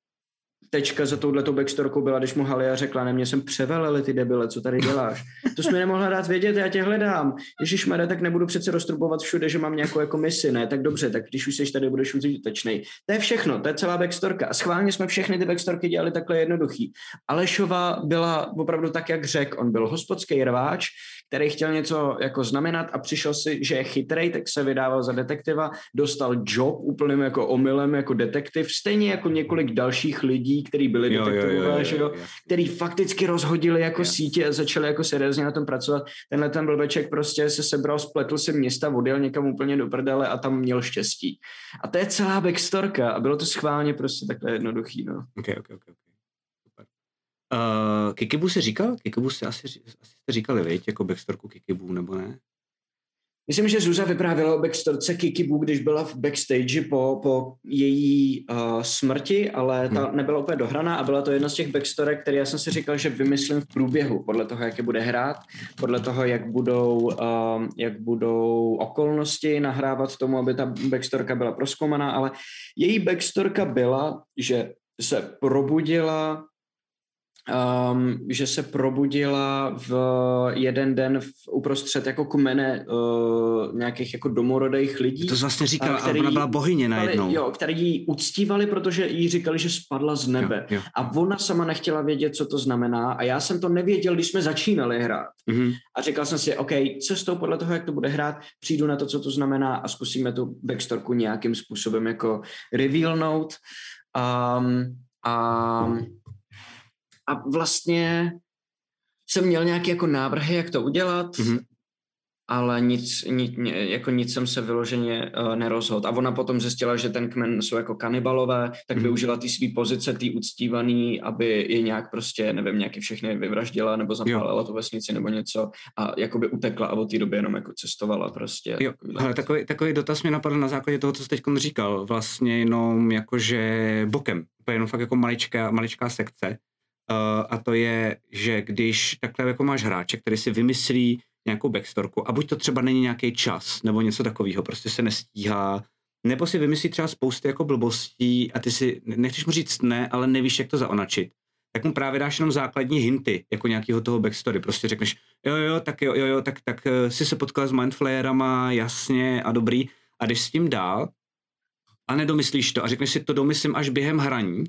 tečka za touhletou backstorkou byla, když mu Halia řekla, ne, mě jsem převeleli ty debile, co tady děláš. To jsi mi nemohla dát vědět, já tě hledám. Ježíš tak nebudu přece roztrubovat všude, že mám nějakou jako misi, ne? Tak dobře, tak když už jsi tady, budeš užitečný. To je všechno, to je celá backstorka. A schválně jsme všechny ty backstorky dělali takhle jednoduchý. Alešova byla opravdu tak, jak řek. On byl hospodský rváč, který chtěl něco jako znamenat a přišel si, že je chytrej, tak se vydával za detektiva, dostal job úplným jako omylem jako detektiv, stejně jako několik dalších lidí, kteří byli detektivové, že jo, který fakticky rozhodili jako Yes. sítě a začali jako seriózně na tom pracovat. Tenhle ten blbeček prostě se sebral, spletl si města, odjel někam úplně do prdele a tam měl štěstí. A to je celá backstorka a bylo to schválně prostě takhle jednoduchý, no. Ok, ok, ok. ok. Super. Uh, Kikibu si říkal? Kikibu si asi, asi jste říkali, viď? Jako backstorku Kikibu, nebo ne? Myslím, že Zuza vyprávěla o backstorce Kikibu, když byla v backstage po, po její uh, smrti, ale ta nebyla úplně dohraná a byla to jedna z těch backstorek, které já jsem si říkal, že vymyslím v průběhu, podle toho, jak je bude hrát, podle toho, jak budou, um, jak budou okolnosti nahrávat tomu, aby ta backstorka byla proskoumaná, ale její backstorka byla, že se probudila um, že se probudila v jeden den v, uprostřed jako kmene uh, nějakých jako domorodých lidí. To jsi vlastně říkal, a ale ona byla bohyně najednou. Jo, který ji uctívali, protože jí říkali, že spadla z nebe. Jo, jo. A ona sama nechtěla vědět, co to znamená a já jsem to nevěděl, když jsme začínali hrát. Mhm. A říkal jsem si, OK, cestou podle toho, jak to bude hrát, přijdu na to, co to znamená a zkusíme tu backstorku nějakým způsobem jako revealnout. Um, a, a vlastně jsem měl nějaké jako návrhy, jak to udělat, Mhm. ale nic, nic, jako nic jsem se vyloženě uh, nerozhodl. A ona potom zjistila, že ten kmen jsou jako kanibalové, tak Mhm. využila ty svý pozice, ty uctívaný, aby je nějak prostě, nevím, nějaký všechny vyvraždila nebo zapálila tu vesnici nebo něco a jakoby utekla a od té doby jenom jako cestovala prostě. Jo, věci. takový, takový dotaz mě napadl na základě toho, co jsi teď říkal, vlastně jenom jakože bokem, to je jenom fakt jako maličká, maličká sekce a to je, že když takhle jako máš hráče, který si vymyslí nějakou backstorku a buď to třeba není nějaký čas nebo něco takového, prostě se nestíhá, nebo si vymyslí třeba spousty jako blbostí a ty si, nechceš mu říct ne, ale nevíš, jak to zaonačit, tak mu právě dáš jenom základní hinty, jako nějakého toho backstory. Prostě řekneš, jo, jo, tak jo, jo, jo tak, tak uh, si se potkal s mindflayerama, jasně a dobrý. A když s tím dál a nedomyslíš to a řekneš si to domyslím až během hraní,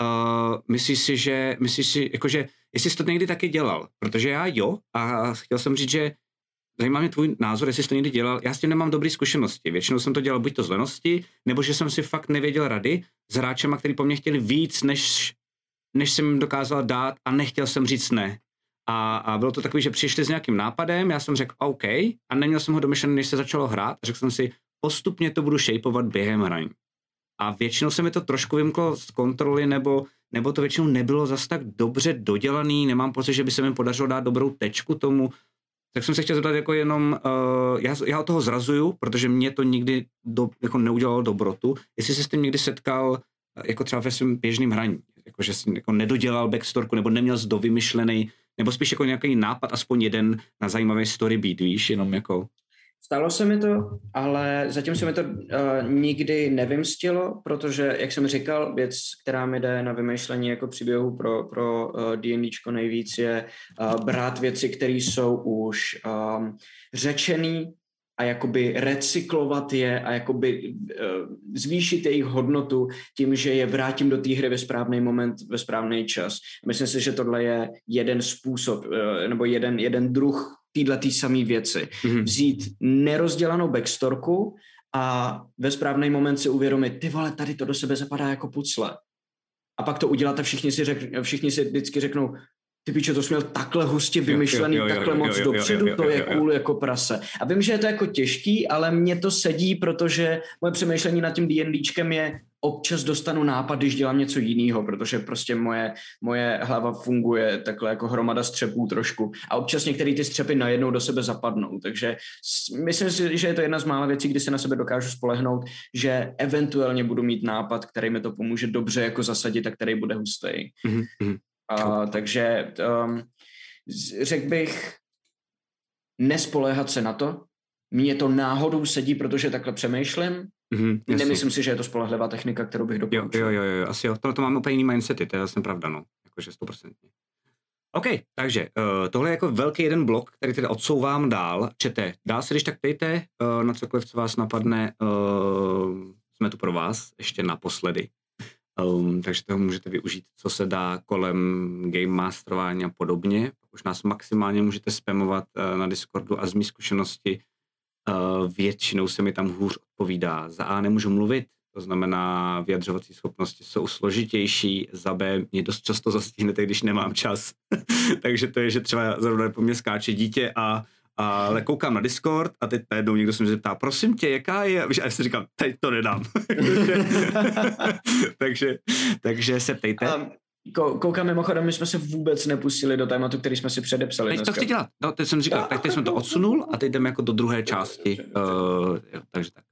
uh, myslíš si, že, myslíš si, jakože, jestli jsi to někdy taky dělal, protože já jo a chtěl jsem říct, že zajímá mě tvůj názor, jestli jsi to někdy dělal. Já s tím nemám dobré zkušenosti. Většinou jsem to dělal buď to z lenosti, nebo že jsem si fakt nevěděl rady s hráčema, který po mně chtěli víc, než, než jsem jim dokázal dát a nechtěl jsem říct ne. A, a bylo to takový, že přišli s nějakým nápadem, já jsem řekl OK a neměl jsem ho domyšlený, než se začalo hrát. Řekl jsem si, postupně to budu shapeovat během hraní. A většinou se mi to trošku vymklo z kontroly, nebo, nebo to většinou nebylo zas tak dobře dodělaný, nemám pocit, že by se mi podařilo dát dobrou tečku tomu, tak jsem se chtěl zeptat jako jenom, uh, já, já od toho zrazuju, protože mě to nikdy do, jako neudělalo dobrotu, jestli jsi s tím někdy setkal eh, jako třeba ve svém běžném hraní, jako že jsi jako nedodělal backstorku, nebo neměl dovymyšlený, nebo spíš jako nějaký nápad, aspoň jeden na zajímavý story beat, víš, jenom jako... Stalo se mi to, ale zatím se mi to uh, nikdy nevymstilo, protože, jak jsem říkal, věc, která mi jde na vymýšlení jako příběhu pro, pro uh, D&Dčko nejvíc, je uh, brát věci, které jsou už um, řečený a jakoby recyklovat je a jakoby uh, zvýšit jejich hodnotu tím, že je vrátím do té hry ve správný moment, ve správný čas. Myslím si, že tohle je jeden způsob, uh, nebo jeden, jeden druh téhle tý samé věci. Mm-hmm. Vzít nerozdělanou backstorku a ve správný moment si uvědomit, ty vole, tady to do sebe zapadá jako pucle. A pak to udělat a všichni si, řek, všichni si vždycky řeknou, ty piče, to jsi měl takhle hustě vymyšlený, jo, jo, jo, takhle moc dopředu, to je cool jako prase. A vím, že je to jako těžký, ale mně to sedí, protože moje přemýšlení nad tím D&Dčkem je, občas dostanu nápad, když dělám něco jiného, protože prostě moje, moje hlava funguje takhle jako hromada střepů trošku. A občas některé ty střepy najednou do sebe zapadnou. Takže myslím si, že je to jedna z mála věcí, kdy se na sebe dokážu spolehnout, že eventuálně budu mít nápad, který mi to pomůže dobře jako zasadit a který bude hustý. Mm-hmm. A, takže um, řekl bych, nespoléhat se na to, mně to náhodou sedí, protože takhle přemýšlím, Mm-hmm, Nemyslím si, že je to spolehlivá technika, kterou bych doporučil. Jo, jo, jo, jo, asi jo. Tohle to máme úplně jiný mindsety, to je vlastně pravda, no. Jakože 100%. OK, takže uh, tohle je jako velký jeden blok, který teda odsouvám dál. Čete, dál se když tak ptejte uh, na cokoliv, co vás napadne. Uh, jsme tu pro vás ještě naposledy. Um, takže toho můžete využít, co se dá kolem game masterování a podobně. Už nás maximálně můžete spamovat uh, na Discordu a z mý zkušenosti uh, většinou se mi tam hůř odpovídá. Za A nemůžu mluvit, to znamená vyjadřovací schopnosti jsou složitější, za B mě dost často zastihnete, když nemám čas. [laughs] Takže to je, že třeba zrovna po mě skáče dítě a ale koukám na Discord a teď najednou někdo se mi zeptá, prosím tě, jaká je? A já si říkám, teď to nedám. [laughs] takže, takže se ptejte. Um, Koukám mimochodem, my jsme se vůbec nepustili do tématu, který jsme si předepsali. Teď dneska. to chci dělat. No, teď jsem říkal, tak teď jsme to odsunul a teď jdeme jako do druhé části. Uh, jo, takže tak.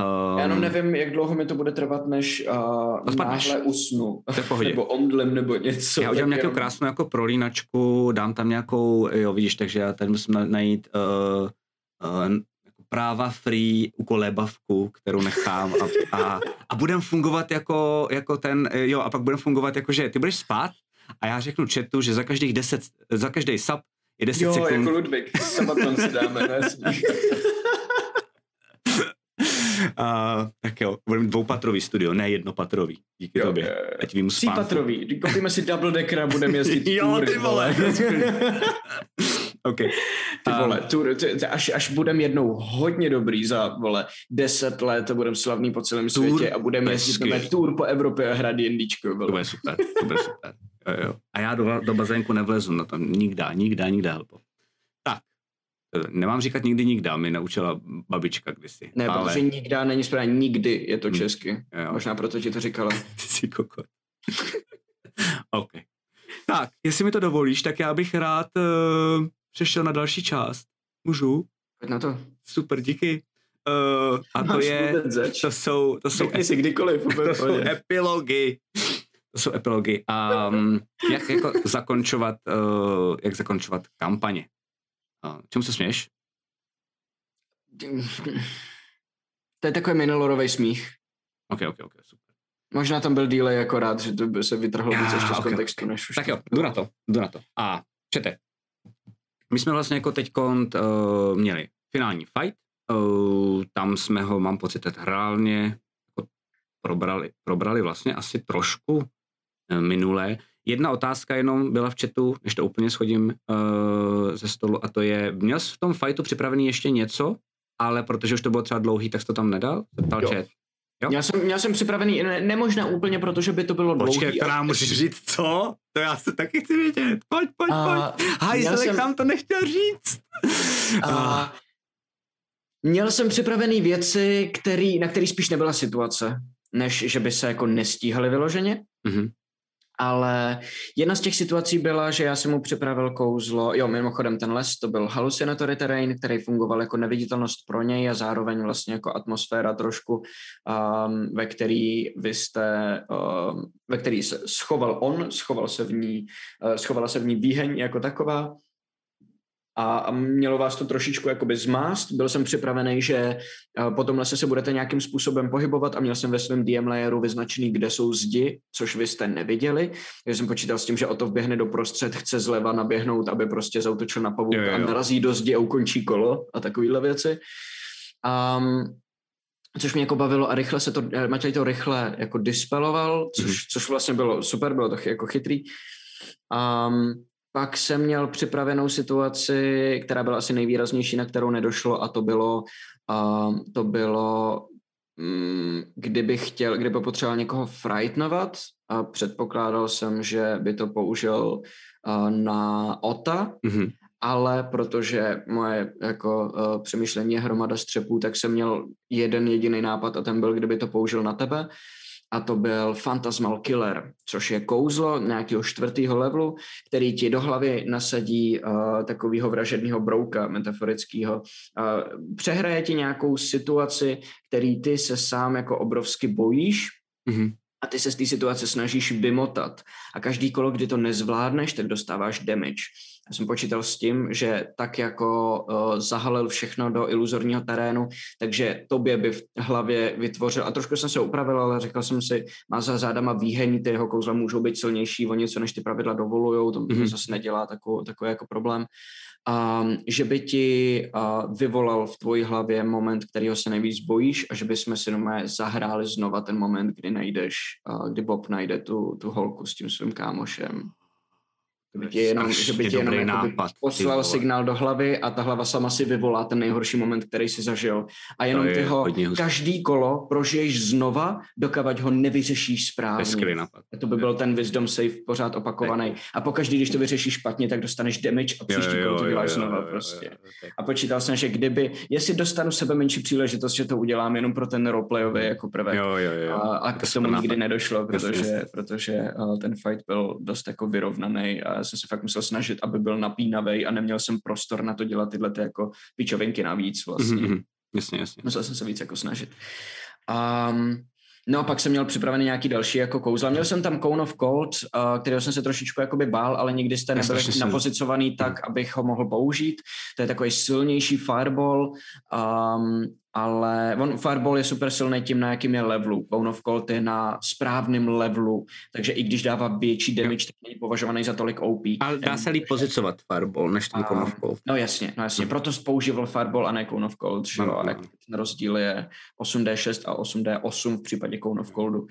Um, Já jenom nevím, jak dlouho mi to bude trvat, než uh, náhle usnu. [laughs] nebo omdlem, nebo něco. Já udělám nějakou jenom... krásnou jako prolínačku, dám tam nějakou, jo vidíš, takže já tady musím najít uh, uh, práva free ukolébavku, kterou nechám a, a, a budem fungovat jako, jako ten, jo, a pak budem fungovat jako, že ty budeš spát a já řeknu chatu, že za každých deset, za každý sub je 10 jo, sekund. Jo, jako Ludvík, sabaton si dáme, [laughs] [laughs] Uh, tak jo, budeme dvoupatrový studio, ne jednopatrový. Díky jo, tobě. Ať vím. Třípatrový. Koupíme si double decker a budeme jezdit [laughs] Jo, ty vole. [laughs] OK. Ty vole, tur, ty, ty, až, až budem jednou hodně dobrý za, vole, deset let a budem slavný po celém tour, světě a budeme jezdit na tour po Evropě a hrát jindíčko. To bude super, to bude super. Jo, jo. A já do, do bazénku nevlezu na to, nikdy, nikdy, nikdy, helpo. Tak, nemám říkat nikdy, nikdy, mi naučila babička kdysi. Ne, ale... protože nikdy není správně, nikdy je to hm. česky. Jo. Možná proto ti to říkala. [laughs] Ty jsi kokot. [laughs] OK. Tak, jestli mi to dovolíš, tak já bych rád uh, přešel na další část. Můžu? Pojď na to. Super, díky. Uh, a to je, to jsou, to jsou, ep- si kdykoliv, [laughs] to jsou epilogy. To jsou epilogy. A um, jak jako zakončovat, uh, jak zakončovat kampaně. Uh, čemu se směš? [laughs] To je takový minolorový smích. Ok, ok, ok, super. Možná tam byl delay akorát, že to by se vytrhlo víc ještě z okay, kontextu, než už Tak jo, jdu na to, jdu na to. A čete. My jsme vlastně jako teď uh, měli finální fight, uh, tam jsme ho, mám pocit, teď reálně jako probrali, probrali vlastně asi trošku uh, minulé. Jedna otázka jenom byla v chatu, než to úplně schodím uh, ze stolu, a to je, měl jsi v tom fightu připravený ještě něco, ale protože už to bylo třeba dlouhý, tak jsi to tam nedal? Zeptal Jo. chat. Jo? Měl jsem, měl jsem připravený, ne, nemožná úplně, protože by to bylo Počkej, dlouhý. to a- můžeš říct, co? To já se taky chci vědět. Pojď, pojď, A pojď. Hajzlek jsem- nám to nechtěl říct. Ah, A měl jsem připravený věci, který, na který spíš nebyla situace, než že by se jako nestíhaly vyloženě. Mhm. Ale jedna z těch situací byla, že já jsem mu připravil kouzlo, jo, mimochodem ten les, to byl hallucinatory terrain, který fungoval jako neviditelnost pro něj a zároveň vlastně jako atmosféra trošku, um, ve který vy jste, um, ve který se schoval on, schoval se v ní, uh, schovala se v ní výheň jako taková a, a mělo vás to trošičku jakoby zmást. Byl jsem připravený, že uh, po tom lese se budete nějakým způsobem pohybovat a měl jsem ve svém DM layeru vyznačený, kde jsou zdi, což vy jste neviděli. Takže jsem počítal s tím, že o to vběhne do prostřed, chce zleva naběhnout, aby prostě zautočil na pavouka Jo, jo, a narazí do zdi a ukončí kolo a takovýhle věci. Um, což mě jako bavilo a rychle se to, eh, Matěj to rychle jako dispeloval, což, Mhm. což vlastně bylo super, bylo to jako chytrý. Um, pak jsem měl připravenou situaci, která byla asi nejvýraznější, na kterou nedošlo a to bylo, um, to bylo mm, kdybych chtěl, kdyby potřeboval někoho frightnovat a předpokládal jsem, že by to použil uh, na Ota, Mhm. ale protože moje jako uh, přemýšlení je hromada střepů, tak jsem měl jeden jediný nápad a ten byl, kdyby to použil na tebe a to byl Phantasmal Killer, což je kouzlo nějakého čtvrtého levelu, který ti do hlavy nasadí uh, takového vražedného brouka metaforického. Uh, přehraje ti nějakou situaci, který ty se sám jako obrovsky bojíš Mhm. a ty se z té situace snažíš vymotat. A každý kolo, kdy to nezvládneš, tak dostáváš damage. Já jsem počítal s tím, že tak jako uh, zahalil všechno do iluzorního terénu, takže tobě by v hlavě vytvořil, a trošku jsem se upravil, ale řekl jsem si, má za zádama výhení, ty jeho kouzla můžou být silnější o něco, než ty pravidla dovolujou, to mm-hmm. Mhm. zase nedělá takový, takový jako problém. Um, že by ti uh, vyvolal v tvoji hlavě moment, kterýho se nejvíc bojíš a že bychom si normálně zahráli znova ten moment, kdy najdeš, uh, kdy Bob najde tu, tu holku s tím svým kámošem. To By tě jenom, že by ti jenom jakoby nápad, poslal signál do hlavy a ta hlava sama si vyvolá ten nejhorší moment, který si zažil. A jenom je ty ho každý kolo prožiješ znova, dokavať ho nevyřešíš To správně. nápad. To by byl ten wisdom save pořád opakovaný. A pokaždý, když to vyřešíš špatně, tak dostaneš damage a příští kolo to děláš znova prostě. A počítal jsem, že kdyby, jestli dostanu sebe menší příležitost, že to udělám jenom pro ten roleplayový jako prvek. Jo, jo, jo. A, a To k tomu nikdy nedošlo, protože, protože uh, ten fight byl dost jako vyrovnaný a já jsem se fakt musel snažit, aby byl napínavý a neměl jsem prostor na to dělat tyhle ty jako pičovinky navíc vlastně. Mhm, mhm. Jasně, jasně. Musel jsem se víc jako snažit. Um, no a pak jsem měl připravený nějaký další jako kouzla. Měl jsem tam Cone of Cold, uh, kterého jsem se trošičku jakoby bál, ale nikdy jste silný. napozicovaný tak, abych ho mohl použít. To je takový silnější fireball, um, ale on fireball je super silný tím, na jakým je levelu. Cone of Cold je na správném levelu, takže i když dává větší damage, tak není považovaný za tolik OP. Ale dá se líp pozicovat Fireball, než ten Cone of Cold. No jasně, no jasně. Proto používal Fireball a ne Cone of Cold, že jo? A ano. jak ten rozdíl je 8D6 a 8D8 v případě Cone of Coldu.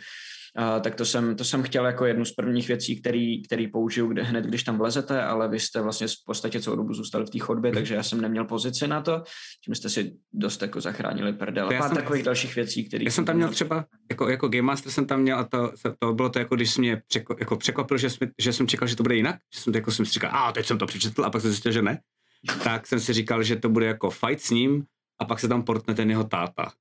Uh, tak to jsem, to jsem chtěl jako jednu z prvních věcí, který, který použiju kde, hned, když tam vlezete, ale vy jste vlastně v podstatě celou dobu zůstali v té chodbě, takže já jsem neměl pozici na to, tím jste si dost jako zachránili prdel. A jsem- takových dalších věcí, které... Já jsem tam měl třeba, jako, jako Game Master jsem tam měl a to, to bylo to jako, když jsi mě překo, jako překvapil, že, jsme, že jsem čekal, že to bude jinak, že jsem, jako jsem si říkal, a teď jsem to přečetl. A pak jsem zjistil, že ne, tak jsem si říkal, že to bude jako fight s ním a pak se tam portne ten jeho táta.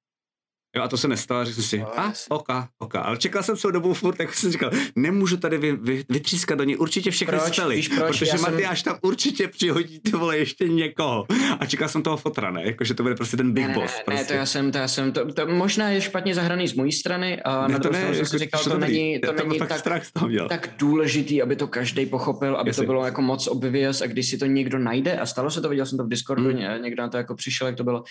Jo, a to se nestalo, řekl jsem si, No, a, oka, oka. Ale čekal jsem celou dobu furt, tak jsem říkal, nemůžu tady vy, vy, vytřískat do něj určitě všechny Proč? spely, Víš proč? protože jsem- Matyáš tam určitě přihodí ty vole ještě někoho. A čekal jsem toho fotra, ne? Jako, že to bude prostě ten big ne, boss. Ne, ne, prostě. to já jsem, to já jsem, to, to možná je špatně zahraný z mojí strany a Ne, na to druhou ne, stranu jsem si jako, říkal, to to není, to není tak, tak důležitý, aby to každý pochopil, aby Jasně. to bylo jako moc obvious a když si to někdo najde, a stalo se to, viděl jsem to v Discordu, Mm. mm. někdo na to jako přišel, jak to bylo,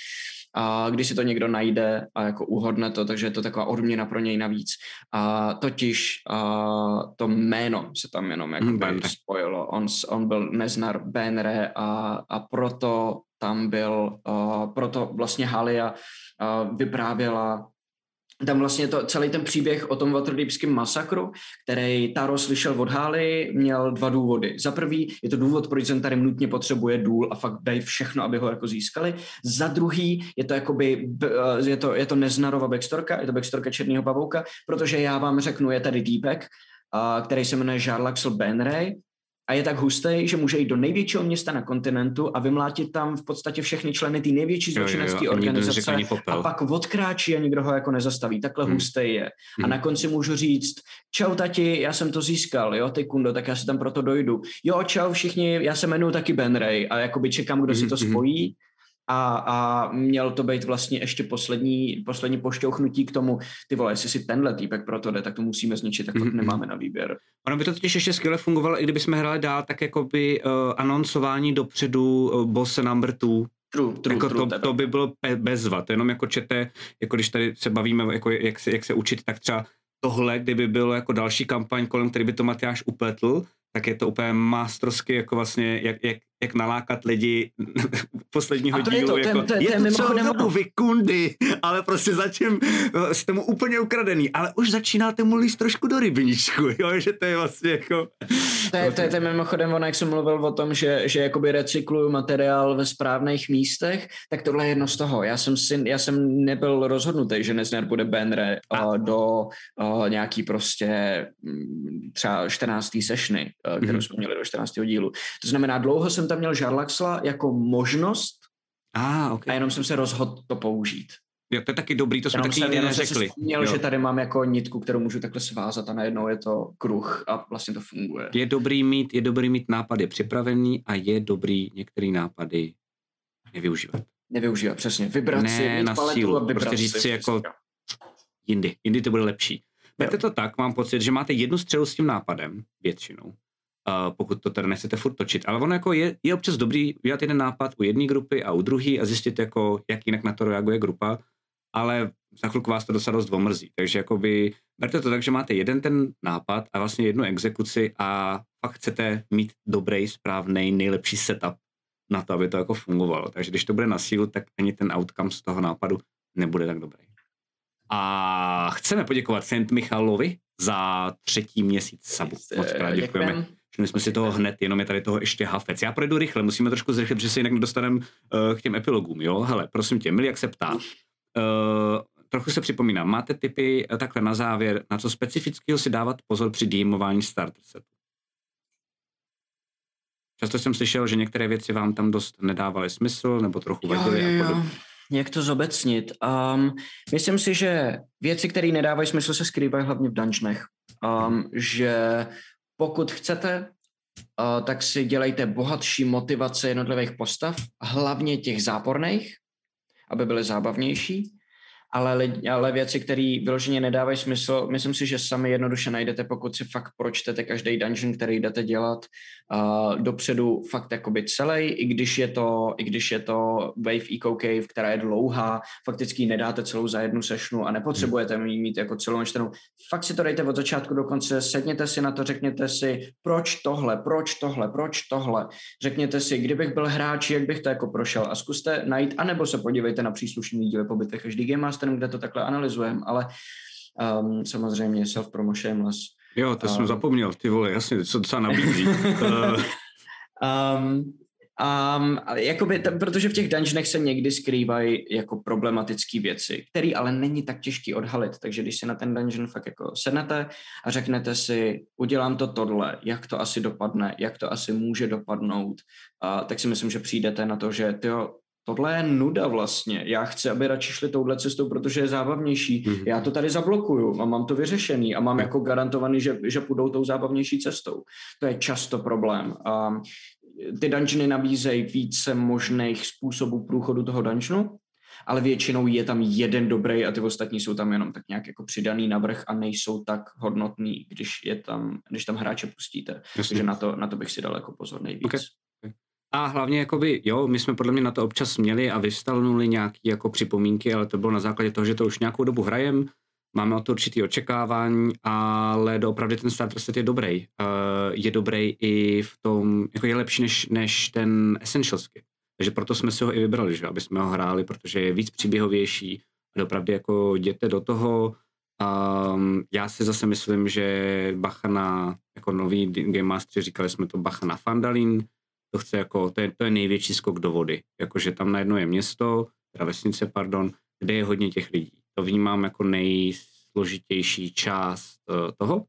a když si to někdo najde a jako uhodne to, takže je to taková odměna pro něj navíc. A totiž a, to jméno se tam jenom jako Hmm, spojilo. On, on byl Neznar Benre a, a proto tam byl, a, proto vlastně Halia a, vyprávěla tam vlastně to, celý ten příběh o tom Waterdeepském masakru, který Taro slyšel od Hály, měl dva důvody. Za prvý je to důvod, proč Zentarim nutně potřebuje důl a fakt dají všechno, aby ho jako získali. Za druhý je to jakoby, je to, je to neznarova backstorka, je to backstorka Černého pavouka, protože já vám řeknu, je tady týpek, který se jmenuje Jarlaxl Benray a je tak hustý, že může jít do největšího města na kontinentu a vymlátit tam v podstatě všechny členy té největší zločinecké organizace a pak odkráčí a nikdo ho jako nezastaví. Takhle hmm. hustý je. Hmm. A na konci můžu říct, čau tati, já jsem to získal, jo, ty kundo, tak já si tam proto dojdu. Jo, čau všichni, já se jmenuji taky Ben Ray a jakoby čekám, kdo hmm. si to hmm. A, a měl to být vlastně ještě poslední, poslední pošťouchnutí k tomu, ty vole, jestli si tenhle týpek pro to jde, tak to musíme zničit, tak to mm-hmm. nemáme na výběr. Ono by to totiž ještě skvěle fungovalo, i kdybychom hráli dál, tak jako by uh, anoncování dopředu uh, boss number two, True, true, jako true, to, to by bylo bezva, to jenom jako čete, jako když tady se bavíme, jako jak, se, jak se učit, tak třeba tohle, kdyby bylo jako další kampaň, kolem který by to Matyáš upletl, tak je to úplně mastrovsky, jako vlastně, jak, jak, jak nalákat lidi [laughs] posledního to dílu. Je to, jako, to, to, je, je to celou dobu vy kundy, ale prostě zatím jste mu úplně ukradený, ale už začínáte mu líst trošku do rybníčku, [laughs] jo, že to je vlastně jako... To je, to je, to je mimochodem ono, jak jsem mluvil o tom, že, že jakoby recykluju materiál ve správných místech, tak tohle je jedno z toho. Já jsem, si, já jsem nebyl rozhodnutý, že Nezner bude Benre uh, do uh, nějaký prostě um, třeba 14. sešny, uh, kterou mm-hmm. jsme měli do 14. dílu. To znamená, dlouho jsem tam měl Žarlaxla jako možnost ah, okay. a jenom jsem se rozhodl to použít. Jo, to je taky dobrý, to jsme taky nikdy neřekli. Měl, že tady mám jako nitku, kterou můžu takhle svázat a najednou je to kruh a vlastně to funguje. Je dobrý mít, je dobrý mít nápady připravený a je dobrý některé nápady nevyužívat. Nevyužívat, přesně. Vybrat ne, si, na sílu, a prostě říct si, si jako jindy, jindy to bude lepší. Berte to tak, mám pocit, že máte jednu střelu s tím nápadem, většinou, Uh, pokud to teda nechcete furt točit. Ale ono jako je, je občas dobrý udělat jeden nápad u jedné grupy a u druhé a zjistit, jako, jak jinak na to reaguje grupa, ale za chvilku vás to docela dost omrzí. Takže jakoby, berte to tak, že máte jeden ten nápad a vlastně jednu exekuci a fakt chcete mít dobrý, správný, nejlepší setup na to, aby to jako fungovalo. Takže když to bude na sílu, tak ani ten outcome z toho nápadu nebude tak dobrý. A chceme poděkovat Saint Michalovi za třetí měsíc sabu. Moc krát děkujeme. Děkujem. Všimli jsme si toho hned, jenom je tady toho ještě hafec. Já projdu rychle, musíme trošku zrychlit, protože se jinak nedostaneme uh, k těm epilogům, jo? Hele, prosím tě, milý, jak se ptá. Uh, trochu se připomínám, máte typy uh, takhle na závěr, na co specifického si dávat pozor při dýmování starter setu? Často jsem slyšel, že některé věci vám tam dost nedávaly smysl, nebo trochu vadily jo, jo, jo. a Jak to zobecnit? Um, myslím si, že věci, které nedávají smysl, se skrývají hlavně v dungeonech. Um, že pokud chcete, uh, tak si dělejte bohatší motivace jednotlivých postav, hlavně těch záporných, aby byly zábavnější ale, ale věci, které vyloženě nedávají smysl, myslím si, že sami jednoduše najdete, pokud si fakt pročtete každý dungeon, který jdete dělat uh, dopředu fakt jakoby celý, i když je to, i když je to Wave Eco Cave, která je dlouhá, fakticky nedáte celou za jednu sešnu a nepotřebujete mít, mít jako celou čtenou. Fakt si to dejte od začátku do konce, sedněte si na to, řekněte si, proč tohle, proč tohle, proč tohle. Řekněte si, kdybych byl hráč, jak bych to jako prošel a zkuste najít, anebo se podívejte na příslušný díly po bitvě každý Game Masterem, kde to takhle analyzujeme, ale um, samozřejmě self-promo shameless. Jo, to um, jsem zapomněl, ty vole, jasně, co docela nabízí. [laughs] um, Um, jakoby, t- protože v těch dungeonech se někdy skrývají jako problematické věci, které ale není tak těžký odhalit, takže když si na ten dungeon fakt jako sednete a řeknete si, udělám to tohle, jak to asi dopadne, jak to asi může dopadnout, uh, tak si myslím, že přijdete na to, že tyjo, tohle je nuda vlastně. Já chci, aby radši šli touhle cestou, protože je zábavnější. Mm-hmm. Já to tady zablokuju a mám to vyřešený a mám mm-hmm. jako garantovaný, že, že půjdou tou zábavnější cestou. To je často problém. A ty dungeony nabízejí více možných způsobů průchodu toho dungeonu, ale většinou je tam jeden dobrý a ty ostatní jsou tam jenom tak nějak jako přidaný navrh a nejsou tak hodnotný, když je tam, když tam hráče pustíte. Jasně. Takže na to, na to bych si dal jako pozor nejvíc. Okay. A hlavně, jakoby, jo, my jsme podle mě na to občas měli a vystavnuli nějaké jako připomínky, ale to bylo na základě toho, že to už nějakou dobu hrajem, máme o to určitý očekávání, ale doopravdy ten starter set je dobrý. Uh, je dobrý i v tom, jako je lepší než, než ten Essentialsky. Takže proto jsme si ho i vybrali, že aby jsme ho hráli, protože je víc příběhovější a opravdu jako jděte do toho. Um, já si zase myslím, že bacha na, jako nový Game Master, říkali jsme to bacha na Fandalin, to chce jako, to je, to je největší skok do vody. Jakože tam najednou je město, teda vesnice, pardon, kde je hodně těch lidí. To vnímám jako nejsložitější část uh, toho.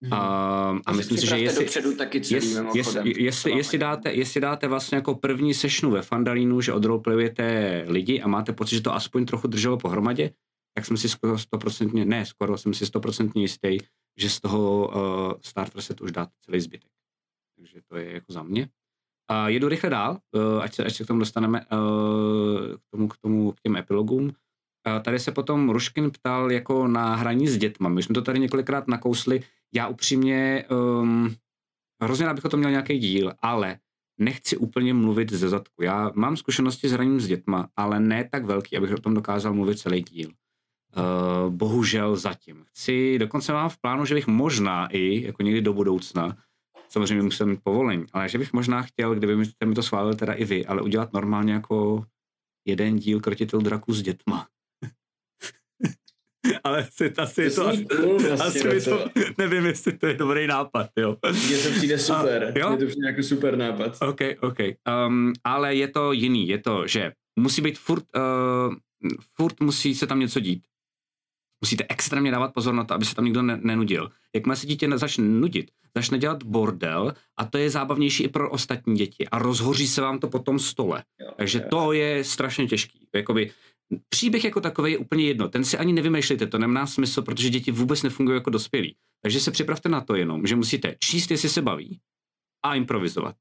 Mhm. A, a myslím si, že jestli, dopředu taky celý jest, mimochodem. jestli, jestli, jestli, dáte, jestli dáte vlastně jako první sešnu ve Fandalínu, že odroleplayujete lidi a máte pocit, že to aspoň trochu drželo pohromadě, tak jsem si skoro stoprocentně, ne skoro, jsem si stoprocentně jistý, že z toho uh, starter set už dáte celý zbytek. Takže to je jako za mě. Uh, jedu rychle dál, uh, ať, se, ať se k tomu dostaneme, uh, k, tomu, k tomu, k těm epilogům. Uh, tady se potom Ruškin ptal jako na hraní s dětma. My jsme to tady několikrát nakousli. Já upřímně um, hrozně rád bych o tom měl nějaký díl, ale nechci úplně mluvit ze zadku. Já mám zkušenosti s hraním s dětma, ale ne tak velký, abych o tom dokázal mluvit celý díl. Uh, bohužel zatím. Chci, dokonce mám v plánu, že bych možná i, jako někdy do budoucna, samozřejmě musím mít povolení, ale že bych možná chtěl, kdyby mi, to schválil teda i vy, ale udělat normálně jako jeden díl Krotitel draku s dětma. [laughs] ale asi, asi je to, asi, asi mi to, nevím, jestli to je dobrý nápad, jo. Mně to přijde super, A, jo? Mně to přijde jako super nápad. OK, OK. Um, ale je to jiný, je to, že musí být furt, uh, furt musí se tam něco dít. Musíte extrémně dávat pozor na to, aby se tam nikdo ne- nenudil. Jakmile se dítě začne nudit, začne dělat bordel a to je zábavnější i pro ostatní děti a rozhoří se vám to po tom stole. Jo, Takže jo. to je strašně těžký. Jakoby, příběh jako takový je úplně jedno. Ten si ani nevymýšlejte, to nemá smysl, protože děti vůbec nefungují jako dospělí. Takže se připravte na to jenom, že musíte číst, jestli se baví a improvizovat.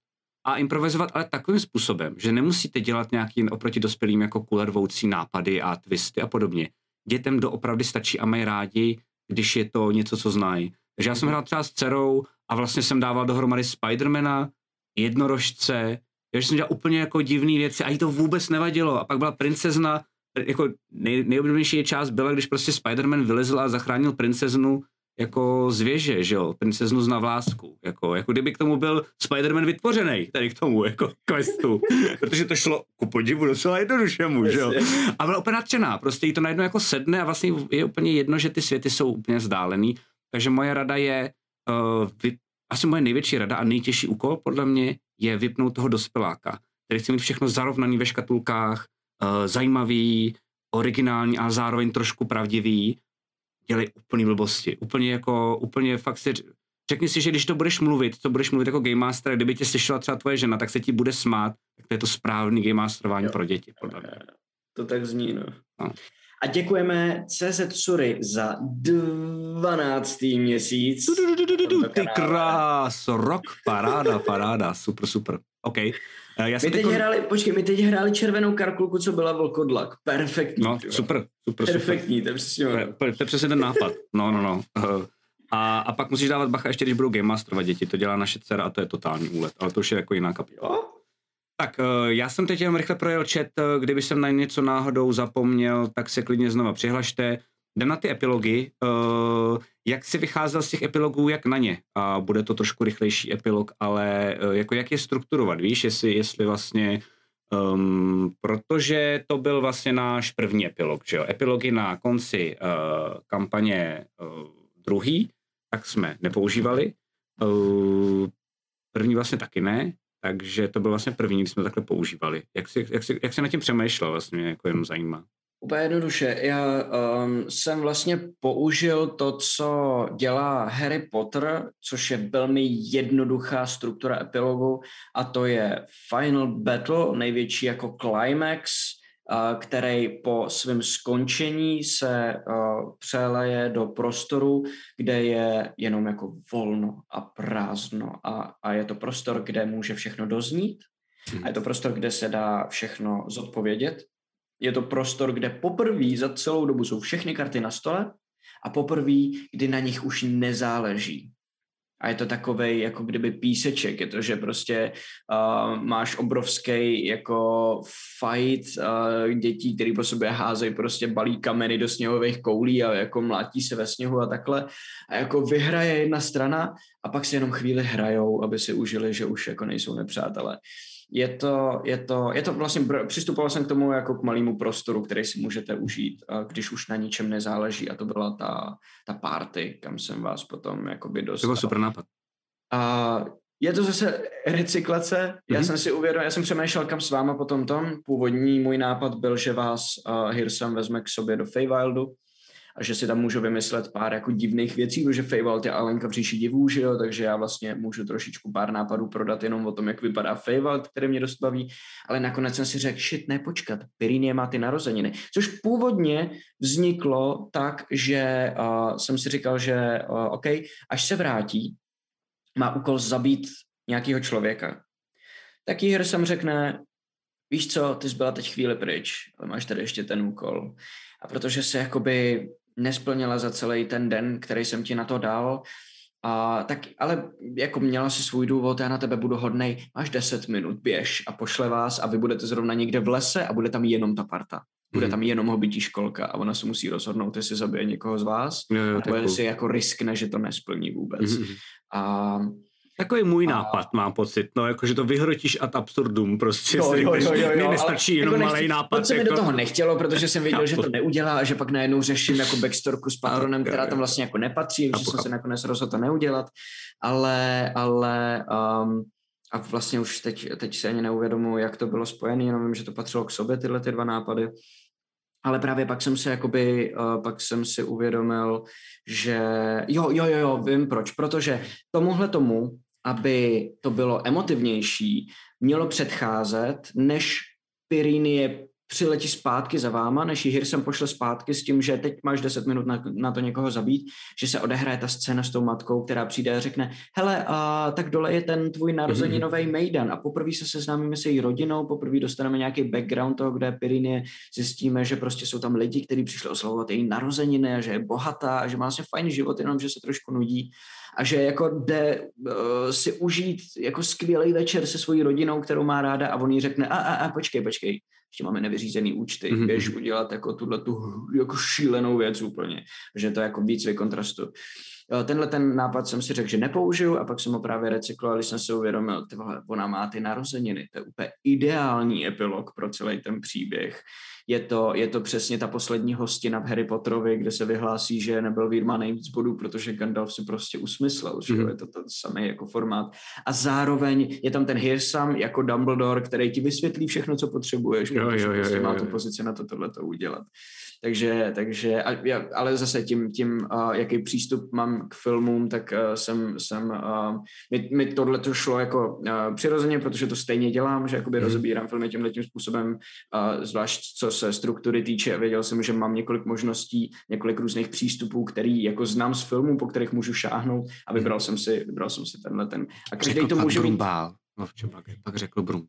A improvizovat ale takovým způsobem, že nemusíte dělat nějaký oproti dospělým jako kulervoucí nápady a twisty a podobně. Dětem doopravdy stačí a mají rádi, když je to něco, co znají. Takže já jsem hrál třeba s dcerou a vlastně jsem dával dohromady Spidermana, jednorožce, takže jsem dělal úplně jako divné věci a jí to vůbec nevadilo. A pak byla princezna, jako nej, nejoblíbenější část byla, když prostě Spider-Man vylezl a zachránil princeznu jako z věže, že jo, princeznu z navlásku, jako, jako kdyby k tomu byl Spider-Man vytvořený, tady k tomu, jako questu, [laughs] protože to šlo ku podivu docela jednoduše mu, že jo. A byla úplně nadšená, prostě jí to najednou jako sedne a vlastně je úplně jedno, že ty světy jsou úplně vzdálený, takže moje rada je, uh, vy, asi moje největší rada a nejtěžší úkol podle mě je vypnout toho dospěláka, který chce mít všechno zarovnaný ve škatulkách, uh, zajímavý, originální a zároveň trošku pravdivý, dělej úplný blbosti. Úplně jako, úplně fakt si, řekni si, že když to budeš mluvit, to budeš mluvit jako game master, kdyby tě slyšela třeba tvoje žena, tak se ti bude smát, tak to je to správný game masterování Jo. pro děti, podle mě. To tak zní, no. No. A děkujeme CZ Sury za 12. měsíc. Du, du, du, du, du, du, tomto Ty krás, rok, paráda, paráda, super, super. OK. Eh, Já My teď teďko- hráli, počkej, my teď hráli červenou karkulku, co byla vlkodlak. Perfektní. No, super, super, super. Perfektní, to je přesně ono. To je, to je přesně ten nápad. No, no, no. Eh, A, a pak musíš dávat bacha ještě, když budou game masterovat děti. To dělá naše dcera a to je totální úlet. Ale to už je jako jiná kapitola. Tak eh, já jsem teď jenom rychle projel chat, eh, kdyby jsem na něco náhodou zapomněl, tak se klidně znova přihlašte. Jdem na ty epilogy. Eh, Jak si vycházel z těch epilogů, jak na ně? A bude to trošku rychlejší epilog, ale jako jak je strukturovat, víš, jestli, jestli vlastně Um, protože to byl vlastně náš první epilog, že jo? Epilogy na konci uh, kampaně uh, druhý, tak jsme nepoužívali. Uh, první vlastně taky ne, takže to byl vlastně první, kdy jsme takhle používali. Jak si, jak si, jak si nad tím přemýšlel vlastně, jako jenom zajímá. Úplně jednoduše. Já um, jsem vlastně použil to, co dělá Harry Potter, což je velmi jednoduchá struktura epilogu a to je Final Battle, největší jako climax, který po svém skončení se přeleje do prostoru, kde je jenom jako volno a prázdno. A, a je to prostor, kde může všechno doznít a je to prostor, kde se dá všechno zodpovědět. Je to prostor, kde poprvé za celou dobu jsou všechny karty na stole a poprvé, kdy na nich už nezáleží. A je to takový jako kdyby píseček, je to, že prostě uh, máš obrovský jako fight uh, dětí, který po sobě házejí prostě balí kameny do sněhových koulí a jako mlátí se ve sněhu a takhle. A jako vyhraje jedna strana a pak si jenom chvíli hrajou, aby si užili, že už jako nejsou nepřátelé je to, je to, je to vlastně, přistupoval jsem k tomu jako k malému prostoru, který si můžete užít, když už na ničem nezáleží a to byla ta, ta party, kam jsem vás potom jakoby dostal. To byl super nápad. A je to zase recyklace. Mm-hmm. Já mhm. jsem si uvědomil, já jsem přemýšlel kam s váma potom tom. Původní můj nápad byl, že vás uh, Hirsam vezme k sobě do Feywildu a že si tam můžu vymyslet pár jako divných věcí, protože Feywild je Alenka v říši divů, že jo, takže já vlastně můžu trošičku pár nápadů prodat jenom o tom, jak vypadá Feywild, který mě dost baví, ale nakonec jsem si řekl, shit, ne, počkat, Perinie má ty narozeniny, což původně vzniklo tak, že uh, jsem si říkal, že uh, OK, až se vrátí, má úkol zabít nějakého člověka. Tak jí jsem řekne, víš co, ty jsi byla teď chvíli pryč, ale máš tady ještě ten úkol. A protože se jakoby nesplnila za celý ten den, který jsem ti na to dal, a, tak, ale jako měla si svůj důvod, já na tebe budu hodnej, máš 10 minut, běž a pošle vás a vy budete zrovna někde v lese a bude tam jenom ta parta. Bude mm. tam jenom hobití školka a ona se musí rozhodnout, jestli zabije někoho z vás, jo, jo, nebo jestli jako riskne, že to nesplní vůbec. Mm. A Takový můj a... nápad, mám pocit, no, jako, že to vyhrotíš ad absurdum, prostě jo, jo, jo, jo, jo, nestačí jenom jako malý nápad. To se jako... mi do toho nechtělo, protože jsem věděl, že to neudělá a že pak najednou řeším jako backstorku s patronem, a, která tam vlastně jako nepatří, že jsem se nakonec rozhodl to neudělat, ale, ale um, a vlastně už teď, teď se ani neuvědomuji, jak to bylo spojené, jenom vím, že to patřilo k sobě, tyhle ty dva nápady. Ale právě pak jsem se jakoby, uh, pak jsem si uvědomil, že jo, jo, jo, jo, vím proč, protože tomuhle tomu aby to bylo emotivnější, mělo předcházet, než Pyrínie přiletí zpátky za váma, než ji Hirsem pošle zpátky s tím, že teď máš 10 minut na, na to někoho zabít, že se odehraje ta scéna s tou matkou, která přijde a řekne, hele, a tak dole je ten tvůj narozeninový Mejdan a poprvé se seznámíme se její rodinou, poprvé dostaneme nějaký background toho, kde Pyrinie zjistíme, že prostě jsou tam lidi, kteří přišli oslavovat její narozeniny a že je bohatá a že má vlastně fajný život, jenom že se trošku nudí a že jako jde uh, si užít jako skvělý večer se svojí rodinou, kterou má ráda a on jí řekne, a, a, a počkej, počkej, ještě máme nevyřízený účty, mm-hmm. běž udělat jako tuhle tu jako šílenou věc úplně, že to je jako víc kontrastu. Tenhle ten nápad jsem si řekl, že nepoužiju a pak jsem ho právě recykloval, když jsem si uvědomil, tyhle, ona má ty narozeniny, to je úplně ideální epilog pro celý ten příběh je to, je to přesně ta poslední hostina v Harry Potterovi, kde se vyhlásí, že Nebelvír má nejvíc bodů, protože Gandalf si prostě usmyslel, že mm-hmm. je to ten samý jako formát. A zároveň je tam ten Hirsam jako Dumbledore, který ti vysvětlí všechno, co potřebuješ, jo, protože jo, jo, prostě jo, jo, má tu pozici na to tohleto udělat. Takže, takže a, já, ale zase tím, tím uh, jaký přístup mám k filmům, tak uh, jsem, jsem uh, mi, mi tohle to šlo jako uh, přirozeně, protože to stejně dělám, že jakoby mm. rozebírám filmy tímhle tím způsobem, uh, zvlášť co se struktury týče, věděl jsem, že mám několik možností, několik různých přístupů, který jako znám z filmů, po kterých můžu šáhnout a vybral jsem si, vybral jsem si tenhle ten. A každý to může brumbál. Mít... No v čem pak, pak řekl Brumbál.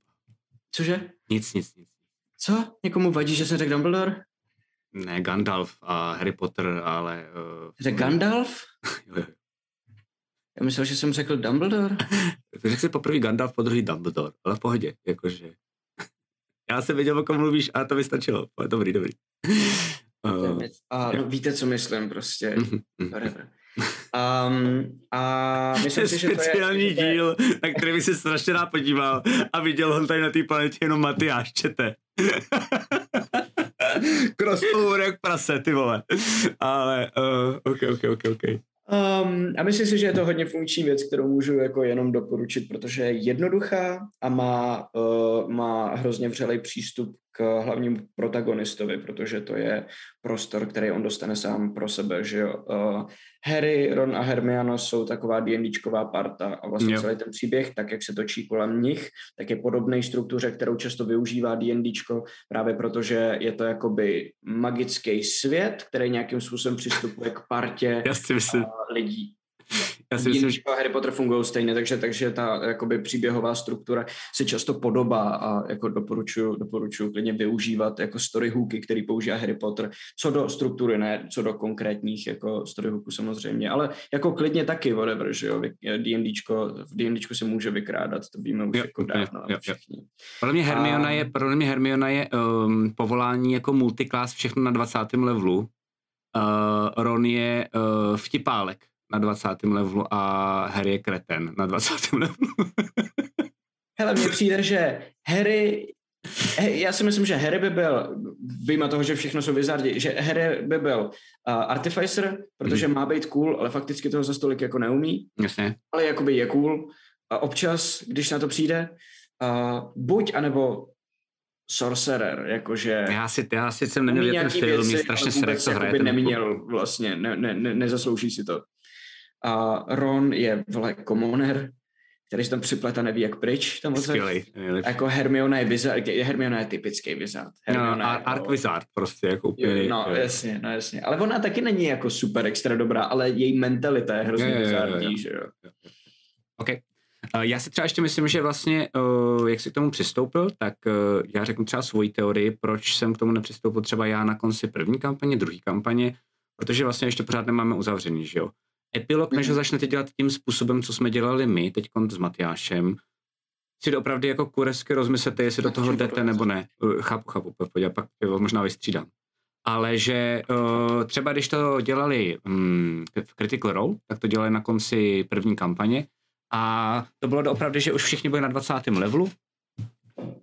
Cože? Nic, nic, nic. Co? Někomu vadí, že jsem řekl Dumbledore? Ne, Gandalf a Harry Potter, ale... Uh, řekl Gandalf? [laughs] jo, jo. Já myslel, že jsem řekl Dumbledore. [laughs] Řekl jsi poprvé Gandalf, po druhý Dumbledore, ale v pohodě, jakože... [laughs] Já jsem věděl, o kom mluvíš a to by stačilo. Ale dobrý, dobrý. Uh, a no, víte, co myslím prostě. Um, a myslím si, že to je... Speciální díl, na který by se strašně rád podíval a viděl ho tady na té planetě jenom Matyáš, čete. [laughs] Crossover jak prase, ty vole. Ale, uh, ok, ok, ok, ok. Um, a myslím si, že je to hodně funkční věc, kterou můžu jako jenom doporučit, protože je jednoduchá a má, uh, má hrozně vřelej přístup k hlavnímu protagonistovi, protože to je prostor, který on dostane sám pro sebe, že jo. Uh, Harry, Ron a Hermione jsou taková D&Dčková parta a vlastně jo. celý ten příběh, tak jak se točí kolem nich, tak je podobný struktuře, kterou často využívá D&Dčko, právě protože je to jakoby magický svět, který nějakým způsobem přistupuje k partě uh, lidí. Já si myslím, že Harry Potter fungují stejně, takže, takže ta jakoby příběhová struktura se často podobá a jako doporučuju, doporučuju klidně využívat jako story hooky, který používá Harry Potter, co do struktury, ne co do konkrétních jako story hooků samozřejmě, ale jako klidně taky, whatever, že jo, D&Dčko, v D&Dčku se může vykrádat, to víme už jo, jako dávno jo, jo. Podle mě Hermiona a... je, podle mě Hermiona je um, povolání jako multiklás všechno na 20. levelu. Uh, Ron je uh, vtipálek na 20. levelu a Harry je kreten na 20. levelu. [laughs] Hele, mně přijde, že Harry já si myslím, že Harry by byl, vyjma toho, že všechno jsou vizardi, že Harry by byl uh, Artificer, protože mm. má být cool, ale fakticky toho za stolik jako neumí. Jasně. Ale jakoby je cool. A občas, když na to přijde, uh, buď, anebo Sorcerer, jakože... Já si, já si jsem neměl ten film, mě strašně se to hraje. neměl vlastně, ne, ne, ne, nezaslouží si to. A Ron je vle komoner, který se tam připleta neví jak pryč. Tam Skvělej. Jako Hermiona je wizard, Hermiona je typický wizard. No, Hermiona no, je, Ark Wizard prostě jako úplně. No, jo. jasně, no jasně. Ale ona taky není jako super extra dobrá, ale její mentalita je hrozně wizardí, že jo. OK. Já si třeba ještě myslím, že vlastně, jak jsi k tomu přistoupil, tak já řeknu třeba svoji teorii, proč jsem k tomu nepřistoupil třeba já na konci první kampaně, druhé kampaně, protože vlastně ještě pořád nemáme uzavřený, že jo epilog, než ho mhm. začnete dělat tím způsobem, co jsme dělali my teď s Matyášem, si opravdu jako kuresky rozmyslete, jestli do toho jdete nebo ne. Uh, chápu, chápu, pojď, pak možná vystřídám. Ale že uh, třeba když to dělali um, v Critical Role, tak to dělali na konci první kampaně a to bylo opravdu, že už všichni byli na 20. levelu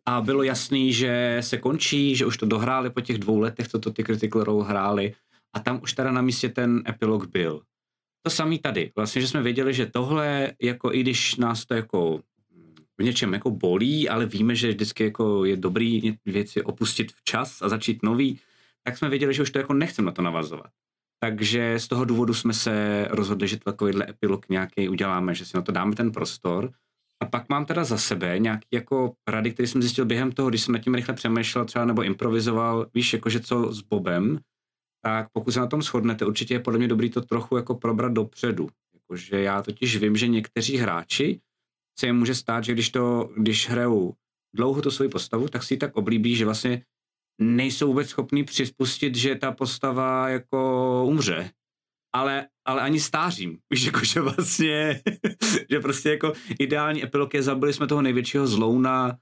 a bylo jasný, že se končí, že už to dohráli po těch dvou letech, co to ty Critical Role hráli a tam už teda na místě ten epilog byl to samý tady. Vlastně, že jsme věděli, že tohle, jako i když nás to jako v něčem jako bolí, ale víme, že vždycky jako je dobrý věci opustit včas a začít nový, tak jsme věděli, že už to jako nechceme na to navazovat. Takže z toho důvodu jsme se rozhodli, že takovýhle epilog nějaký uděláme, že si na to dáme ten prostor. A pak mám teda za sebe nějaký jako rady, které jsem zjistil během toho, když jsem nad tím rychle přemýšlel třeba nebo improvizoval, víš, jakože co s Bobem, tak pokud se na tom shodnete, určitě je podle mě dobrý to trochu jako probrat dopředu. Jakože já totiž vím, že někteří hráči se jim může stát, že když, to, když hrajou dlouho tu svoji postavu, tak si ji tak oblíbí, že vlastně nejsou vůbec schopní přispustit, že ta postava jako umře. Ale, ale ani stářím. [laughs] Víš, jako, že vlastně, [laughs] že prostě jako ideální epilog je zabili jsme toho největšího zlouna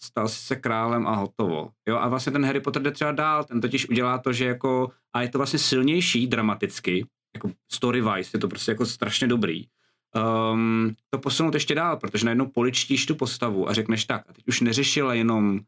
stal si se králem a hotovo. Jo, a vlastně ten Harry Potter jde třeba dál, ten totiž udělá to, že jako, a je to vlastně silnější dramaticky, jako story wise, je to prostě jako strašně dobrý. Um, to posunout ještě dál, protože najednou poličtíš tu postavu a řekneš tak, a teď už neřešila jenom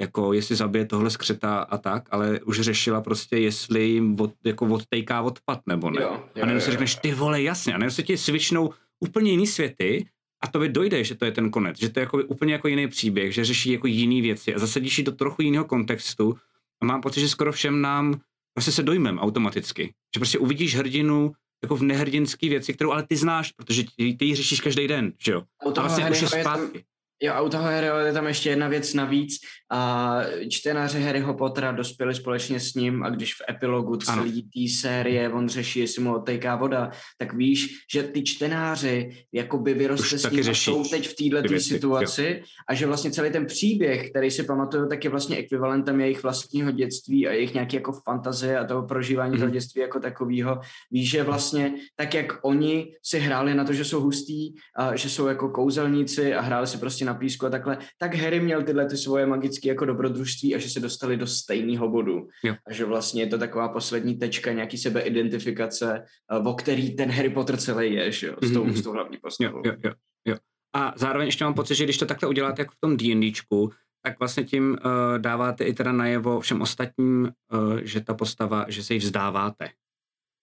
jako jestli zabije tohle skřeta a tak, ale už řešila prostě, jestli jim od, jako odtejká odpad nebo ne. Jo, jo, a najednou si řekneš, ty vole, jasně, a najednou se ti svičnou úplně jiný světy a to by dojde, že to je ten konec, že to je jako úplně jako jiný příběh, že řeší jako jiný věci a zasadíš ji do trochu jiného kontextu a mám pocit, že skoro všem nám vlastně se dojmem automaticky. Že prostě uvidíš hrdinu jako v nehrdinský věci, kterou ale ty znáš, protože ty, ty ji řešíš každý den, že jo? A vlastně už je zpátky. Jo, a u toho Harryho je tam ještě jedna věc navíc. A čtenáři Harryho Pottera dospěli společně s ním a když v epilogu celé té série on řeší, jestli mu odtejká voda, tak víš, že ty čtenáři jakoby vyrostli s ním řeší. a jsou teď v této situaci jo. a že vlastně celý ten příběh, který si pamatuju, tak je vlastně ekvivalentem jejich vlastního dětství a jejich nějaké jako fantazie a toho prožívání mm-hmm. toho dětství jako takového. Víš, že vlastně tak, jak oni si hráli na to, že jsou hustí, a že jsou jako kouzelníci a hráli si prostě na písku a takhle, tak Harry měl tyhle ty svoje magické jako dobrodružství a že se dostali do stejného bodu. Jo. A že vlastně je to taková poslední tečka nějaký sebeidentifikace, eh, o který ten Harry Potter celý je, že jo, s tou, mm-hmm. s tou hlavní postavou. Jo, jo, jo. A zároveň ještě mám pocit, že když to takhle uděláte jako v tom D&Dčku, tak vlastně tím uh, dáváte i teda najevo všem ostatním, uh, že ta postava, že se jí vzdáváte.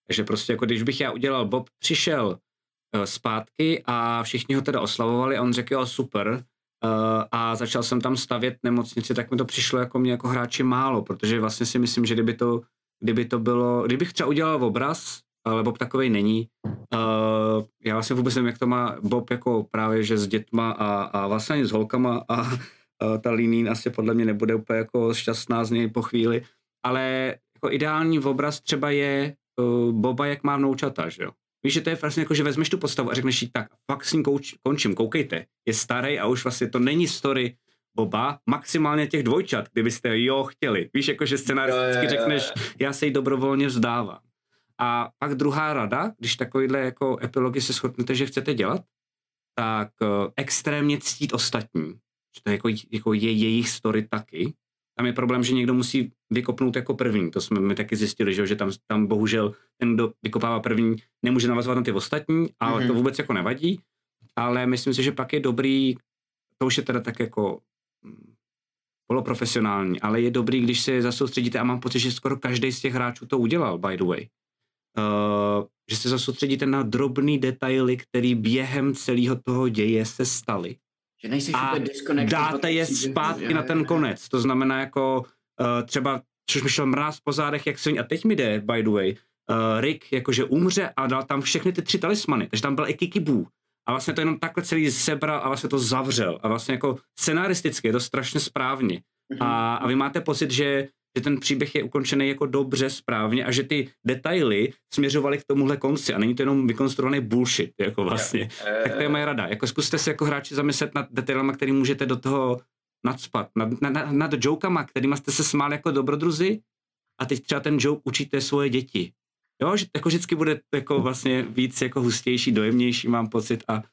Takže prostě jako když bych já udělal, Bob přišel uh, zpátky a všichni ho teda oslavovali a on řekl, jo, super, a začal jsem tam stavět nemocnici, tak mi to přišlo jako mě jako hráči málo, protože vlastně si myslím, že kdyby to, kdyby to bylo, kdybych třeba udělal obraz, ale Bob takovej není. Uh, já vlastně vůbec nevím, jak to má Bob jako právě, že s dětma a, a vlastně ani s holkama a, a ta Linín asi podle mě nebude úplně jako šťastná z něj po chvíli, ale jako ideální obraz třeba je uh, Boba, jak má vnoučata, že jo? Víš, že to je vlastně jako, že vezmeš tu postavu a řekneš jí tak, fakt s ním kouč, končím, koukejte, je starý a už vlastně to není story Boba, maximálně těch dvojčat, kdybyste jo chtěli. Víš, jako že scenaristicky řekneš, já se jí dobrovolně vzdávám. A pak druhá rada, když takovýhle jako epilogy se shodnete, že chcete dělat, tak uh, extrémně ctít ostatní. Že to je jako, jako je jejich story taky. Tam je problém, že někdo musí vykopnout jako první. To jsme mi taky zjistili, že, že tam, tam bohužel ten, kdo vykopává první, nemůže navazovat na ty ostatní, ale mm-hmm. to vůbec jako nevadí. Ale myslím si, že pak je dobrý, to už je teda tak jako mm, poloprofesionální, ale je dobrý, když se zasoustředíte a mám pocit, že skoro každý z těch hráčů to udělal, by the way. Uh, že se zasoustředíte na drobný detaily, které během celého toho děje se staly. Že nejsi a dáte je zpátky je, na ten konec. To znamená jako uh, třeba, což mi šel mráz po zádech, jak se a teď mi jde, by the way, uh, Rick jakože umře a dal tam všechny ty tři talismany, takže tam byl i Kikibu. A vlastně to jenom takhle celý sebral a vlastně to zavřel. A vlastně jako scenaristicky je to strašně správně. A, mhm. a vy máte pocit, že že ten příběh je ukončený jako dobře, správně a že ty detaily směřovaly k tomuhle konci a není to jenom vykonstruovaný bullshit, jako vlastně. Tak to je moje rada. Jako zkuste se jako hráči zamyslet nad detailama, který můžete do toho nadspat, nad, nad, nad jokama, kterými jste se smáli jako dobrodruzi a teď třeba ten joke učíte svoje děti. Jo, že jako vždycky bude jako vlastně víc jako hustější, dojemnější, mám pocit a,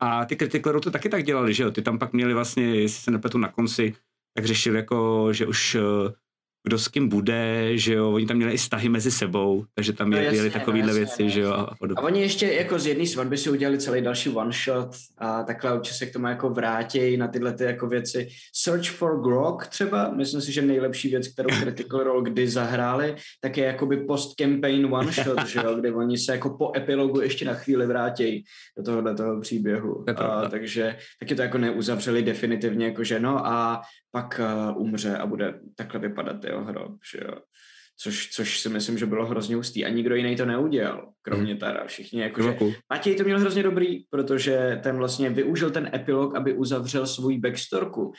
a ty Critical to taky tak dělali, že jo, ty tam pak měli vlastně, jestli se nepletu na konci, tak řešili jako, že už kdo s kým bude, že jo, oni tam měli i vztahy mezi sebou, takže tam no, jeli takovýhle no, věci, no, že jo, a podobně. A oni ještě jako z jedné svatby si udělali celý další one shot a takhle určitě se k tomu jako vrátí na tyhle ty jako věci. Search for Grog třeba, myslím si, že nejlepší věc, kterou [laughs] Critical Role kdy zahráli, tak je jakoby post-campaign one shot, že jo, kde oni se jako po epilogu ještě na chvíli vrátí do tohohle toho příběhu. A, takže taky to jako neuzavřeli definitivně, jakože no a pak uh, umře a bude takhle vypadat jeho hrob, že jo. Což, což si myslím, že bylo hrozně ústý a nikdo jiný to neudělal, kromě hmm. Tara. Všichni jakože... Matěj to měl hrozně dobrý, protože ten vlastně využil ten epilog, aby uzavřel svůj backstorku.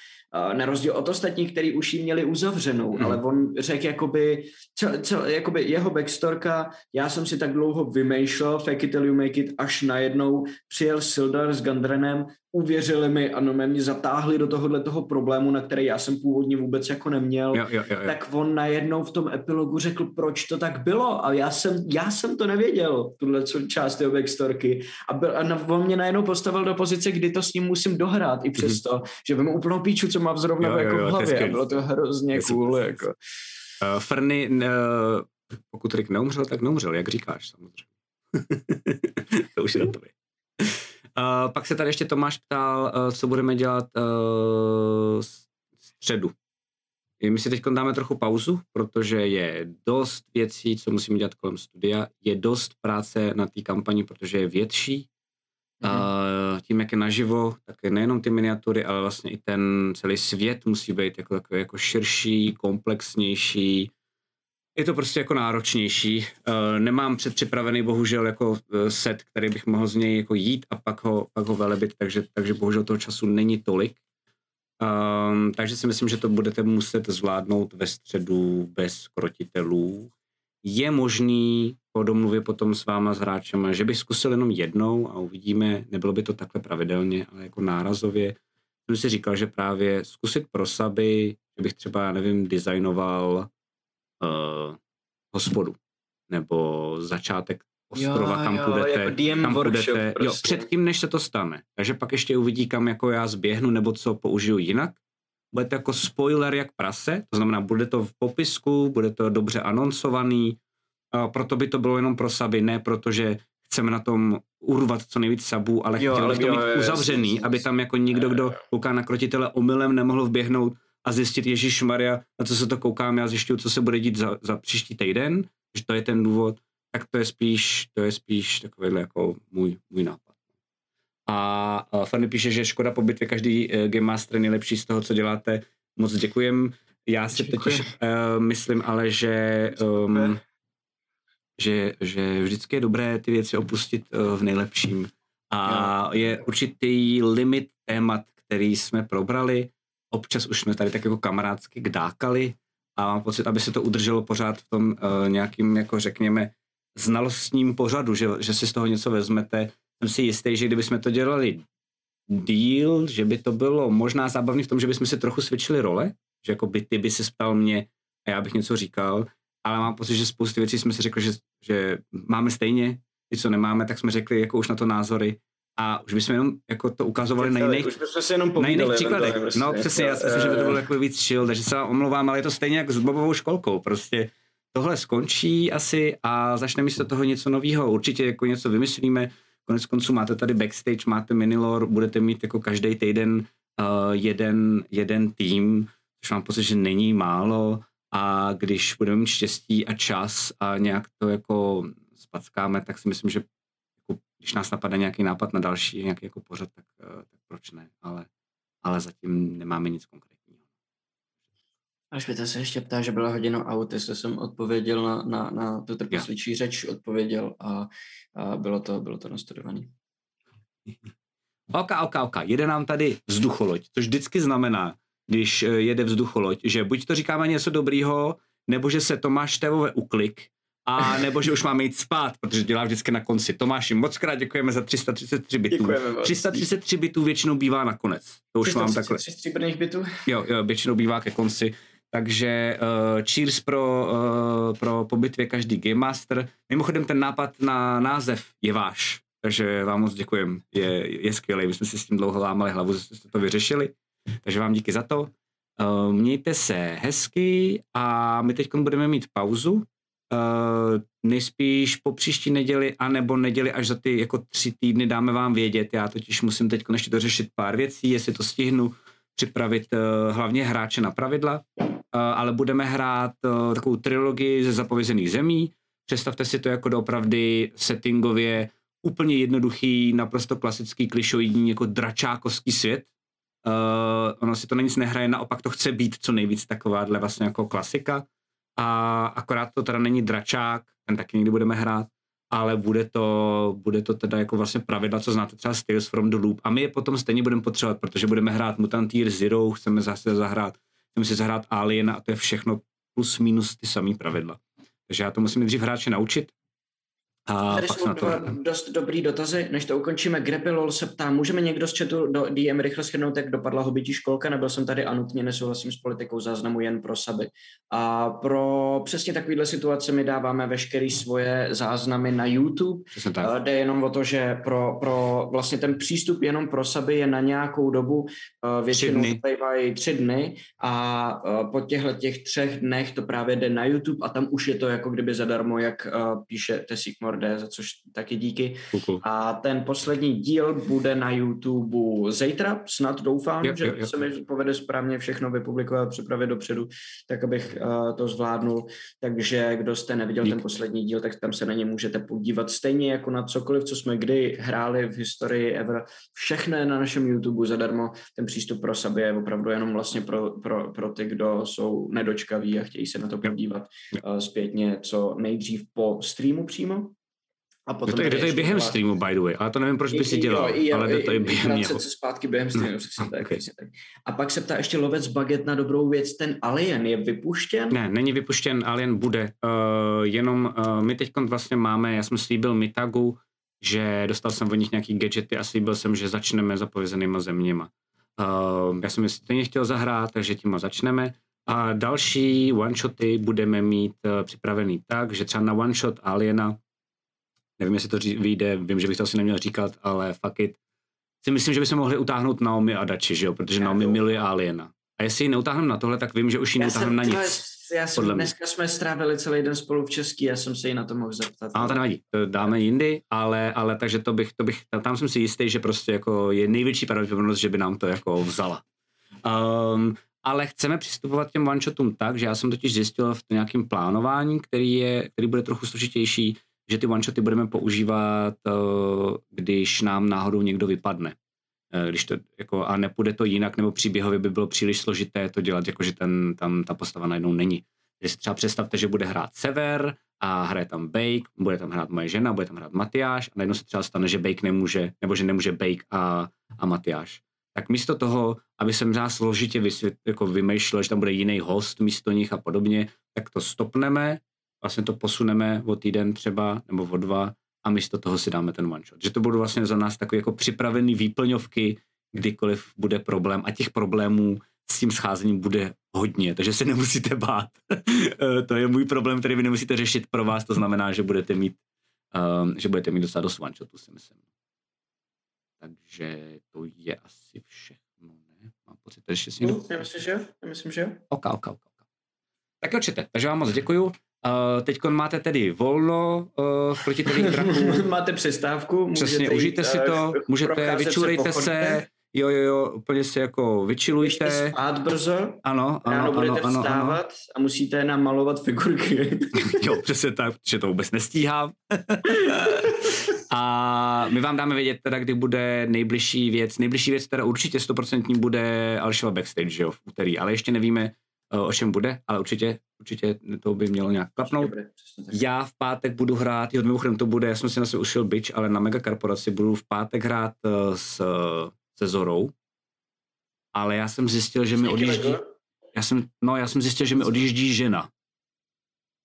Na rozdíl od ostatních, který už ji měli uzavřenou, hmm. ale on řekl jakoby, cel, cel, jakoby jeho backstorka, já jsem si tak dlouho vymýšlel, fake it till you make it, až najednou přijel Sildar s Gandrenem uvěřili mi a no mě zatáhli do tohohle toho problému, na který já jsem původně vůbec jako neměl, jo, jo, jo, jo. tak on najednou v tom epilogu řekl, proč to tak bylo a já jsem, já jsem to nevěděl, tuhle část jeho backstorky a, byl, a na, on mě najednou postavil do pozice, kdy to s ním musím dohrát i přesto, mm-hmm. že vím úplnou píču, co má zrovna jo, jako jo, v hlavě a bylo to hrozně je cool. Jako. Uh, Ferny, uh, pokud Rick neumřel, tak neumřel, jak říkáš samozřejmě. [laughs] to už je na to. Uh, pak se tady ještě Tomáš ptal, uh, co budeme dělat uh, středu. My si teď dáme trochu pauzu, protože je dost věcí, co musíme dělat kolem studia. Je dost práce na té kampani, protože je větší. Mm-hmm. Uh, tím, jak je naživo, tak je nejenom ty miniatury, ale vlastně i ten celý svět musí být jako, jako, jako širší, komplexnější je to prostě jako náročnější. Uh, nemám předpřipravený bohužel jako uh, set, který bych mohl z něj jako jít a pak ho, pak ho velebit, takže, takže bohužel toho času není tolik. Um, takže si myslím, že to budete muset zvládnout ve středu bez krotitelů. Je možný po domluvě potom s váma, s hráčem, že bych zkusil jenom jednou a uvidíme, nebylo by to takhle pravidelně, ale jako nárazově. Jsem si říkal, že právě zkusit pro saby, že bych třeba, nevím, designoval uh, hospodu nebo začátek ostrova, jo, kam jo, půjdete, jako DM kam workshop půjdete, prostě. jo, předtím, než se to stane. Takže pak ještě uvidí, kam jako já zběhnu, nebo co použiju jinak. Bude to jako spoiler jak prase, to znamená, bude to v popisku, bude to dobře anoncovaný, a proto by to bylo jenom pro saby, ne protože chceme na tom urvat co nejvíc sabů, ale jo, chtěli to mít uzavřený, jasný, aby tam jako nikdo, kdo kouká na krotitele omylem, nemohl vběhnout a zjistit, Ježíš Maria, na co se to koukám, já zjišťuju, co se bude dít za, za příští týden, že to je ten důvod, tak to je spíš, to je spíš takovýhle jako můj, můj nápad. A, a Fanny píše, že škoda po bitvě každý uh, Game Master je nejlepší z toho, co děláte. Moc děkujem. Já si teď uh, myslím ale, že um, že, že vždycky je dobré ty věci opustit uh, v nejlepším. A je určitý limit témat, který jsme probrali občas už jsme tady tak jako kamarádsky kdákali a mám pocit, aby se to udrželo pořád v tom uh, nějakým, jako řekněme, znalostním pořadu, že, že si z toho něco vezmete. Jsem si jistý, že kdybychom to dělali díl, že by to bylo možná zábavný v tom, že bychom si trochu svědčili role, že jako by ty by se ptal mě a já bych něco říkal, ale mám pocit, že spoustu věcí jsme si řekli, že, že máme stejně, ty, co nemáme, tak jsme řekli jako už na to názory a už bychom jenom jako to ukazovali na jiných, už bychom se jenom na jiných příkladech. Prostě. No přesně, já si myslím, že by to bylo jako víc chill, takže se vám omlouvám, ale je to stejně jak s Bobovou školkou, prostě tohle skončí asi a začne místo toho něco nového. Určitě jako něco vymyslíme, konec konců máte tady backstage, máte minilor, budete mít jako každý týden uh, jeden, jeden tým, což mám pocit, že není málo a když budeme mít štěstí a čas a nějak to jako spackáme, tak si myslím, že jako, když nás napadne nějaký nápad na další nějaký jako pořad, tak, uh, tak proč ne, ale, ale zatím nemáme nic konkrétního. Až Špita se ještě ptá, že byla hodina aut, jestli jsem odpověděl na, na, na tu trpěsličí řeč, odpověděl a, a bylo, to, bylo to nastudovaný. [laughs] Ok, ok, ok. Jede nám tady vzducholoď, což vždycky znamená, když eh, jede vzducholoď, že buď to říkáme něco dobrýho, nebo že se Tomáš Tevové uklik, a nebo že už máme jít spát, protože dělá vždycky na konci. Tomáši, moc krát děkujeme za 333 bitů. Děkujeme 333 bitů většinou bývá na konec. To už mám takhle. 333 stříbrných bitů? Jo, jo, většinou bývá ke konci. Takže uh, cheers pro, uh, pro po bitvě každý Game Master. Mimochodem ten nápad na název je váš, takže vám moc děkujem. Je, je skvělý, my jsme si s tím dlouho lámali hlavu, že jste to vyřešili. Takže vám díky za to. Uh, mějte se hezky a my teď budeme mít pauzu. Uh, nejspíš po příští neděli, anebo neděli až za ty jako tři týdny dáme vám vědět. Já totiž musím teď ještě dořešit pár věcí, jestli to stihnu připravit uh, hlavně hráče na pravidla, uh, ale budeme hrát uh, takovou trilogii ze zapovězených zemí. Představte si to jako doopravdy settingově úplně jednoduchý, naprosto klasický, klišoidní, jako dračákovský svět. Uh, ono si to na nic nehraje, naopak to chce být co nejvíc takováhle vlastně jako klasika. A akorát to teda není dračák, ten taky někdy budeme hrát, ale bude to, bude to teda jako vlastně pravidla, co znáte třeba Tales from the Loop. A my je potom stejně budeme potřebovat, protože budeme hrát Mutant Year Zero, chceme zase zahrát, chceme si zahrát Alien a to je všechno plus minus ty samé pravidla. Takže já to musím nejdřív hráče naučit, a Tady jsou to dost dobrý dotazy, než to ukončíme. Grepilol se ptá, můžeme někdo z chatu do DM rychle shrnout, jak dopadla hobití školka, nebyl jsem tady a nutně nesouhlasím s politikou záznamu jen pro saby. A pro přesně takovýhle situace my dáváme veškeré svoje záznamy na YouTube. Tak. Jde jenom o to, že pro, pro vlastně ten přístup jenom pro saby je na nějakou dobu, většinou bývají tři dny a po těchto těch třech dnech to právě jde na YouTube a tam už je to jako kdyby zadarmo, jak píše Tessikmor jde, za což taky díky. Kuku. A ten poslední díl bude na YouTube zítra, snad doufám, jo, že jo, jo. se mi povede správně všechno vypublikovat, připravit dopředu, tak abych uh, to zvládnul. Takže kdo jste neviděl Dík. ten poslední díl, tak tam se na ně můžete podívat. Stejně jako na cokoliv, co jsme kdy hráli v historii ever. Všechno je na našem YouTube zadarmo. Ten přístup pro sebe je opravdu jenom vlastně pro, pro, pro ty, kdo jsou nedočkaví a chtějí se na to podívat uh, zpětně co nejdřív po streamu přímo. A potom to, je, to je během streamu, by the way, ale to nevím, proč by si dělal, jo, jo, ale jde to i během něho. se zpátky během streamu, no, tak, okay. tak. A pak se ptá ještě lovec baget na dobrou věc, ten Alien je vypuštěn? Ne, není vypuštěn, Alien bude, uh, jenom uh, my teď vlastně máme, já jsem slíbil Mitagu, že dostal jsem od nich nějaký gadgety a slíbil jsem, že začneme zapovězenýma zeměma. Uh, já jsem je stejně chtěl zahrát, takže tím začneme. A další one-shoty budeme mít uh, připravený tak, že třeba na one-shot Aliena Nevím, jestli to vyjde, vím, že bych to asi neměl říkat, ale fuck it. Si myslím, že bychom mohli utáhnout Naomi a Dači, že jo? protože já Naomi jdu. miluje Aliena. A jestli ji neutáhneme na tohle, tak vím, že už ji neutáhneme na nic. Já jsem, dneska jsme strávili celý den spolu v Český, já jsem se jí na to mohl zeptat. Ale to nevadí, to dáme jindy, ale, ale takže to bych, to bych, tam jsem si jistý, že prostě jako je největší pravděpodobnost, že by nám to jako vzala. Um, ale chceme přistupovat těm one tak, že já jsem totiž zjistil v nějakém plánování, který, je, který bude trochu složitější, že ty one-shoty budeme používat, eh, když nám náhodou někdo vypadne. Eh, když to, jako, a nepůjde to jinak, nebo příběhově by bylo příliš složité to dělat, jakože ten, tam ta postava najednou není. Když si třeba představte, že bude hrát Sever a hraje tam Bake, bude tam hrát moje žena, bude tam hrát Matyáš a najednou se třeba stane, že Bake nemůže, nebo že nemůže Bake a, a Matyáš. Tak místo toho, aby jsem možná složitě vysvět, jako vymýšlel, že tam bude jiný host místo nich a podobně, tak to stopneme vlastně to posuneme o týden třeba, nebo o dva, a místo toho si dáme ten one shot. Že to budou vlastně za nás takové jako připravené výplňovky, kdykoliv bude problém a těch problémů s tím scházením bude hodně, takže se nemusíte bát. [laughs] Eh, to je můj problém, který vy nemusíte řešit pro vás, to znamená, že budete mít, um, že budete mít docela dost one shotu, si myslím. Takže to je asi všechno, ne? Mám pocit, že ještě si někdo... Já myslím, že jo. Já myslím, že jo. Ok, ok, ok. Tak jo, čete. Takže vám moc děkuju. Uh, teď máte tedy volno uh, v protitových [laughs] draků. máte přestávku. Přesně, užijte si to, můžete, vyčurejte se, se Jo, jo, jo, úplně si jako vyčilujte. Můžete spát brzo, ano, ano, ráno budete ano, vstávat ano. a musíte namalovat figurky. [laughs] jo, přesně tak, že to vůbec nestíhám. [laughs] a my vám dáme vědět teda, kdy bude nejbližší věc. Nejbližší věc teda určitě stoprocentní bude Alševa Backstage, že jo, v úterý, ale ještě nevíme, eh, o čem bude, ale určitě, určitě to by mělo nějak klapnout. Já v pátek budu hrát, jo, mimochodem to bude, já jsem si na sebe ušil bič, ale na Mega Korporaci budu v pátek hrát uh, s se Zorou, ale já jsem zjistil, že mi odjíždí, já jsem, no já jsem zjistil, že mi odjíždí žena.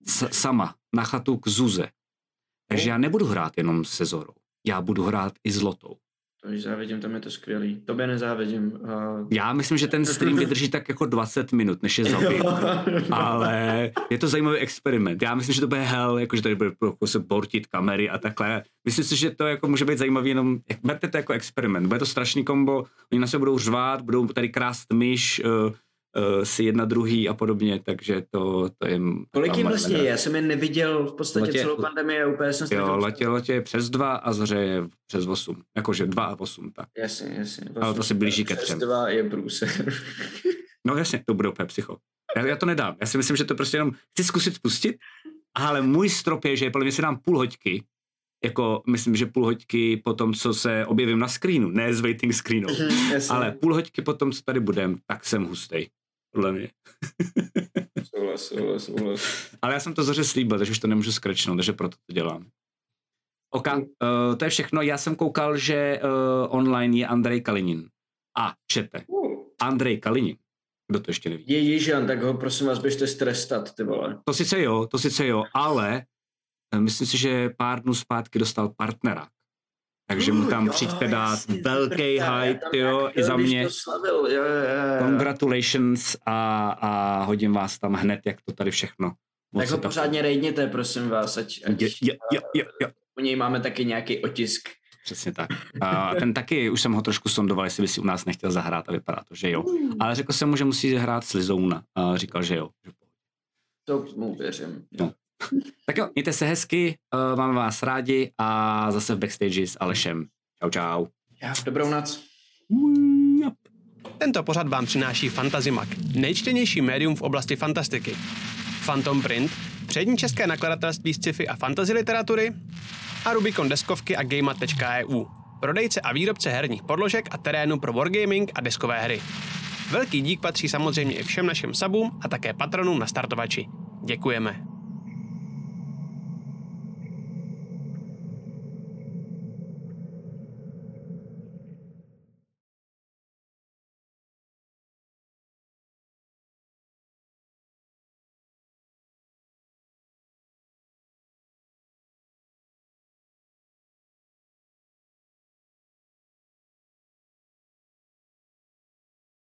S, sama, na chatu k Zuze. Takže já nebudu hrát jenom se Zorou. Já budu hrát i s Lotou. Když závidím, tam je to skvělý. Tobě nezávidím. Uh... Já myslím, že ten stream vydrží tak jako 20 minut, než je zabít. [laughs] Ale je to zajímavý experiment. Já myslím, že to bude hell, jako že tady bude se bortit kamery a takhle. Myslím si, že to jako může být zajímavý jenom, berte to jako experiment. Bude to strašný kombo, oni na sebe budou řvát, budou tady krást myš, uh, si jedna druhý a podobně, takže to, to je... Kolik jim vlastně je? Já jsem je neviděl v podstatě letě, celou pandemii a úplně jsem Jo, letě, letě je přes dva a zře je přes osm. Jakože dva a osm, tak. Jasně, jasně. Ale to se blíží ke třem. Přes dva je průser. no jasně, to bude úplně psycho. Já, já to nedám. Já si myslím, že to prostě jenom chci zkusit spustit, ale můj strop je, že podle mě si dám půl hoďky, jako myslím, že půl hoďky po tom, co se objevím na screenu, ne z waiting screenu, mhm, ale půl hoďky po tom, co tady budem, tak jsem hustej podle mě. [laughs] souhlas, souhlas, souhlas. Ale já jsem to zoře slíbil, takže už to nemůžu skrečnout, takže proto to dělám. OK, uh, to je všechno. Já jsem koukal, že uh, online je Andrej Kalinin. A čete. Uh. Andrej Kalinin. Kdo to ještě neví? Je Jižan, tak ho prosím vás běžte strestat, ty vole. To sice jo, to sice jo, ale uh, myslím si, že pár dnů zpátky dostal partnera takže mu tam přijďte dát velký hype, jo, i za mě. Slavil, jo, jo, jo. Congratulations a, a hodím vás tam hned, jak to tady všechno. Tak ho pořádně rejdněte, prosím vás, ať, ať je, je, je, je, je. u něj máme taky nějaký otisk. Přesně tak. A ten taky, už jsem ho trošku sondoval, jestli by si u nás nechtěl zahrát a vypadá to, že jo. Ale řekl jsem mu, že musí hrát s Lizouna. A říkal, že jo. To mu věřím. No. Tak jo, mějte se hezky, uh, máme vás rádi a zase v backstage s Alešem. Čau, čau. Já, dobrou noc. Tento pořad vám přináší Fantazimak, nejčtenější médium v oblasti fantastiky. Phantom Print, přední české nakladatelství z sci-fi a fantasy literatury a Rubicon deskovky a Gamer.eu, prodejce a výrobce herních podložek a terénu pro wargaming a deskové hry. Velký dík patří samozřejmě i všem našim sabům a také patronům na startovači. Děkujeme.